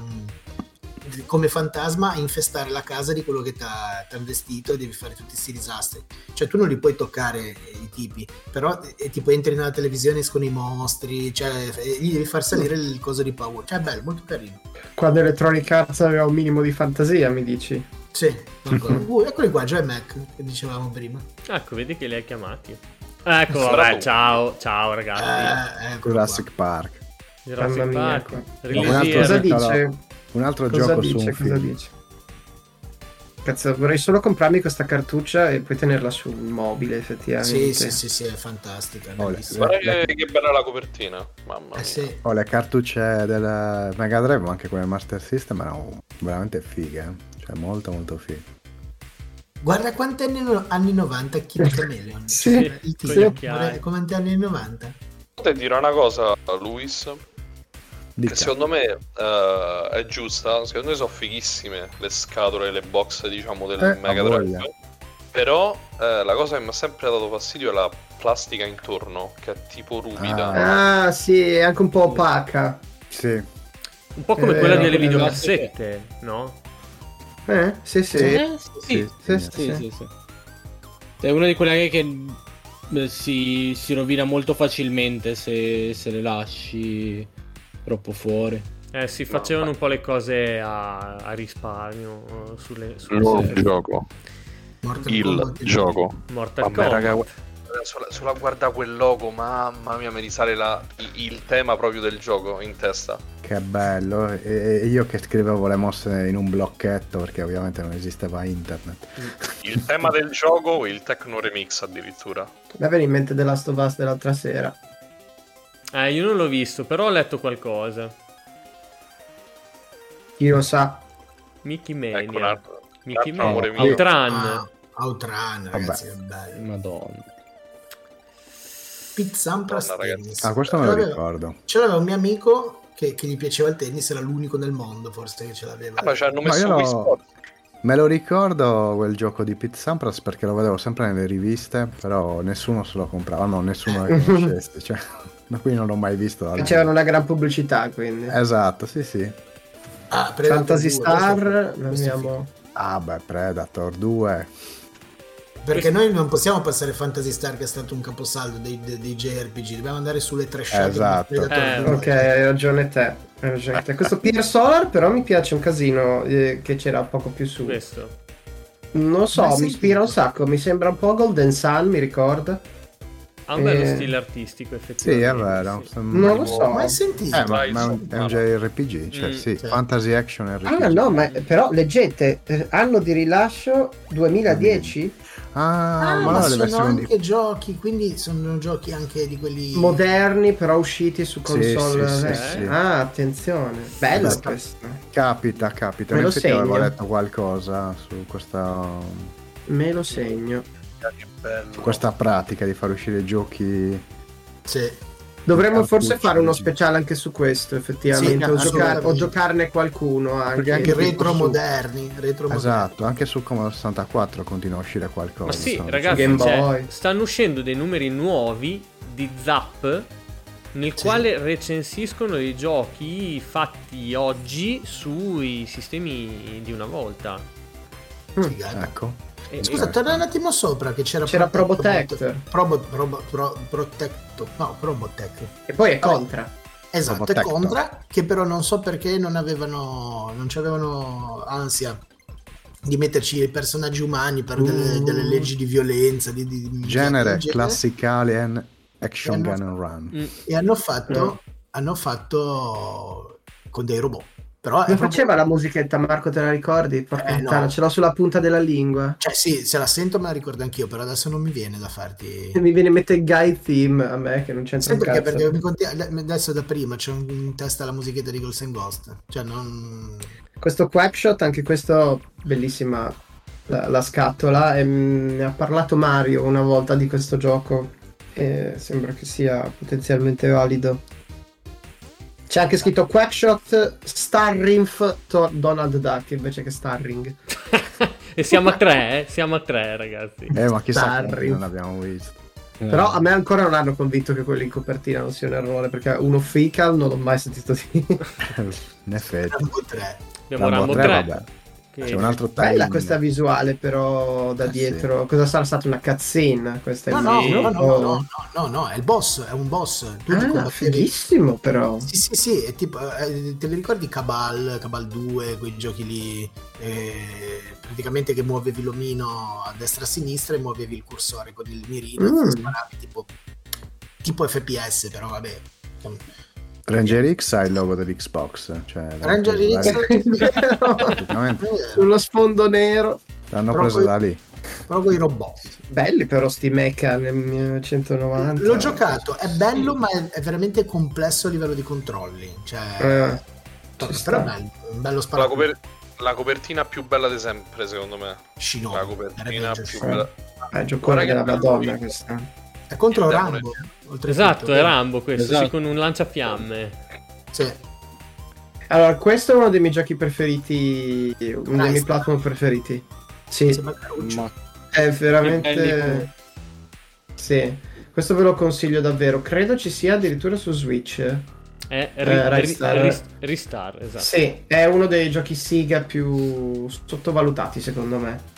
G: come fantasma a infestare la casa di quello che ti ha investito e devi fare tutti questi disastri. Cioè tu non li puoi toccare eh, i tipi, però eh, tipo entri nella televisione escono i mostri, cioè e gli devi far salire il coso di paura. Cioè è bello, molto carino.
H: Quando Electronic Arts aveva un minimo di fantasia, mi dici?
G: Sì, uh, eccoli qua, Joy Mac, che dicevamo prima.
D: Ecco, vedi che li hai chiamati. Ecco, vabbè, ciao, ciao ragazzi.
G: Eh, eccolo
F: Jurassic
G: qua.
F: Park.
D: Jurassic
H: Mamma mia,
D: Park. Release
F: Un altro.
H: Cosa dice?
F: Un altro
H: Cosa
F: gioco
H: dice?
F: su un
H: Cosa
F: film.
H: dice? Cazzo, vorrei solo comprarmi questa cartuccia e poi tenerla sul mobile, effettivamente.
G: Sì, sì, sì, sì, è fantastica.
F: Oh.
E: Guarda
F: le-
E: che, che bella la copertina. Mamma mia.
G: Eh sì.
F: Oh, le cartucce del Mega Drive, ma anche quelle Master System, erano veramente fighe. Cioè, molto, molto fighe.
G: Guarda quanti anni, anni 90 Kid Chameleon.
H: Sì,
G: Cioè, il guarda quanti anni 90.
E: Potrei dire una cosa, Luis, che secondo me eh, è giusta. Secondo me sono fighissime le scatole, le box, diciamo, del
H: Eh,
E: Mega Drive. Però eh, la cosa che mi ha sempre dato fastidio è la plastica intorno, che è tipo ruvida.
H: Ah, sì, è anche un po' opaca.
F: Sì.
D: Un po' come
H: Eh,
D: quella delle videocassette, no?
H: Eh, sì, sì.
I: Eh,
F: Sì,
I: sì,
H: sì,
I: sì,
H: sì.
I: sì, sì. È una di quelle che eh, si, si rovina molto facilmente se, se le lasci troppo fuori.
D: Eh, si facevano un po' le cose a, a risparmio eh, sulle, sulle
E: Nuovo
D: serie.
E: gioco.
G: Mortal
E: Il
G: Kombat.
E: gioco.
D: Mortal
E: Vabbè,
D: Kombat.
E: raga, solo, solo a guardare quel logo, mamma mia, mi risale la- i- il tema proprio del gioco in testa.
F: Che bello. E e io che scrivevo le mosse in un blocchetto, perché ovviamente non esisteva internet.
E: Il tema del gioco, il techno remix addirittura.
H: Mi aveva in mente The Last of Us dell'altra sera.
D: Eh, io non l'ho visto, però ho letto qualcosa.
H: Chi lo sa?
D: Mickey
E: Ecco un
D: Mania.
E: altro, un
D: Mickey Mania. Outran.
G: Ah, Outran, ragazzi, è bello.
I: Madonna.
G: Pete Sampras
E: ragazzi.
G: tennis.
F: Ah, questo me lo ricordo.
G: Ce l'aveva un mio amico che, che gli piaceva il tennis, era l'unico nel mondo forse che ce l'aveva.
E: Ah, ma ci hanno
F: Ma
E: messo
F: io
E: Wii
F: lo-. Me lo ricordo quel gioco di Pete Sampras perché lo vedevo sempre nelle riviste, però nessuno se lo comprava, no, nessuno lo conoscesse, cioè, da qui non l'ho mai visto.
H: Facevano una gran pubblicità, quindi.
F: Esatto, sì, sì.
G: Ah, Predator
H: Fantasy
G: 2,
H: Star,
G: questo- questo
H: abbiamo...
F: Ah, beh, Predator 2.
G: Perché noi non possiamo passare Fantasy Star che è stato un caposaldo dei, dei, dei JRPG, dobbiamo andare sulle trasciate
F: Esatto.
D: Eh,
G: 2.
H: Ok, hai ragione te. Hai ragione te. Questo Pier Solar però mi piace un casino eh, che c'era poco più su.
D: Questo.
H: Non so,
G: Mai
H: mi ispira un sacco, mi sembra un po' Golden Sun, mi ricorda.
D: Ha un bello
H: Eh,
D: stile artistico,
F: Sì,
D: effettivamente.
F: è vero.
D: sì.
H: Non lo so.
G: Mai sentito?
F: Eh, ma, ma è un, è un JRPG, cioè
D: Mm,
F: sì,
G: sì.
F: Fantasy Action RPG.
H: Ah no, ma però leggete, eh, anno di rilascio 2010,
F: Ah,
G: Ah,
F: ma
G: ma sono anche giochi, quindi sono giochi anche di quelli...
H: moderni però usciti su console.
F: sì, sì, sì.
H: Ah, attenzione. Bello
F: Esatto.
H: questo.
F: Capita, capita.
H: Me lo
F: effetti avevo
H: segno.
F: letto qualcosa su questa,
H: Me lo segno.
E: Che bello.
F: su questa pratica di far uscire giochi.
G: Sì.
H: Dovremmo forse fare uno speciale anche su questo, effettivamente.
G: Sì,
H: o, giocar- o giocarne qualcuno anche.
F: Perché
G: Anche retro moderni, retro moderni.
F: Esatto, anche su Commodore 64 continua a uscire qualcosa.
D: Ma sì,
F: insomma.
D: ragazzi,
H: Game
D: cioè, stanno uscendo dei numeri nuovi di Zap nel
G: Sì.
D: quale recensiscono i giochi fatti oggi sui sistemi di una volta.
G: Figata.
F: Ecco.
D: E-
G: Scusa, torna un attimo sopra che c'era
H: C'era
G: Protect-
H: Probotect.
G: Probo, probo, pro, Protecto, no, Probotect.
H: E poi è Contra.
G: Esatto, è
F: Probotector.
G: Contra, che però non so perché non avevano, non ci avevano ansia di metterci i personaggi umani per delle,
H: Uh.
G: delle leggi di violenza, di, di- di-
F: Genere
G: di-
F: classic alien action
G: Eh, no.
F: gun and run.
D: Mm.
G: E hanno fatto, hanno fatto con dei robot. Però
H: Come
G: proprio-
H: faceva la musichetta, Marco, te la ricordi? Porca
G: Eh,
H: puttana,
G: no.
H: ce l'ho sulla punta della lingua.
G: Cioè sì, se la sento me la ricordo anch'io, però adesso non mi viene da farti...
H: Mi viene in mente guy theme a me che non c'entra un
G: perché, perché mi conti- adesso da prima c'è in testa la musichetta di Ghost and Ghost. Cioè non...
H: Questo Quackshot, anche questo bellissima la, la scatola. E mm, ne ha parlato Mario una volta di questo gioco. E sembra che sia potenzialmente valido. C'è anche scritto Quackshot Starrinf to- Donald Duck invece che Starring.
D: e siamo a tre, eh? Siamo a tre, ragazzi.
B: Eh, ma chissà
H: Starry.
B: che non l'abbiamo visto.
H: Però a me ancora non hanno convinto che quelli in copertina non sia un errore, perché uno fecal non l'ho mai sentito dire.
B: In effetti.
G: Rambo 3.
D: Abbiamo
B: Rambo 3,
D: 3. Che-
B: C'è un altro
H: Bella
B: timing.
H: questa visuale però da
B: Eh,
H: dietro. Cosa sarà stata una cutscene? Questa
G: No, no,
H: immagino?
G: no, no,
H: O-
G: no, no, no, no, è il boss, è un boss. Tu
H: Ah, fighissimo però.
G: Sì, sì, sì, è tipo, eh, te li ricordi Cabal, Cabal 2, quei giochi lì, eh, praticamente che muovevi l'omino a destra e a sinistra e muovevi il cursore con il mirino
H: Mm.
G: e ti sparavi tipo, tipo FPS, però vabbè.
B: Ranger X ha il logo dell'Xbox. Cioè,
G: Ranger X,
H: Sullo sfondo nero.
B: l'hanno preso da lì.
G: con i robot.
H: Belli però sti mecha nel 1990.
G: L'ho giocato, è bello ma è, è veramente complesso a livello di controlli. Cioè,
H: Eh,
G: però è bello, è un bello
E: La,
G: sparato.
E: coper- la copertina più bella di sempre, secondo me.
G: Shinobi,
E: La copertina più bella.
H: Eh,
E: che
H: della Madonna questa.
G: È contro
E: Il
G: Rambo.
D: Esatto, è? Rambo questo,
I: Esatto.
D: sì, con un lanciafiamme.
G: Sì.
H: Allora, questo è uno dei miei giochi preferiti, uno dei miei platform preferiti. Sì.
I: Ma
H: è veramente... Sì, questo ve lo consiglio davvero. Credo ci sia addirittura su Switch.
D: È
H: Eh,
D: ri- ri-
H: Ristar.
D: ris- Ristar, esatto.
H: Sì, è uno dei giochi Siga più sottovalutati secondo me.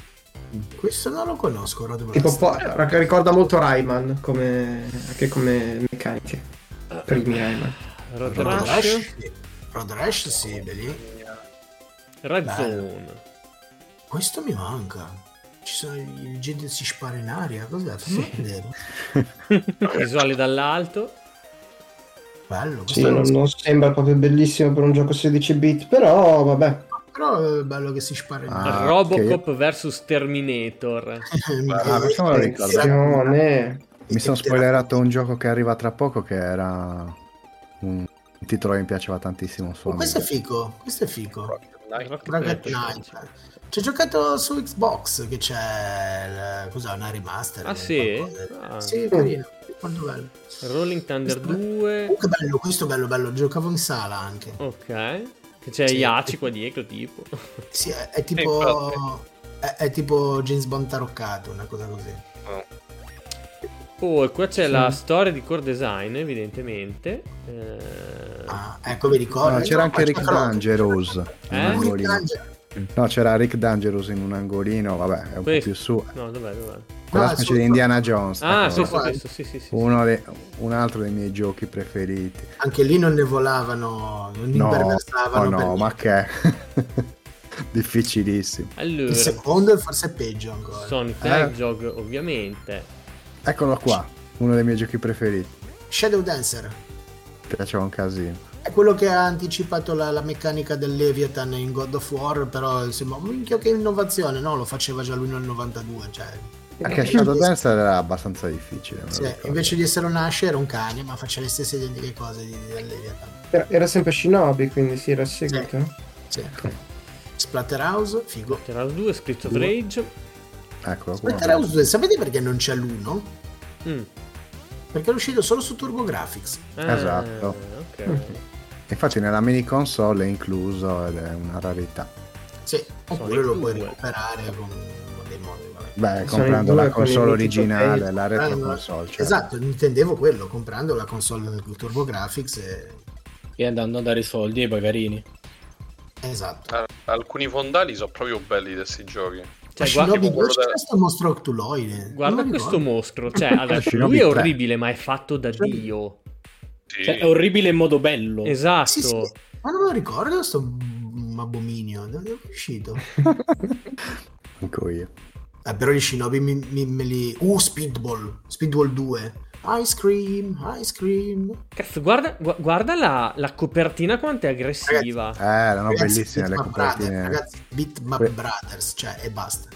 G: Questo non lo conosco, Road
H: Tipo, po- ricorda molto Rayman come, anche come meccaniche. Primi Rayman.
D: Road
G: Road
D: Rush,
G: sì. Road Rash, sì, belli.
D: Red
G: Bello.
D: Zone.
G: Questo mi manca. Ci sono i gente che si spara in aria, cos'è? Fammi vedere.
D: Visuali dall'alto.
G: Bello,
H: Sì,
G: questo
H: non, non sembra proprio bellissimo per un gioco 16 bit, però vabbè.
G: Però è bello che si spara.
B: Ah,
D: Robocop vs Terminator.
B: Ah, questo me lo ricordo. Mi sono spoilerato un gioco che arriva tra poco che era un titolo che mi piaceva tantissimo
G: Oh, questo è fico, questo è fico.
E: Dai.
D: Rocket
G: Rocket
D: Knight.
G: Ho giocato su Xbox che c'è cos'è, una remaster.
D: Ah, sì? Ah.
G: Sì, carino. Molto bello.
D: Rolling Thunder 2.
G: Oh, che bello, questo bello, bello. Giocavo in sala anche.
D: Ok. Che c'è
G: Sì.
D: Yachi qua dietro, tipo.
G: Sì, è, è tipo. È, è tipo James Bond taroccato, una cosa così.
D: Poi qua c'è la storia di core design, evidentemente. Eh,
G: Ah, ecco, mi ricordo.
B: No, c'era anche Rick Dangerous
D: Eh?
G: Rick
B: angolino. No, c'era Rick Dangerous in un angolino, vabbè, è un
D: Questo.
B: po' più su.
D: No, dov'è, dov'è?
B: Quella
G: No,
B: specie di Indiana Jones.
D: Ah,
B: ecco,
D: sì, questo, sì, sì, sì.
B: Uno dei- un altro dei miei giochi preferiti.
G: Anche lì non ne volavano, non
B: No,
G: imperversavano.
B: oh no,
G: per
B: ma che difficilissimo.
G: Il
D: Allora,
G: secondo forse è peggio ancora.
D: Sonic
B: Eh.
D: Hedgehog, ovviamente.
B: Eccolo qua, uno dei miei giochi preferiti.
G: Shadow Dancer
B: Mi piaceva un casino.
G: È quello che ha anticipato la, la meccanica del Leviathan in God of War, però insomma, minchia che innovazione, no? Lo faceva già lui nel 92, cioè...
B: Anche Shadow Dance era abbastanza difficile.
G: Sì, invece di essere un Ash era un cane, ma faceva le stesse identiche cose di, del Leviathan.
H: Era, era sempre Shinobi, quindi sì, era seguito.
G: Sì. Splatterhouse, figo.
D: Terra 2, Spirits of Rage.
B: Eccolo qua.
G: Splatterhouse 2, sapete perché non c'è l'1?
D: Mm.
G: Perché è uscito solo su TurboGrafx.
D: Ah,
B: Esatto.
D: Ok.
B: Infatti nella mini console è incluso ed è una rarità.
G: Sì, oppure lo puoi
D: 2.
G: recuperare con dei modi.
B: Beh, comprando
H: 2
B: la
H: con
B: console originale, la retro
G: Eh,
B: console. Cioè.
G: Esatto, intendevo quello, comprando la console del TurboGrafx e...
I: E andando a dare i soldi ai pagarini.
G: Esatto.
E: Ah, Alcuni fondali sono proprio belli di questi giochi.
D: Cioè, guarda,
G: Shinobi
E: quello
G: 2
E: da-
G: c'è questo mostro octuloide.
D: guarda questo mostro. Cioè, adesso,
B: Shinobi
D: lui è
B: 3.
D: orribile, ma è fatto da Dio.
E: Sì.
I: Cioè, è orribile in modo bello.
D: Esatto.
G: Sì, sì, ma non me lo ricordo sto abominio, dove è uscito?
B: Anche io.
G: Eh, però gli Shinobi mi, mi- me li... Uh, Speedball, Speedball 2. Ice cream, ice cream.
D: Cazzo, guarda, gu- guarda la, la copertina quanto è aggressiva.
B: Eh, erano
G: Ragazzi,
B: bellissime le
G: Beat Map Brothers,
B: copertine.
G: Ragazzi, Beat Map
B: Que-
G: Brothers, cioè, e basta.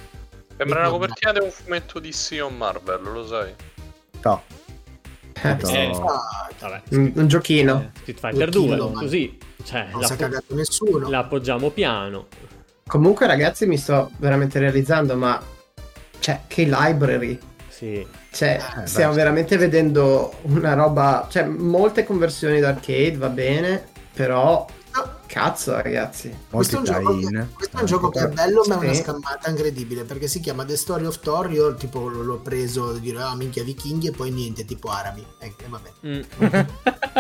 E: Sembra una copertina di un fumetto di Sion Marvel, lo sai?
B: No.
H: Eh.
I: Eh,
D: Vabbè,
H: un, un giochino.
D: Street Fighter
G: Giochino,
D: 2,
G: ma-
D: così. Cioè,
G: non
D: la,
G: si è cagato nessuno.
D: la appoggiamo piano.
H: Comunque, ragazzi, mi sto veramente realizzando, ma. Cioè, che library.
D: Sì.
H: Cioè,
B: Eh,
H: stiamo
B: beh,
H: veramente vedendo una roba. Cioè, molte conversioni d'arcade, va bene. però cazzo ragazzi.
G: Questo è un gioco, questo è un gioco che è bello ma è una scammata incredibile perché si chiama The Story of Thor io tipo l'ho preso dire ah minchia vichinghi e poi niente tipo arabi e e vabbè
D: Mm.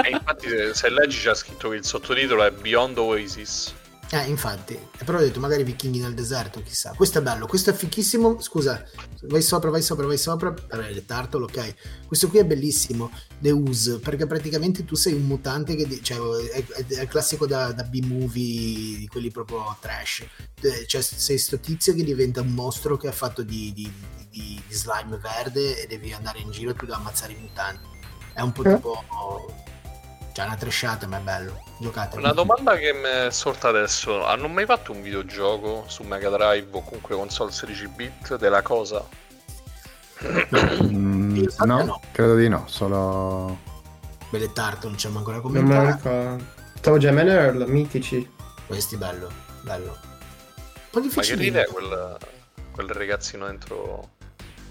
E: E infatti se, se leggi c'è scritto che il sottotitolo è Beyond Oasis.
G: Eh, infatti, però ho detto magari vichinghi nel deserto, chissà. Questo è bello, questo è fichissimo. Scusa, vai sopra, vai sopra, vai sopra. Vabbè, il tartolo, ok. Questo qui è bellissimo, The Ooze, perché praticamente tu sei un mutante che, cioè, è, è- è il classico da, da B-movie, di quelli proprio trash. Eh, Cioè, sei sto tizio che diventa un mostro che è fatto di, di- di- di slime verde e devi andare in giro e tu devi ammazzare i mutanti. È un po'
H: Eh.
G: tipo... Cioè, una trashata, ma è bello. Giocate.
E: Una domanda che mi è sorta adesso: hanno mai fatto un videogioco su Mega Drive o comunque console 16 bit della cosa?
B: Mm, no,
G: no.
B: credo di no, solo...
G: Belle Tarton, non c'è ancora
H: me lo
G: commentato.
H: Toe Jam and Earl, mitici.
G: Questi bello, bello. Un po'
E: Ma che
G: difficile.
E: ride è quel, quel ragazzino dentro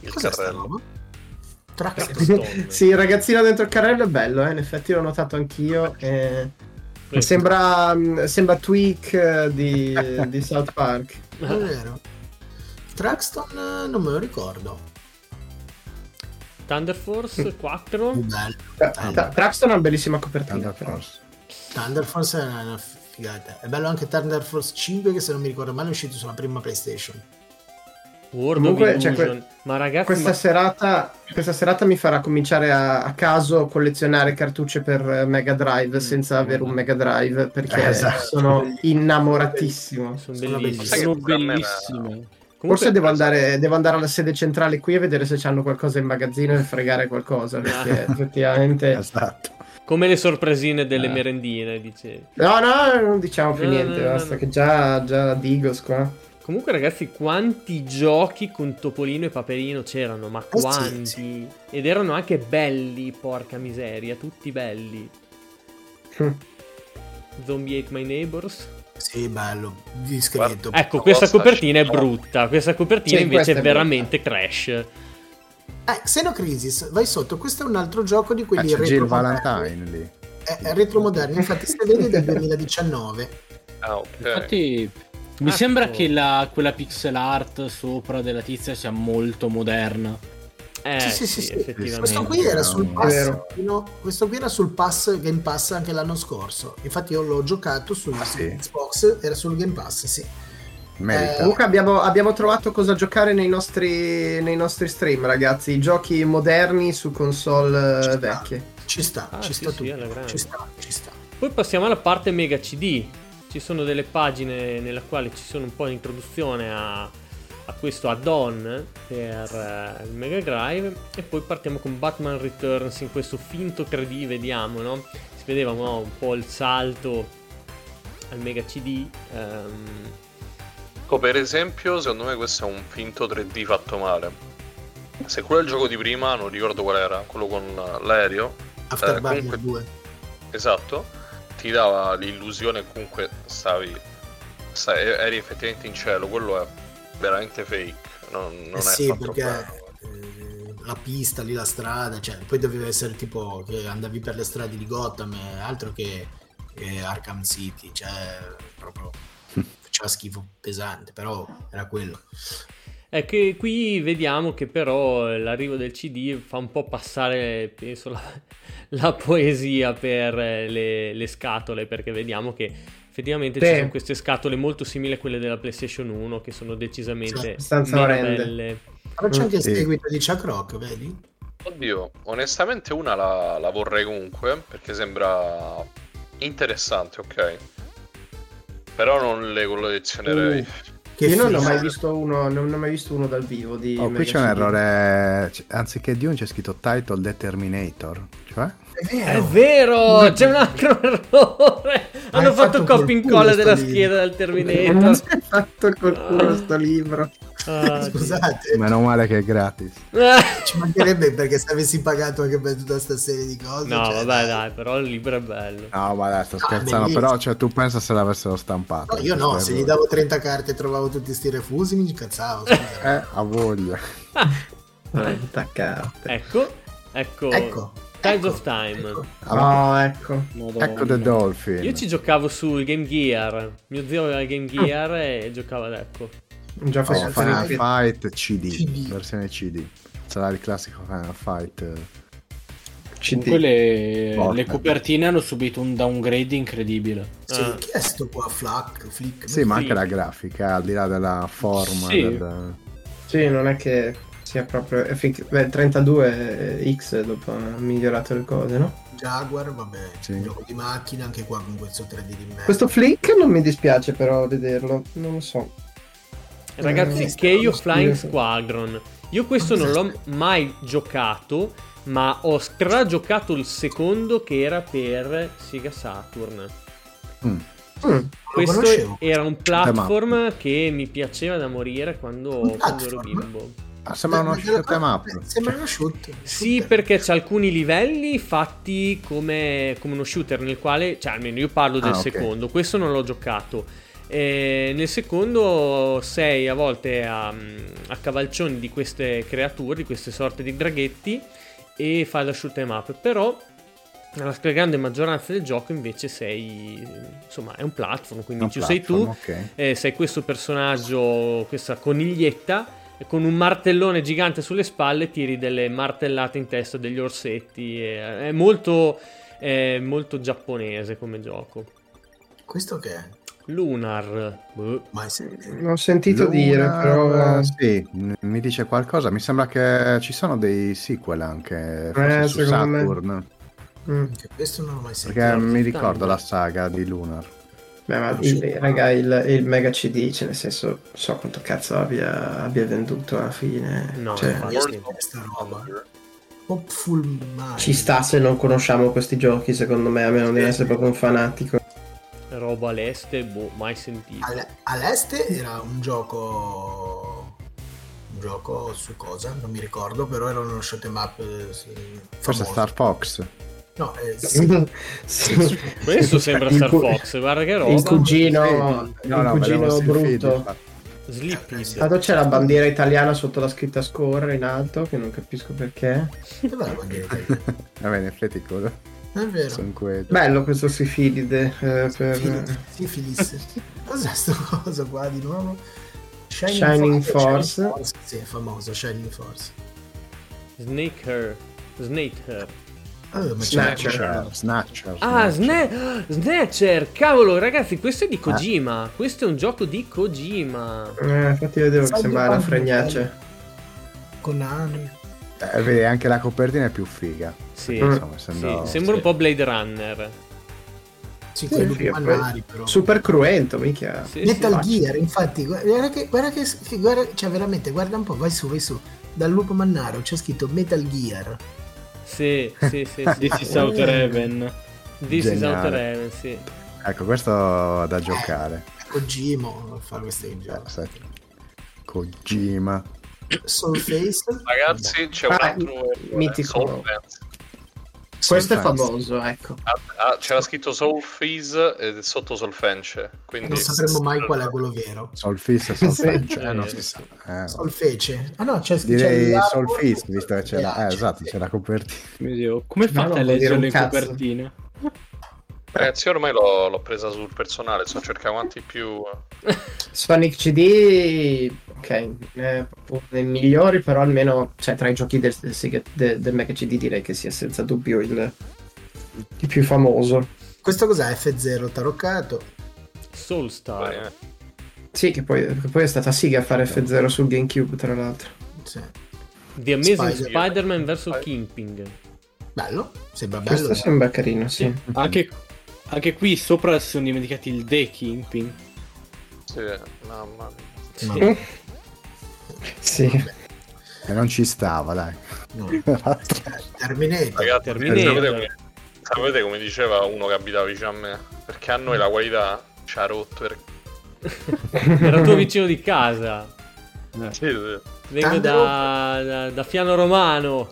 E: il
G: Cos'è
E: carrello?
H: Sì, il ragazzino dentro il carrello è bello, eh, in effetti l'ho notato anch'io. eh. Sembra, mm, sembra Tweak eh, di, di South Park.
G: È vero. Traxton eh, non me lo ricordo.
D: Thunder Force 4.
G: Bello.
H: Tra- Tra- Traxton ha una bellissima copertina.
B: Thunder. Force.
G: Thunder Force è una figata. È bello anche Thunder Force 5 che se non mi ricordo male è uscito sulla prima PlayStation.
D: World
H: Comunque,
D: of
H: cioè, que-
D: Ma ragazzi,
H: Questa,
D: ma-
H: serata, questa serata mi farà cominciare a, a caso collezionare cartucce per eh, Mega Drive senza avere un Mega Drive perché
B: Eh, esatto.
H: sono innamoratissimo.
D: sono
E: che
I: Sono bellissime.
D: Comunque-
H: Forse devo andare, devo andare alla sede centrale qui a vedere se hanno qualcosa in magazzino e fregare qualcosa perché effettivamente...
B: Esatto.
D: Come le sorpresine delle
B: Eh.
D: merendine, dicevi.
H: No, no, non diciamo più
D: No,
H: niente,
D: no, no,
H: basta
D: no.
H: che già, già Digos qua.
D: Comunque, ragazzi, quanti giochi con Topolino e Paperino c'erano? Ma
G: sì,
D: quanti?
G: sì.
D: Ed erano anche belli, porca miseria, tutti belli.
H: Hm.
D: Zombie Ate My Neighbors.
G: Sì, bello. Discreto.
D: Ecco, questa copertina è brutta. Questa copertina
H: Sì,
D: invece
H: questa
D: è veramente trash.
G: Eh, Xenocrisis, vai sotto. Questo è un altro gioco di
B: Ah,
G: quelli
B: c'è Jill
G: retro
B: Valentine lì.
G: È, è retro moderno, infatti se vedi è del 2019.
E: Ah, ok.
I: Infatti, mi
D: Ah,
I: sembra che la- quella pixel art sopra della tizia sia molto moderna.
D: Eh,
G: sì,
D: sì,
G: sì, sì,
D: effettivamente.
G: Questo qui era sul pass, no, questo qui era sul pass Game Pass anche l'anno scorso. Infatti io l'ho giocato su
B: Ah, sì?
G: Xbox, era sul Game Pass, sì. Eh,
H: Comunque abbiamo, abbiamo trovato cosa giocare nei nostri, nei nostri stream, ragazzi. Giochi moderni su console
G: Ci
H: eh, vecchie.
G: Ci sta,
D: Ah,
G: ci
D: sì,
G: sta
D: sì,
G: ci sta, ci sta.
D: Poi passiamo alla parte Mega CD. Ci sono delle pagine nella quale ci sono un po' di introduzione a, a questo add-on per eh, il Mega Drive. E poi partiamo con Batman Returns in questo finto 3D, vediamo, no? Si vedeva no, un po' il salto al Mega CD. ehm,
E: Ecco, per esempio, secondo me questo è un finto 3D fatto male. Se quello è il gioco di prima, non ricordo qual era, quello con eh, l'aereo,
G: Afterburner
E: comunque-
G: 2.
E: esatto, ti dava l'illusione che comunque stavi, sta- eri effettivamente in cielo, quello è veramente fake, non, non
G: Eh
E: è
G: sì,
E: fatto
G: perché eh, la pista lì, la strada, cioè, poi doveva essere tipo che andavi per le strade di Gotham, e altro che, che Arkham City, cioè proprio faceva schifo pesante, però era quello.
D: È che qui vediamo che però l'arrivo del CD fa un po' passare, penso, la, la poesia per eh, le, le scatole, perché vediamo che effettivamente ci
H: Sì.
D: sono queste scatole molto simili a quelle della PlayStation 1, che sono decisamente meno
H: orrende.
D: belle.
G: Però c'è anche il
B: Sì.
G: seguito di Chuck Rock, vedi?
E: Oddio, onestamente una la, la vorrei comunque, perché sembra interessante, ok? Però non le collezionerei.
G: Che
H: Io non ho mai visto uno, non ho mai visto uno dal vivo di
B: Oh, qui c'è un errore. Anziché Dune c'è scritto Title Determinator. Cioè?
G: È
D: È
G: vero.
D: vero, c'è un altro errore. Hanno fatto
G: fatto col
D: copia
G: culo
D: incolla
G: sto
D: della
G: libro.
D: scheda del
H: Non
D: Terminator.
H: si è fatto col culo sto libro.
D: Ah,
G: Scusate,
B: Meno male che è gratis.
D: Ah.
G: ci mancherebbe perché se avessi pagato anche per tutta questa serie di cose.
D: No,
G: cioè,
D: vabbè, dai, però il libro è bello.
B: No, ma dai, sto
G: Ah,
B: scherzando. Però, cioè, tu pensa se l'avessero stampato.
G: No, io no, se gli davo 30 carte e trovavo tutti sti refusi mi incazzavo.
B: Eh, a voglia.
H: Attaccate.
D: Ecco, ecco,
G: Ecco,
D: Tides of Time.
H: Oh, ecco.
I: Madonna.
F: Ecco The Dolphin.
D: Io ci giocavo sul Game Gear. Mio zio aveva il Game Gear e giocava ad ecco.
H: Gioco
F: Oh, Final
H: Final
F: Fight CD,
G: CD.
F: versione CD. Sarà il classico Final Fight. eh,
H: CD.
I: Comunque le, le copertine hanno subito un downgrade incredibile.
G: Sì,
D: Ah.
G: chi è sto qua? Flack, Flick?
F: Sì, ma anche la grafica, al di là della forma.
I: Sì.
F: del-
H: Sì, non è che sia proprio... effic- Beh, 32X dopo ha migliorato le cose, no?
G: Jaguar, vabbè,
F: Sì.
G: gioco di macchina, anche qua con questo 3D di merda.
H: Questo flick non mi dispiace però vederlo, non lo so.
D: Ragazzi,
H: Eh,
D: Chaos
H: sto-
D: Flying Squadron. Io questo non l'ho mai giocato, ma ho stragiocato il secondo che era per Sega Saturn.
F: Mm.
H: Mm.
D: Questo era un platform che mi piaceva da morire quando, quando ero bimbo.
F: Ah, sembra uno shoot 'em up.
G: Sembra uno shoot.
D: Sì, perché c'è alcuni livelli fatti come, come uno shooter nel quale, cioè almeno io parlo del
F: Ah, ok.
D: secondo, questo non l'ho giocato. Eh, nel secondo sei a volte a, a cavalcioni di queste creature, di queste sorte di draghetti e fai la shoot 'em up, però nella stragrande maggioranza del gioco invece sei, insomma è un platform, quindi
F: Un
D: ci sei tu,
F: platform, ok.
D: eh, sei questo personaggio, questa coniglietta, e con un martellone gigante sulle spalle tiri delle martellate in testa degli orsetti. e- è molto, è molto giapponese come gioco.
G: Questo che è?
D: Lunar. boh.
G: Mai sentito.
H: L'ho sentito
F: Lunar,
H: dire, però...
F: Sì, m- mi dice qualcosa. Mi sembra che ci sono dei sequel anche forse
H: Eh,
F: su
H: secondo me.
F: Saturn.
H: Mm.
G: Questo non l'ho mai sentito.
F: Perché mi
D: Saturn.
F: ricordo la saga di Lunar.
H: Beh, ma il, raga, il, il Mega CD, cioè nel senso, so quanto cazzo abbia, abbia venduto alla fine.
D: No,
H: Cioè,
D: infatti.
G: Questa, questa roba. Hopeful Mind.
H: ci sta se non conosciamo questi giochi, secondo me, a meno di essere proprio un fanatico.
D: Roba all'este, boh, mai sentito.
G: Al- All'este era un gioco. Un gioco su cosa? Non mi ricordo, però era uno shoot 'em up. eh,
F: Forse. Star Fox.
G: No, eh, sì.
H: Sì.
D: Questo sembra
H: Il
D: Star
H: cu-
D: Fox, guarda che roba.
H: Il cugino,
F: Sì. No,
H: il
F: no,
H: cugino
F: sul feed,
H: brutto.
D: Sleepy.
H: Tanto c'è la bandiera italiana sotto la scritta scorre in alto, che non capisco perché.
G: Dov'è la bandiera italiana?
F: Vabbè, in effetti quello.
G: È vero.
F: Sono quelli.
H: Bello questo sifilide. eh, per...
G: Sifilis. Cos'è sto cosa qua di nuovo?
H: Shining Force.
G: Shining Force. Sì, è famoso, Shining Force.
D: Snake Her.
G: Ah,
H: Snatcher.
F: Snatcher. Snatcher.
D: Ah,
F: Snatcher.
D: Sna- Snatcher! Cavolo, ragazzi, questo è di Kojima. Questo è un gioco di Kojima.
H: Eh, infatti vedevo che sembrava una fregnaccia.
G: Con Nani.
F: Eh, vedi, anche la copertina è più figa.
D: Sì,
H: Mm.
F: Insomma,
D: sì,
F: essendo-
D: sembra un po' Blade Runner.
G: Sì,
H: Sì,
G: quello
H: poi-
G: Nani però.
H: Super cruento, minchia.
D: Sì,
G: Metal
D: sì.
G: Gear, infatti, guarda che, guarda che, che- guarda, cioè veramente, guarda un po', vai su, vai su. Dal lupo mannaro c'è scritto Metal Gear.
D: Sì, sì, sì, sì.
I: This is Outer Heaven.
D: This is
F: Geniale.
D: Outer Heaven, sì.
F: Ecco, questo da giocare.
G: Kojima fa questi
F: Eh,
G: giochi.
F: sai. Kojima.
G: Soulface.
E: Ragazzi, c'è un
H: Ah,
E: altro
H: mitico.
E: Soul Dance.
H: Questo è famoso, ecco.
E: Ah, ah, c'era scritto Soul Freeze e sotto Solfence. Quindi
G: Non sapremo mai qual è quello vero.
F: Solfis e Solfence. Eh, non si sa. Eh,
G: Solfece. Ah no, c'è scritto.
F: Direi
G: e-
F: visto che c'è la... Eh, esatto, c'è la copertina.
I: Come
H: No,
I: fate
H: no,
I: a leggere le copertine?
E: Ragazzi, ormai l'ho, l'ho presa sul personale, sto cercando quanti più...
H: Sonic CD, ok, è uno dei migliori, però almeno cioè, tra i giochi del, del, del, del Mega CD direi che sia senza dubbio il, il più famoso.
G: Questo cos'è? F0 taroccato.
D: Soulstar.
E: eh,
H: Sì, che poi, che poi è stata Siga a fare F0 sul GameCube, tra l'altro.
G: Sì.
D: The Amazing
G: Spider-
D: Spider-Man vs. Kingping.
G: Bello, sembra bello.
H: Questo sembra carino, sì.
I: Anche, anche qui sopra si sono dimenticati il The Kingpin.
E: sì, mamma mia.
D: Sì.
H: Sì.
F: E non ci stava, dai.
G: No. Terminator.
E: Ragazzi,
D: Terminator.
E: sapete come, sapete come diceva uno che abitava vicino a me? Perché a noi la qualità ci ha rotto. Per...
D: Era tuo vicino di casa.
E: Sì, sì,
D: Vengo da, da, da Fiano Romano.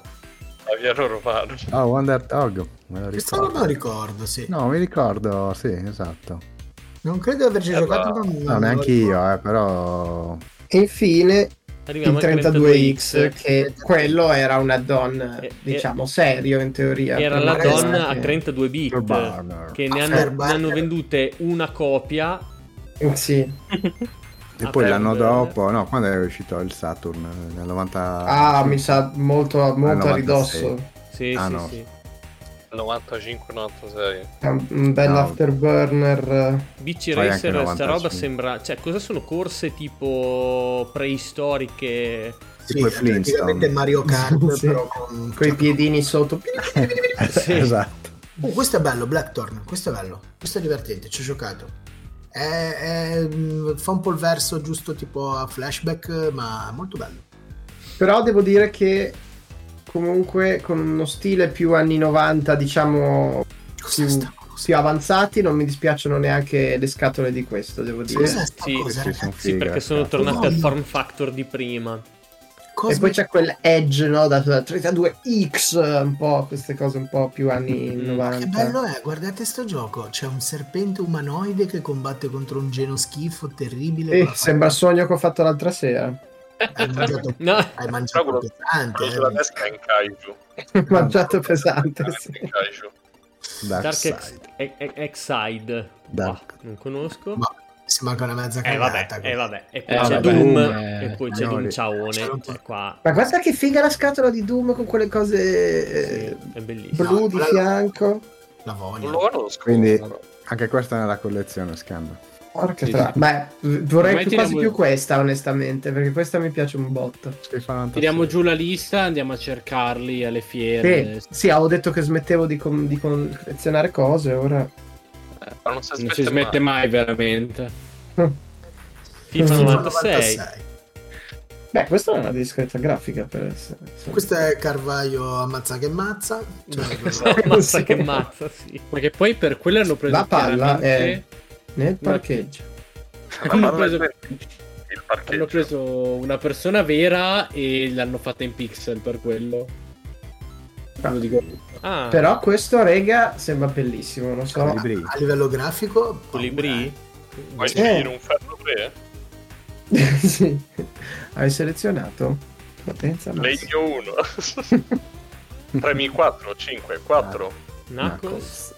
E: la via Romano.
F: Oh, Wonder Dog. Me lo
G: Questo non
F: ricordo.
G: me lo ricordo, sì.
F: No, mi ricordo, sì, esatto.
G: Non credo di averci
E: Eh,
G: giocato.
E: ma-
F: No, neanche io, eh, però...
H: E infine
D: Arriviamo
H: il
D: al
H: 32X, che quello era un add-on,
D: Eh,
H: diciamo, serio in teoria.
D: Era
H: per
D: la
H: magari
D: donna a
H: anche-
D: 32 bit che ne hanno, ne hanno vendute una copia.
H: Eh, Sì.
F: E poi l'anno dopo, no, quando è uscito il Saturn? Nel 90...
H: Ah, mi sa molto, molto a
F: 96.
H: ridosso.
D: Sì,
F: Ah,
D: sì,
F: no.
D: sì.
E: 95-96.
H: È un, bel
F: No.
H: afterburner.
F: Poi
D: Racer, sta
F: 95.
D: roba sembra. Cioè, cosa sono corse tipo preistoriche?
G: Sì,
F: Tipo Flintstone.
G: Mario Kart,
H: Sì.
G: però con...
H: Con i piedini sotto.
D: Sì.
F: esatto.
G: Oh, questo è bello, Blackthorn, questo è bello, questo è divertente, ci ho giocato. È, è- mh, fa un po' il verso giusto tipo a flashback, ma molto bello.
H: Però devo dire che comunque con uno stile più anni 90, diciamo, più,
G: sta cosa?
H: più avanzati, non mi dispiacciono neanche le scatole di questo, devo dire.
G: Sta
D: Sì,
G: cosa,
F: sì,
G: ragazzi?
D: Sì, perché sono
F: cazzo.
D: tornati al form factor di prima.
H: E
G: Cosmic-
H: poi c'è quel edge, no? Da da 32X, un po' queste cose un po' più anni
D: Mm.
H: 90.
G: Che bello è, guardate sto gioco. C'è un serpente umanoide che combatte contro un genoschifo terribile.
H: Eh, sembra il sogno che ho fatto l'altra sera.
G: Hai mangiato,
D: No,
G: hai mangiato
E: Quello-
G: pesante.
E: Quello
G: eh.
E: sulla destra è in kaiju.
H: Ho mangiato pesante. Sì.
E: in kaiju.
F: Dark,
D: Dark
F: Side.
D: Ex- E- E- Exide.
F: Dark.
D: Ah, non conosco.
G: Ma si manca una mezza
D: Eh
G: cagata.
D: vabbè, eh vabbè. E poi
I: Eh,
D: c'è
I: vabbè,
D: Doom,
I: eh,
D: e poi c'è. Doom Ciaone.
G: C'è-
D: E qua
H: Ma guarda che figa la scatola di Doom con quelle cose
D: sì,
H: eh,
D: è bellissimo.
H: blu
G: No,
H: di fianco.
G: La
E: conosco.
F: Quindi anche questa è nella collezione, scambio.
H: Porca
I: Sì,
H: tra-
I: sì.
H: Beh, vorrei
I: Ormai
H: più- quasi più questa, onestamente, perché questa mi piace un botto.
F: 96.
I: Tiriamo giù la lista, andiamo a cercarli alle fiere.
H: Sì, sì, avevo detto che smettevo di, com- di collezionare cose, ora...
E: Ma non si
I: Non
E: smette
I: si smette
E: mai.
I: mai veramente.
D: FIFA
H: FIFA
D: 96.
H: Beh, questa è una discreta grafica per essere... insomma.
G: Questo è Carvaio ammazza che mazza. Cioè,
D: mazza
H: Sì.
D: che mazza, sì.
I: Perché poi per quello hanno preso
H: La palla è
I: chiaramente-
H: nel parcheggio.
I: hanno,
E: Ma
I: preso,
E: il
I: hanno
E: parcheggio.
I: preso una persona vera e l'hanno fatta in pixel per quello. Lo dico.
D: Ah,
H: Però questo, rega, sembra bellissimo, non so.
F: Libri.
G: a livello grafico,
D: Colibri?
E: Vuoi
H: Eh.
E: scegliere un ferro 3?
H: sì. Hai selezionato? Potenza.
E: Legno 1. Premi 4, 5, 4.
D: Knuckles?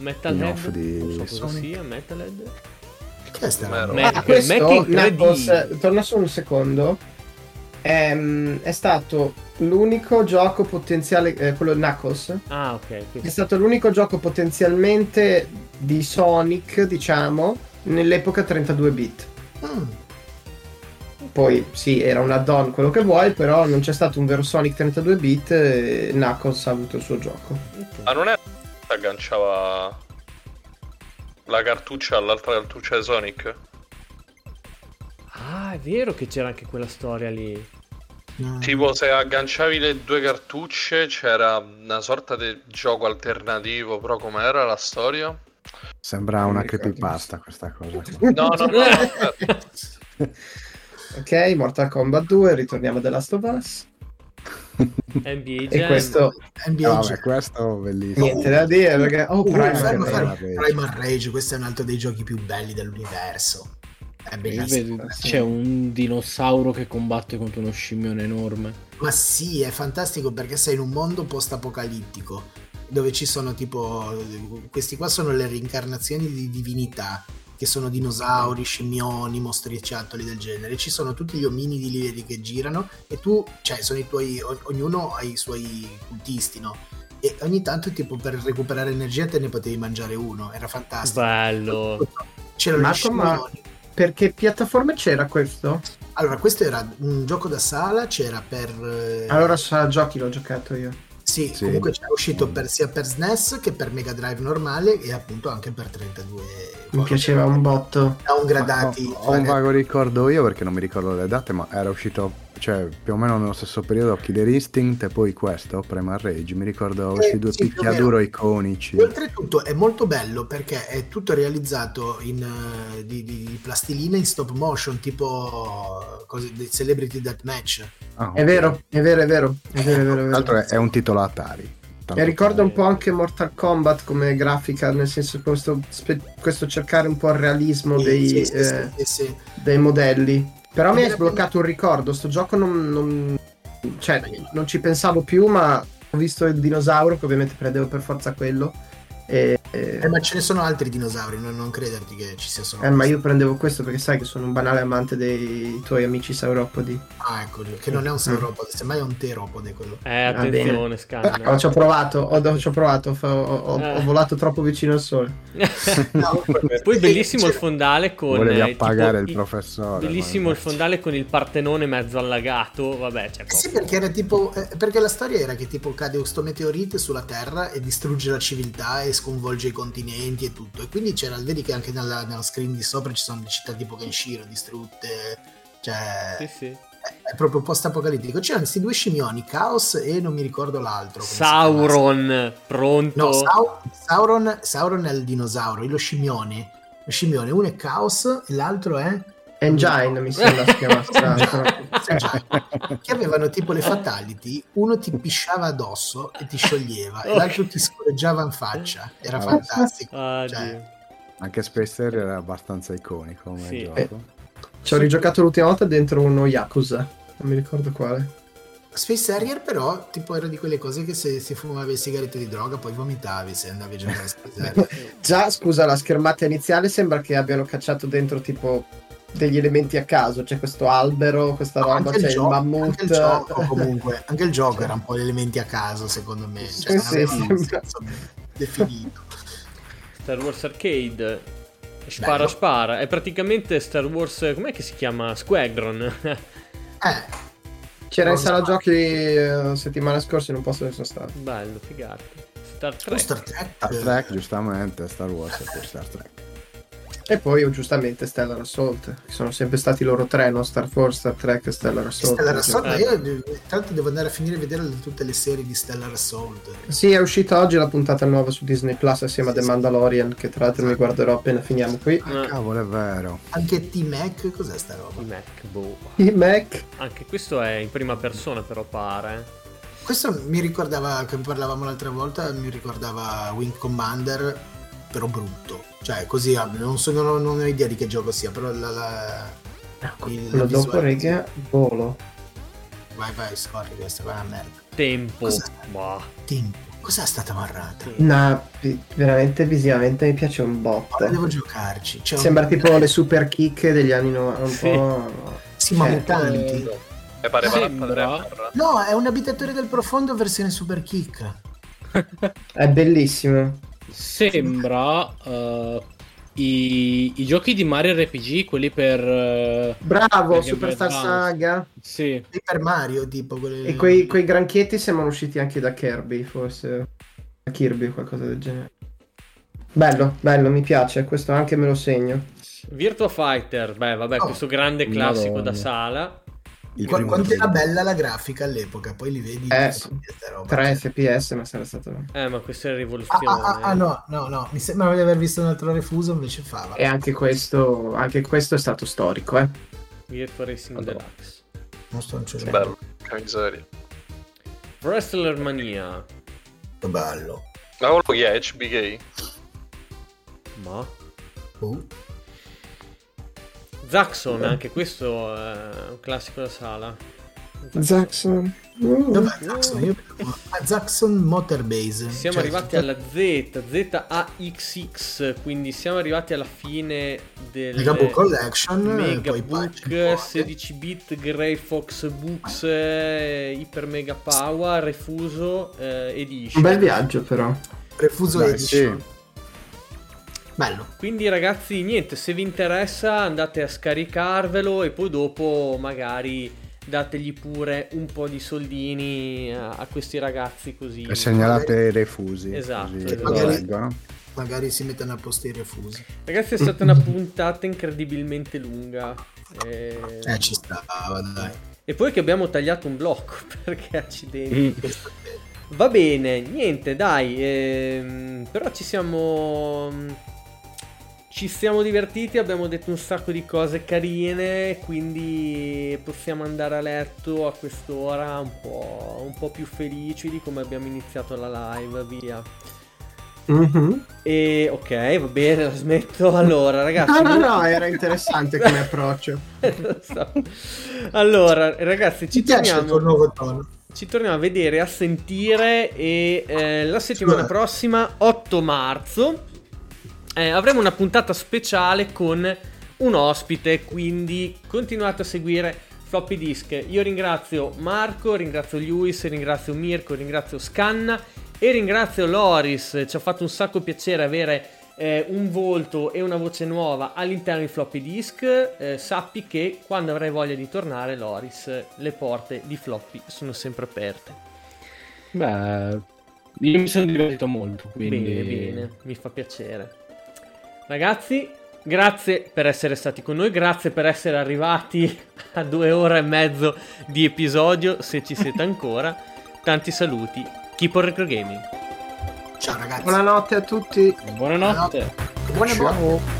D: Metalhead?
F: Di
D: non so cosa
F: Sonic.
D: sia, Metalhead?
G: Che è sta?
D: Mac-
H: Ah, questo,
D: Mac in 3D.
H: Knuckles, torna solo un secondo. Ehm, è stato l'unico gioco potenziale, eh, quello Knuckles,
D: Ah, ok.
H: è stato l'unico gioco potenzialmente di Sonic, diciamo, nell'epoca 32 bit.
G: Mm.
H: Poi sì, era un add-on, quello che vuoi, però non c'è stato un vero Sonic 32 bit e Knuckles ha avuto il suo gioco.
E: Ma non è che agganciava la cartuccia all'altra cartuccia di Sonic?
D: Ah, è vero che c'era anche quella storia lì.
G: No.
E: Tipo se agganciavi le due cartucce c'era una sorta di gioco alternativo, però com'era la storia?
F: Sembra una creepypasta questa cosa. qua.
E: No, no, no, aspetta.
H: Ok, Mortal Kombat 2, ritorniamo a The Last of Us.
D: NBA
H: E
D: Jam.
H: questo,
G: NBA
F: Ah, vabbè,
G: Jam.
F: questo bellissimo.
H: niente da dire perché... Oh,
G: Uh,
H: Primal Rage.
G: Primal Rage, questo è un altro dei giochi più belli dell'universo. È bellissimo.
I: Vedi, C'è un dinosauro che combatte contro uno scimmione enorme.
G: Ma sì, è fantastico perché sei in un mondo post-apocalittico dove ci sono tipo questi qua sono le reincarnazioni di divinità che sono dinosauri, scimmioni, mostriciattoli del genere. Ci sono tutti gli ominidi lì che girano e tu, cioè, sono i tuoi o- ognuno ha i suoi cultisti, no? E ogni tanto tipo per recuperare energia te ne potevi mangiare uno, era fantastico.
D: Bello.
G: C'erano gli
H: Marco, ma-
G: scimmioni.
H: Per che piattaforme c'era questo?
G: Allora, questo era un gioco da sala, c'era per... eh,
H: Allora sa giochi l'ho giocato io.
G: Sì,
F: Sì.
G: comunque c'era uscito per- sia per SNES che per Mega Drive normale e appunto anche per 32.
H: Mi piaceva un botto.
G: Downgradati.
F: Ho, ho un vago ricordo io perché non mi ricordo le date, ma era uscito cioè più o meno nello stesso periodo Killer Instinct e poi questo, Primal Rage. Mi ricordo questi due
G: sì,
F: picchiaduro iconici.
G: Oltretutto è molto bello perché è tutto realizzato in, eh, di, di plastilina in stop motion, tipo cose, dei Celebrity Deathmatch.
F: Ah,
H: È
F: ok.
H: vero, è vero, è vero. È vero, è vero, è
F: Tra l'altro
H: vero.
F: è, è un titolo Atari.
H: E ricorda un po' anche Mortal Kombat come grafica, nel senso questo, questo cercare un po' il realismo
G: Sì,
H: dei,
G: sì, sì,
H: eh,
G: sì, sì.
H: dei modelli. Però mi hai sbloccato un ricordo, sto gioco non, non- cioè, non ci pensavo più, ma ho visto il dinosauro, che ovviamente prendevo per forza quello. E,
G: Eh, ma ce ne sono altri dinosauri, non, non crederti che ci sia solo
H: eh, ma io prendevo questo perché sai che sono un banale amante dei tuoi amici sauropodi.
G: Ah, ecco, che non è un sauropode, semmai è un teropode quello.
D: Eh,
H: Va
D: attenzione.
H: Ah, ci ho provato, ho, ci ho provato, ho, ho-
D: Eh.
H: ho volato troppo vicino al sole.
G: No,
D: Poi bellissimo il fondale con
F: Volevi
D: eh,
F: appagare
D: tipo
F: il professore.
D: Bellissimo il fondale con il Partenone mezzo allagato. Vabbè, c'è
G: Eh Sì,
D: proprio.
G: perché era tipo. eh, perché la storia era che tipo cade questo meteorite sulla Terra e distrugge la civiltà e sconvolge i continenti e tutto. E quindi c'era, vedi che anche nella, nella screen di sopra ci sono le città tipo Kenshiro distrutte. Cioè,
D: Sì, sì.
G: è proprio post-apocalittico. C'erano questi due scimioni, Chaos e non mi ricordo l'altro.
D: Sauron, pronto.
G: No, Sau- Sauron, Sauron è il dinosauro, e lo scimione. Lo scimione, uno è Chaos e l'altro è.
H: Engine mi sembra si chiamasse
G: che avevano tipo le fatality, uno ti pisciava addosso e ti scioglieva, e l'altro ti scorreggiava in faccia. Era
F: Ah,
G: fantastico.
D: Ah,
G: Cioè.
F: Anche Space Terrier era abbastanza iconico come
D: Sì.
F: gioco.
H: Ci ho rigiocato l'ultima volta dentro uno Yakuza, non mi ricordo quale.
G: Space Harrier, però, tipo, era di quelle cose che se si fumavi sigarette di droga poi vomitavi se andavi a giocare a Space Harrier.
H: Già, scusa, la schermata iniziale sembra che abbiano cacciato dentro tipo degli elementi a caso. C'è questo albero, questa roba,
G: anche, il
H: c'è il
G: gioco,
H: mammut.
G: anche il gioco, comunque, anche il gioco era un po' elementi a caso, secondo me. Cioè,
H: Sì, sì,
G: definito.
D: Star Wars Arcade. Spara,
G: Bello.
D: spara. È praticamente Star Wars. Com'è che si chiama? Squadron.
G: Eh,
H: C'era in sala giochi eh, settimana scorsa in un posto dove sono stato.
D: Bello, figata. Star Trek.
G: Star Trek.
F: Star Trek, giustamente, Star Wars e poi Star Trek.
H: E poi giustamente Stellar Assault, che sono sempre stati loro tre, no? Star Force, Star Trek e Stellar Assault.
G: Stellar Assault, ma
D: Eh.
G: io tra l'altro devo andare a finire a vedere tutte le serie di Stellar Assault.
H: Sì, è uscita oggi la puntata nuova su Disney Plus assieme a The
G: Sì, sì.
H: Mandalorian, che tra l'altro mi guarderò appena finiamo qui.
F: Ah,
D: Eh.
F: cavolo, è vero.
G: Anche T-Mac, cos'è sta roba?
D: I Mac, boh.
H: I Mac.
D: Anche questo è in prima persona, però pare.
G: Questo mi ricordava, che parlavamo l'altra volta, mi ricordava Wing Commander, però brutto. Cioè, così, ah, non, so, non, ho, non ho idea di che gioco sia, però la... la il-
H: Quello
G: la
H: dopo, regà, volo.
G: Vai, vai, scorri, questa qua è una merda.
D: Tempo.
G: Cos'è?
D: Boh.
G: Tempo. Cos'è stata marrata?
H: No, veramente visivamente mi piace un botto.
G: Ora devo giocarci. Un-
H: Sembra tipo le super kick degli anni 90, un
D: Sì.
H: po'...
G: Sì, ma
H: cioè,
G: mutanti.
E: E pareva
I: Sembra-.
G: No, è un abitatore del profondo versione super kick.
H: È bellissimo.
I: Sembra eh, i, i giochi di Mario RPG, quelli per... eh,
H: Bravo,
I: Perché
H: Superstar. Saga.
I: sì,
G: Super Mario, tipo quelli...
H: E quei, quei granchietti sembrano usciti anche da Kirby, forse. Da Kirby o qualcosa del genere. Bello, bello, mi piace. Questo anche me lo segno.
D: Virtua Fighter. Beh, vabbè,
G: Oh.
D: questo grande classico
F: Madonna.
D: da sala.
F: Primo
G: quanto era bella la grafica all'epoca, poi li vedi...
H: Eh,
G: roba.
H: 3 FPS, ma sarà stato...
D: Eh, ma questa è
G: Ah,
D: rivoluzione.
G: ah, ah, ah, no, no, no, mi sembra di aver visto un altro refuso, invece fava.
H: E anche questo, anche questo è stato storico, eh.
D: Virtua Racing
F: Allora.
D: Deluxe.
G: Non sto non
E: Bello, che miseria.
D: Wrestler Mania.
G: Che bello.
E: Ma quello chi è? HBK?
D: Ma.
G: Oh.
D: Zaxxon, anche questo è un classico da sala.
H: Zaxxon. Uh,
G: Dov'è Zaxxon? Io... Ah, Zaxxon Motorbase.
D: Siamo
G: Cioè,
D: arrivati alla Z, ZAXX, quindi siamo arrivati alla fine del
G: Megabook Collection. poi
D: Megabook,
G: patch,
D: 16 bit, Grey Fox Books, eh, Hyper Mega Power, Refuso, eh,
H: un
D: Edition.
H: bel viaggio, però.
G: Refuso
F: Dai,
G: Edition.
F: sì.
G: Bello.
D: Quindi ragazzi, niente, se vi interessa andate a scaricarvelo e poi dopo magari dategli pure un po' di soldini a, a questi ragazzi così.
F: E segnalate i refusi.
D: Esatto,
F: Così
D: esatto.
G: Magari-. Magari si mettono a posto i refusi.
D: Ragazzi, è stata una puntata incredibilmente lunga. Eh,
G: Eh, ci stava, dai.
D: E poi che abbiamo tagliato un blocco perché accidenti.
G: Bello.
D: Va bene, niente, dai. ehm, però ci siamo. Ci siamo divertiti, abbiamo detto un sacco di cose carine, quindi possiamo andare a letto a quest'ora un po', un po' più felici di come abbiamo iniziato la live, via.
H: Mhm.
D: E ok, va bene, la smetto. Allora, ragazzi.
H: No, no, no, era interessante come approccio.
D: So. Allora, ragazzi, ci torniamo,
G: nuovo tono.
D: ci torniamo a vedere, a sentire e eh, la settimana prossima, 8 marzo, eh, avremo una puntata speciale con un ospite, quindi continuate a seguire Floppy Disk. Io ringrazio Marco, ringrazio Lewis, ringrazio Mirko, ringrazio Scanna e ringrazio Loris. Ci ha fatto un sacco piacere avere eh, un volto e una voce nuova all'interno di Floppy Disk. Eh, sappi che quando avrai voglia di tornare, Loris, le porte di Floppy sono sempre aperte.
I: Beh, io mi sono divertito molto, quindi...
D: Bene, bene, mi fa piacere. Ragazzi, grazie per essere stati con noi, grazie per essere arrivati a due ore e mezzo di episodio, se ci siete ancora. Tanti saluti, Keep on Retro Gaming.
G: Ciao ragazzi.
H: Buonanotte a tutti.
I: Buonanotte.
G: Buone
H: Ciao.
G: buone.